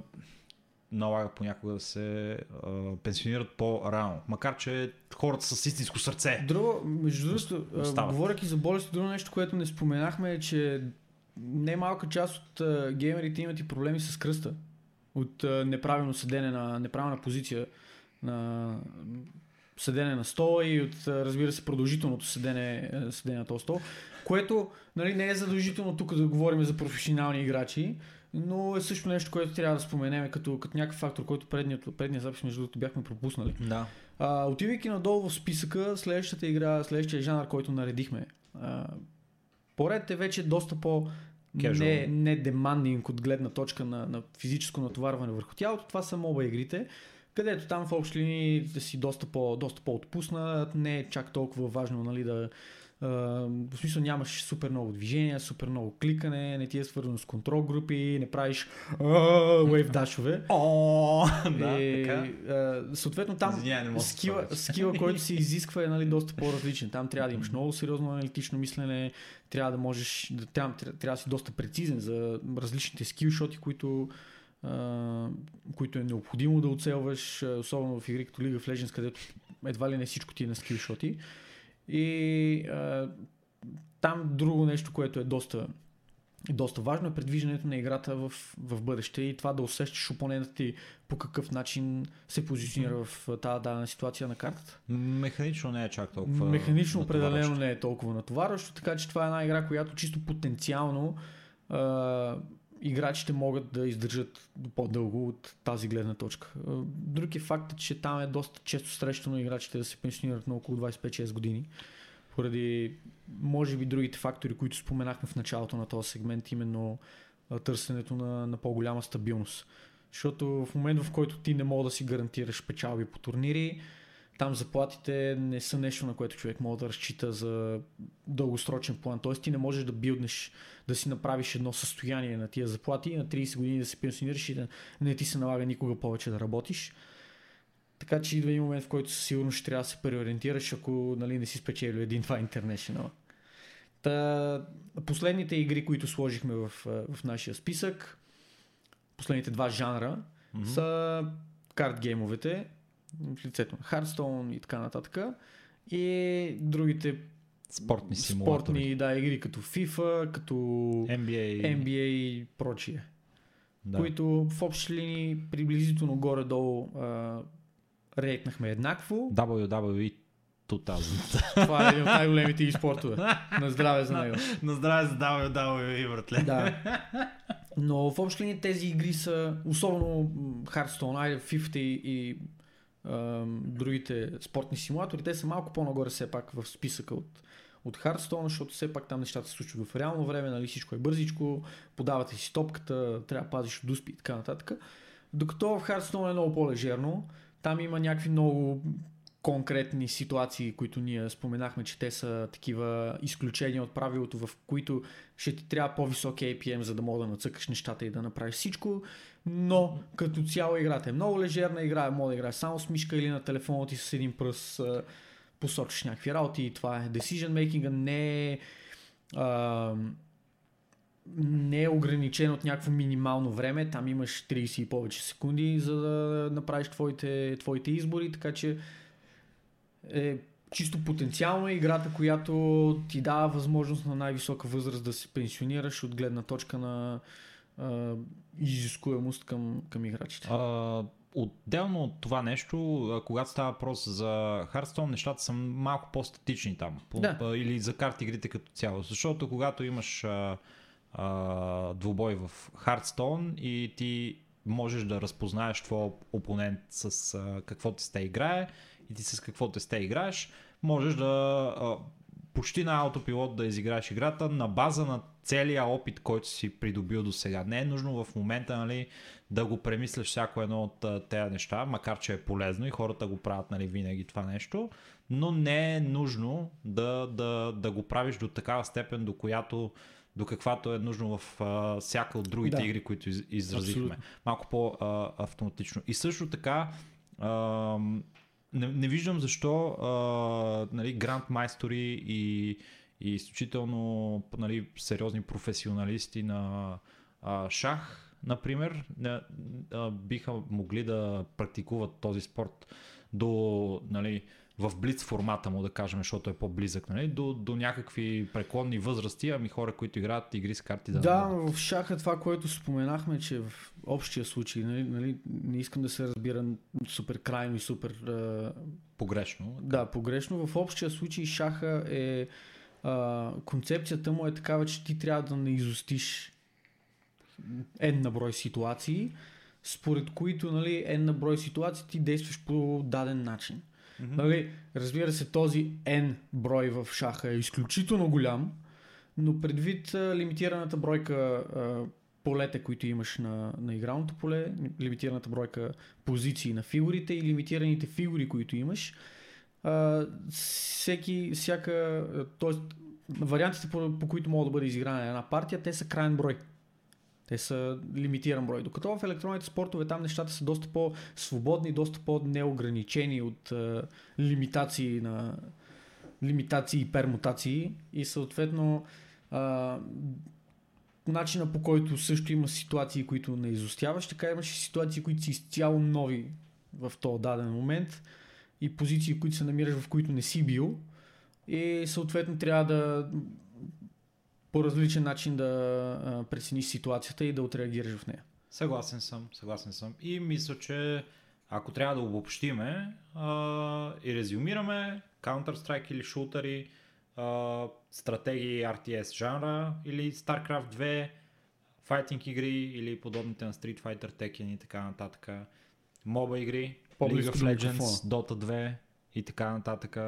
налага понякога да се а, пенсионират по-рано. Макар, че хората с истинско сърце. Друго, между другото, говоряки за болести, друго нещо, което не споменахме е, че немалка част от а, геймерите имат и проблеми с кръста. От а, неправилно седене на неправилна позиция на седене на стола и от, разбира се, продължителното седене, седене на този стол, което нали, не е задължително тук да говорим за професионални играчи, но е също нещо, което трябва да споменем като, като някакъв фактор, който предният, предният запис, между другото, бяхме пропуснали. Да. А, отивайки надолу в списъка, следващата игра, следващия жанр, който наредихме, а, поред е вече доста по Casual. не, не демандинг от гледна точка на, на физическо натоварване върху тялото. Това са моба игрите, където там в общи линии да си доста, по, доста по-отпуснат, не е чак толкова важно нали, да в смисъл нямаш супер много движения, супер много кликане, не ти е свързано с контрол групи, не правиш вейв дашове. Съответно там скила, който се изисква е нали, доста по-различен. Там трябва да имаш много сериозно аналитично мислене, трябва да можеш, трябва, да си доста прецизен за различните скилшоти, които, които е необходимо да оцелваш, особено в игри като League of Legends, където едва ли не всичко ти е на скилшоти. И а, там друго нещо, което е доста, доста важно е предвиждането на играта в, в бъдеще и това да усещаш опонента ти по какъв начин се позиционира в тази дадена ситуация на картата. Механично не е чак толкова. Механично определено не е толкова натоварващо, така че това е една игра, която чисто потенциално а, играчите могат да издържат по-дълго от тази гледна точка. А, Друг е фактът, че там е доста често срещано играчите да се пенсионират на около 25-6 години. Поради, може би, другите фактори, които споменахме в началото на този сегмент, именно а, търсенето на, на по-голяма стабилност. Защото в момент, в който ти не мога да си гарантираш печалби по турнири, там заплатите не са нещо, на което човек може да разчита за дългосрочен план. Тоест ти не можеш да билднеш, да си направиш едно състояние на тия заплати и на 30 години да се пенсионираш и да не ти се налага никога повече да работиш. Така че идва един момент, в който със сигурност ще трябва да се преориентираш, ако нали, не си спечелил един-два International. Та, последните игри, които сложихме в, в нашия списък, последните два жанра, Мгм. са карт геймовете, в лицето на Hearthstone и така нататък. И другите Спортни спортни да, игри като FIFA, като NBA. NBA и прочие. Да. Които в общи линии приблизително горе-долу а, рейтнахме еднакво. WWE 2000. Това е един от най-големите и спортове. На здраве за него. На здраве за WWE, братле. Да. Но в общи линии тези игри са, особено Hearthstone, FIFA и, другите спортни симулатори, те са малко по-нагоре все пак в списъка от, от Hearthstone, защото все пак там нещата се случват в реално време, нали, всичко е бързичко, подавате си топката, трябва да пазиш от успи и така нататък. Докато в Hearthstone е много по-лежерно, там има някакви много конкретни ситуации, които ние споменахме, че те са такива изключения от правилото, в които ще ти трябва по-висок APM, за да мога да нацъкаш нещата и да направиш всичко, но като цяло играта е много лежерна игра, мога да играеш само с мишка или на телефона ти с един пръст, посочиш някакви работи и това е. Decision making не е не е ограничен от някакво минимално време, там имаш 30 и повече секунди, за да направиш твоите, твоите избори, така че е чисто потенциално е играта, която ти дава възможност на най-висока възраст да се пенсионираш от гледна точка на а, изискуемост към, към играчите. А, отделно от това нещо, когато става въпрос за Hearthstone, нещата са малко по-статични там. Да. Или за карти игрите като цяло. Защото когато имаш а, а, двубой в Hearthstone и ти можеш да разпознаеш твой опонент с а, какво те сте играе и ти с какво те сте играеш, можеш да а, почти на аутопилот да изиграеш играта на база на целия опит, който си придобил до сега. Не е нужно в момента нали, да го премисляш всяко едно от тези неща, макар че е полезно и хората го правят нали, винаги това нещо, но не е нужно да, да, да го правиш до такава степен, до която до каквато е нужно в а, всяка от другите Да. игри, които из, изразихме. Абсолютно. Малко по-автоматично. И също така, а, не, не виждам защо а, нали, грандмайстори и, и изключително нали, сериозни професионалисти на а, шах, например, не, а, биха могли да практикуват този спорт до, нали, в блиц формата му, да кажем, защото е по-близък, нали, до, до някакви преклонни възрасти, ами хора, които играят игри с карти да, Да, в шаха това, което споменахме, че в общия случай, нали, нали, не искам да се разбира супер крайно и супер погрешно. Да, погрешно. В общия случай шаха е а, концепцията му е такава, че ти трябва да не изостиш N на брой ситуации, според които нали, N на брой ситуации ти действаш по даден начин. Мгм. Нали, разбира се, този N брой в шаха е изключително голям, но предвид а, лимитираната бройка а, полета, които имаш на, на игралното поле, лимитираната бройка позиции на фигурите и лимитираните фигури, които имаш, а, всеки, всяка, т.е. вариантите, по, по които могат да бъде изиграна една партия, те са крайен брой. Те са лимитиран брой. Докато в електронните спортове там нещата са доста по-свободни, доста по-неограничени от а, лимитации на лимитации и пермутации и съответно а, начина по който също има ситуации, които не изостяваш, така имаш и ситуации, които са изцяло нови в този даден момент и позиции, които се намираш в които не си бил и съответно трябва да по различен начин да прецениш ситуацията и да отреагираш в нея. Съгласен съм, съгласен съм. И мисля, че ако трябва да обобщиме а, и резюмираме, Counter-Strike или шутери, а, стратегии RTS жанра или StarCraft 2, файтинг игри или подобните на Street Fighter, Tekken и така нататък, моба игри, League of Legends. Dota 2 и така нататък.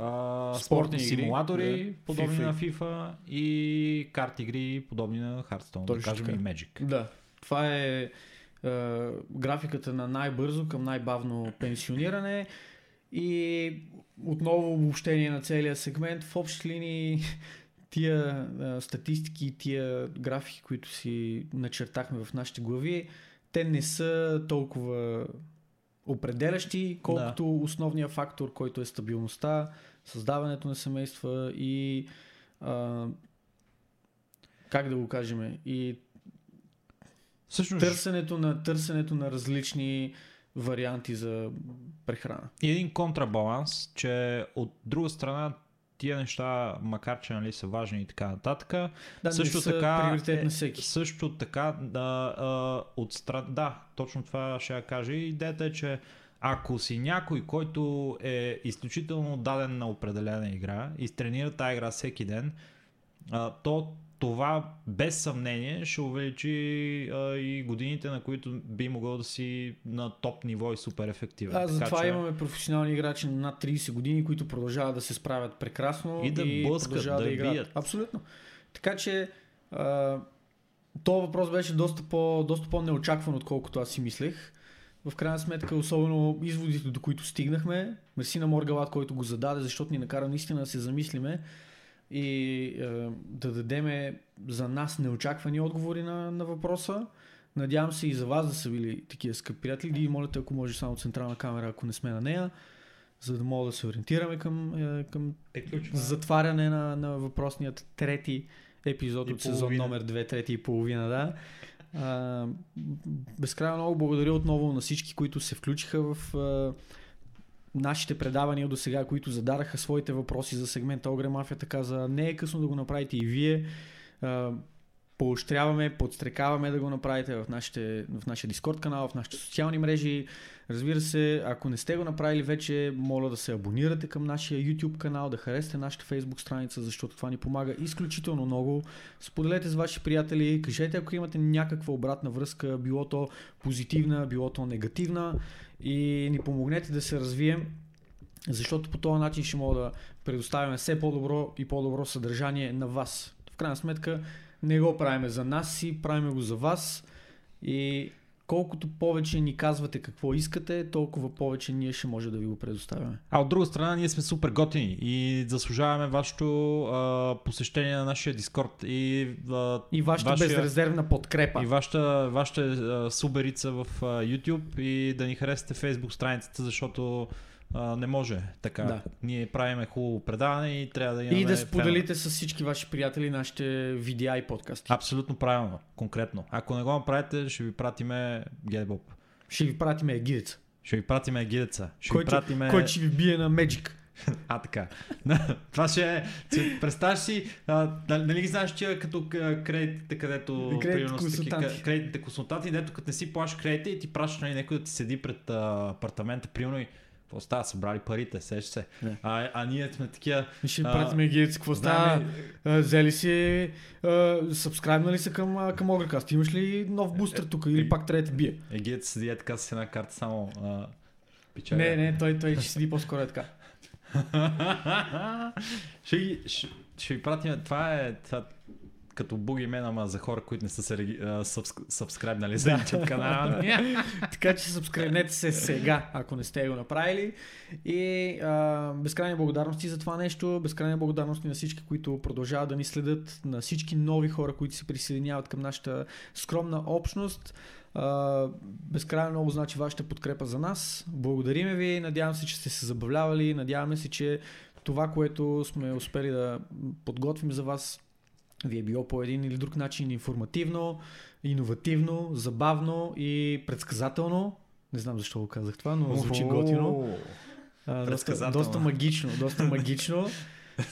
А, Спортни спортни игри, симулатори, да, подобни FIFA. на FIFA и карти игри, подобни на Hearthstone, да Точно кажем така. и Magic. Да, това е, е графиката на най-бързо към най-бавно пенсиониране и отново обобщение на целия сегмент. В общи линии тия а, статистики, тия графики, които си начертахме в нашите глави, те не са толкова определящи, колкото да. основният фактор, който е стабилността, създаването на семейства и а, как да го кажем, и Всъщност, търсенето на, търсенето на различни варианти за прехрана. И един контрабаланс, че от друга страна тия неща, макар че нали, са важни и така нататък, Да, също така, приоритет е, на всеки. също така да, а, от страна, да, точно това ще я кажа. Идеята е, че ако си някой, който е изключително даден на определена игра и тренира тази игра всеки ден, а, то това без съмнение ще увеличи а, и годините, на които би могъл да си на топ ниво и супер ефективен. А, затова че- имаме професионални играчи на над 30 години, които продължават да се справят прекрасно И да блъскат, продължават да играят. бият. Абсолютно. Така че а, този въпрос беше доста, по, доста по-неочакван, отколкото аз си мислех. В крайна сметка, особено изводите, до които стигнахме, мерси на Моргалат, който го зададе, защото ни накара наистина да се замислиме и е, да дадеме за нас неочаквани отговори на, на въпроса. Надявам се и за вас да са били такива скъпи приятели. И молите, ако може само централна камера, ако не сме на нея, за да мога да се ориентираме към, е, към затваряне на, на въпросният трети епизод И от сезон половина. номер 2, трети и половина, да. А, безкрайно много благодаря отново на всички, които се включиха в а, нашите предавания до сега, които зададаха своите въпроси за сегмента Огре Мафията. Каза, не е късно да го направите и вие. Поощряваме, подстрекаваме да го направите в, нашите, в нашия Дискорд канал, в нашите социални мрежи. Разбира се, ако не сте го направили вече, моля да се абонирате към нашия YouTube канал, да харесате нашата Facebook страница, защото това ни помага изключително много. Споделете с ваши приятели, кажете ако имате някаква обратна връзка, било то позитивна, било то негативна и ни помогнете да се развием, защото по този начин ще мога да предоставяме все по-добро и по-добро съдържание на вас. В крайна сметка не го правиме за нас си, правиме го за вас и колкото повече ни казвате какво искате, толкова повече ние ще може да ви го предоставяме. А от друга страна, ние сме супер готини и заслужаваме вашето а, посещение на нашия Дискорд и, а, И вашата Вашия- безрезервна подкрепа. и вашата, вашата а, суберица в а, YouTube и да ни харесате Facebook страницата, защото а, не може така. Да. Ние правиме хубаво предаване и трябва да имаме И да споделите с всички ваши приятели нашите видеа и подкасти. Абсолютно правилно, конкретно. Ако не го направите, ще ви пратиме Гедбоб. Ще ви пратиме егидеца, Ще ви пратиме гидеца. Ще ви който, пратиме... който ще ви бие на Magic. А, така. Това ще е... Представяш си, а, нали ги знаеш, че като кредитите, където... Таки- консултанти. дето като не си плащаш кредита и ти пращаш нали, някой да ти седи пред а, апартамента, примерно и какво става, събрали парите, сеш се. А, а ние сме такива... Ще А, пратиме егидеца. Какво става? Взели си, сабскрайбнали се към, към Огрекаст. Имаш ли нов бустер тук или пак трябва да бие? Егият седи е така с една карта само... А. Не, не, той, той ще седи по-скоро е така. ще, ги- ще, ще ви пратим... Това е... Това, като бугимен, ама за хора, които не са се сабскрайбнали за YouTube канала. Така че сабскрайбнете се сега, ако не сте го направили. И а, безкрайни благодарности за това нещо. Безкрайни благодарности на всички, които продължават да ни следят, на всички нови хора, които се присъединяват към нашата скромна общност. Безкрайно много значи вашата подкрепа за нас. Благодариме ви. Надявам се, че сте се забавлявали. Надяваме се, че това, което сме успели да подготвим за вас, ви е било по един или друг начин информативно, иновативно, забавно и предсказателно. Не знам защо го казах това, но звучи готино. А, доста, доста магично, доста магично.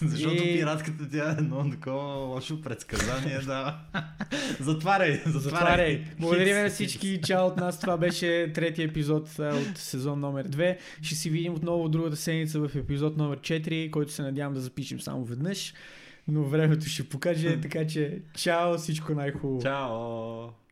Защото И- пиратката тя е едно такова лошо предсказание, да. затваряй, затваряй. Затваряй. Благодарим на всички. Чао от нас. Това беше третия епизод от сезон номер 2. Ще си видим отново другата седмица в епизод номер 4, който се надявам да запишем само веднъж. Но времето ще покаже, така че чао, всичко най-хубаво. Чао.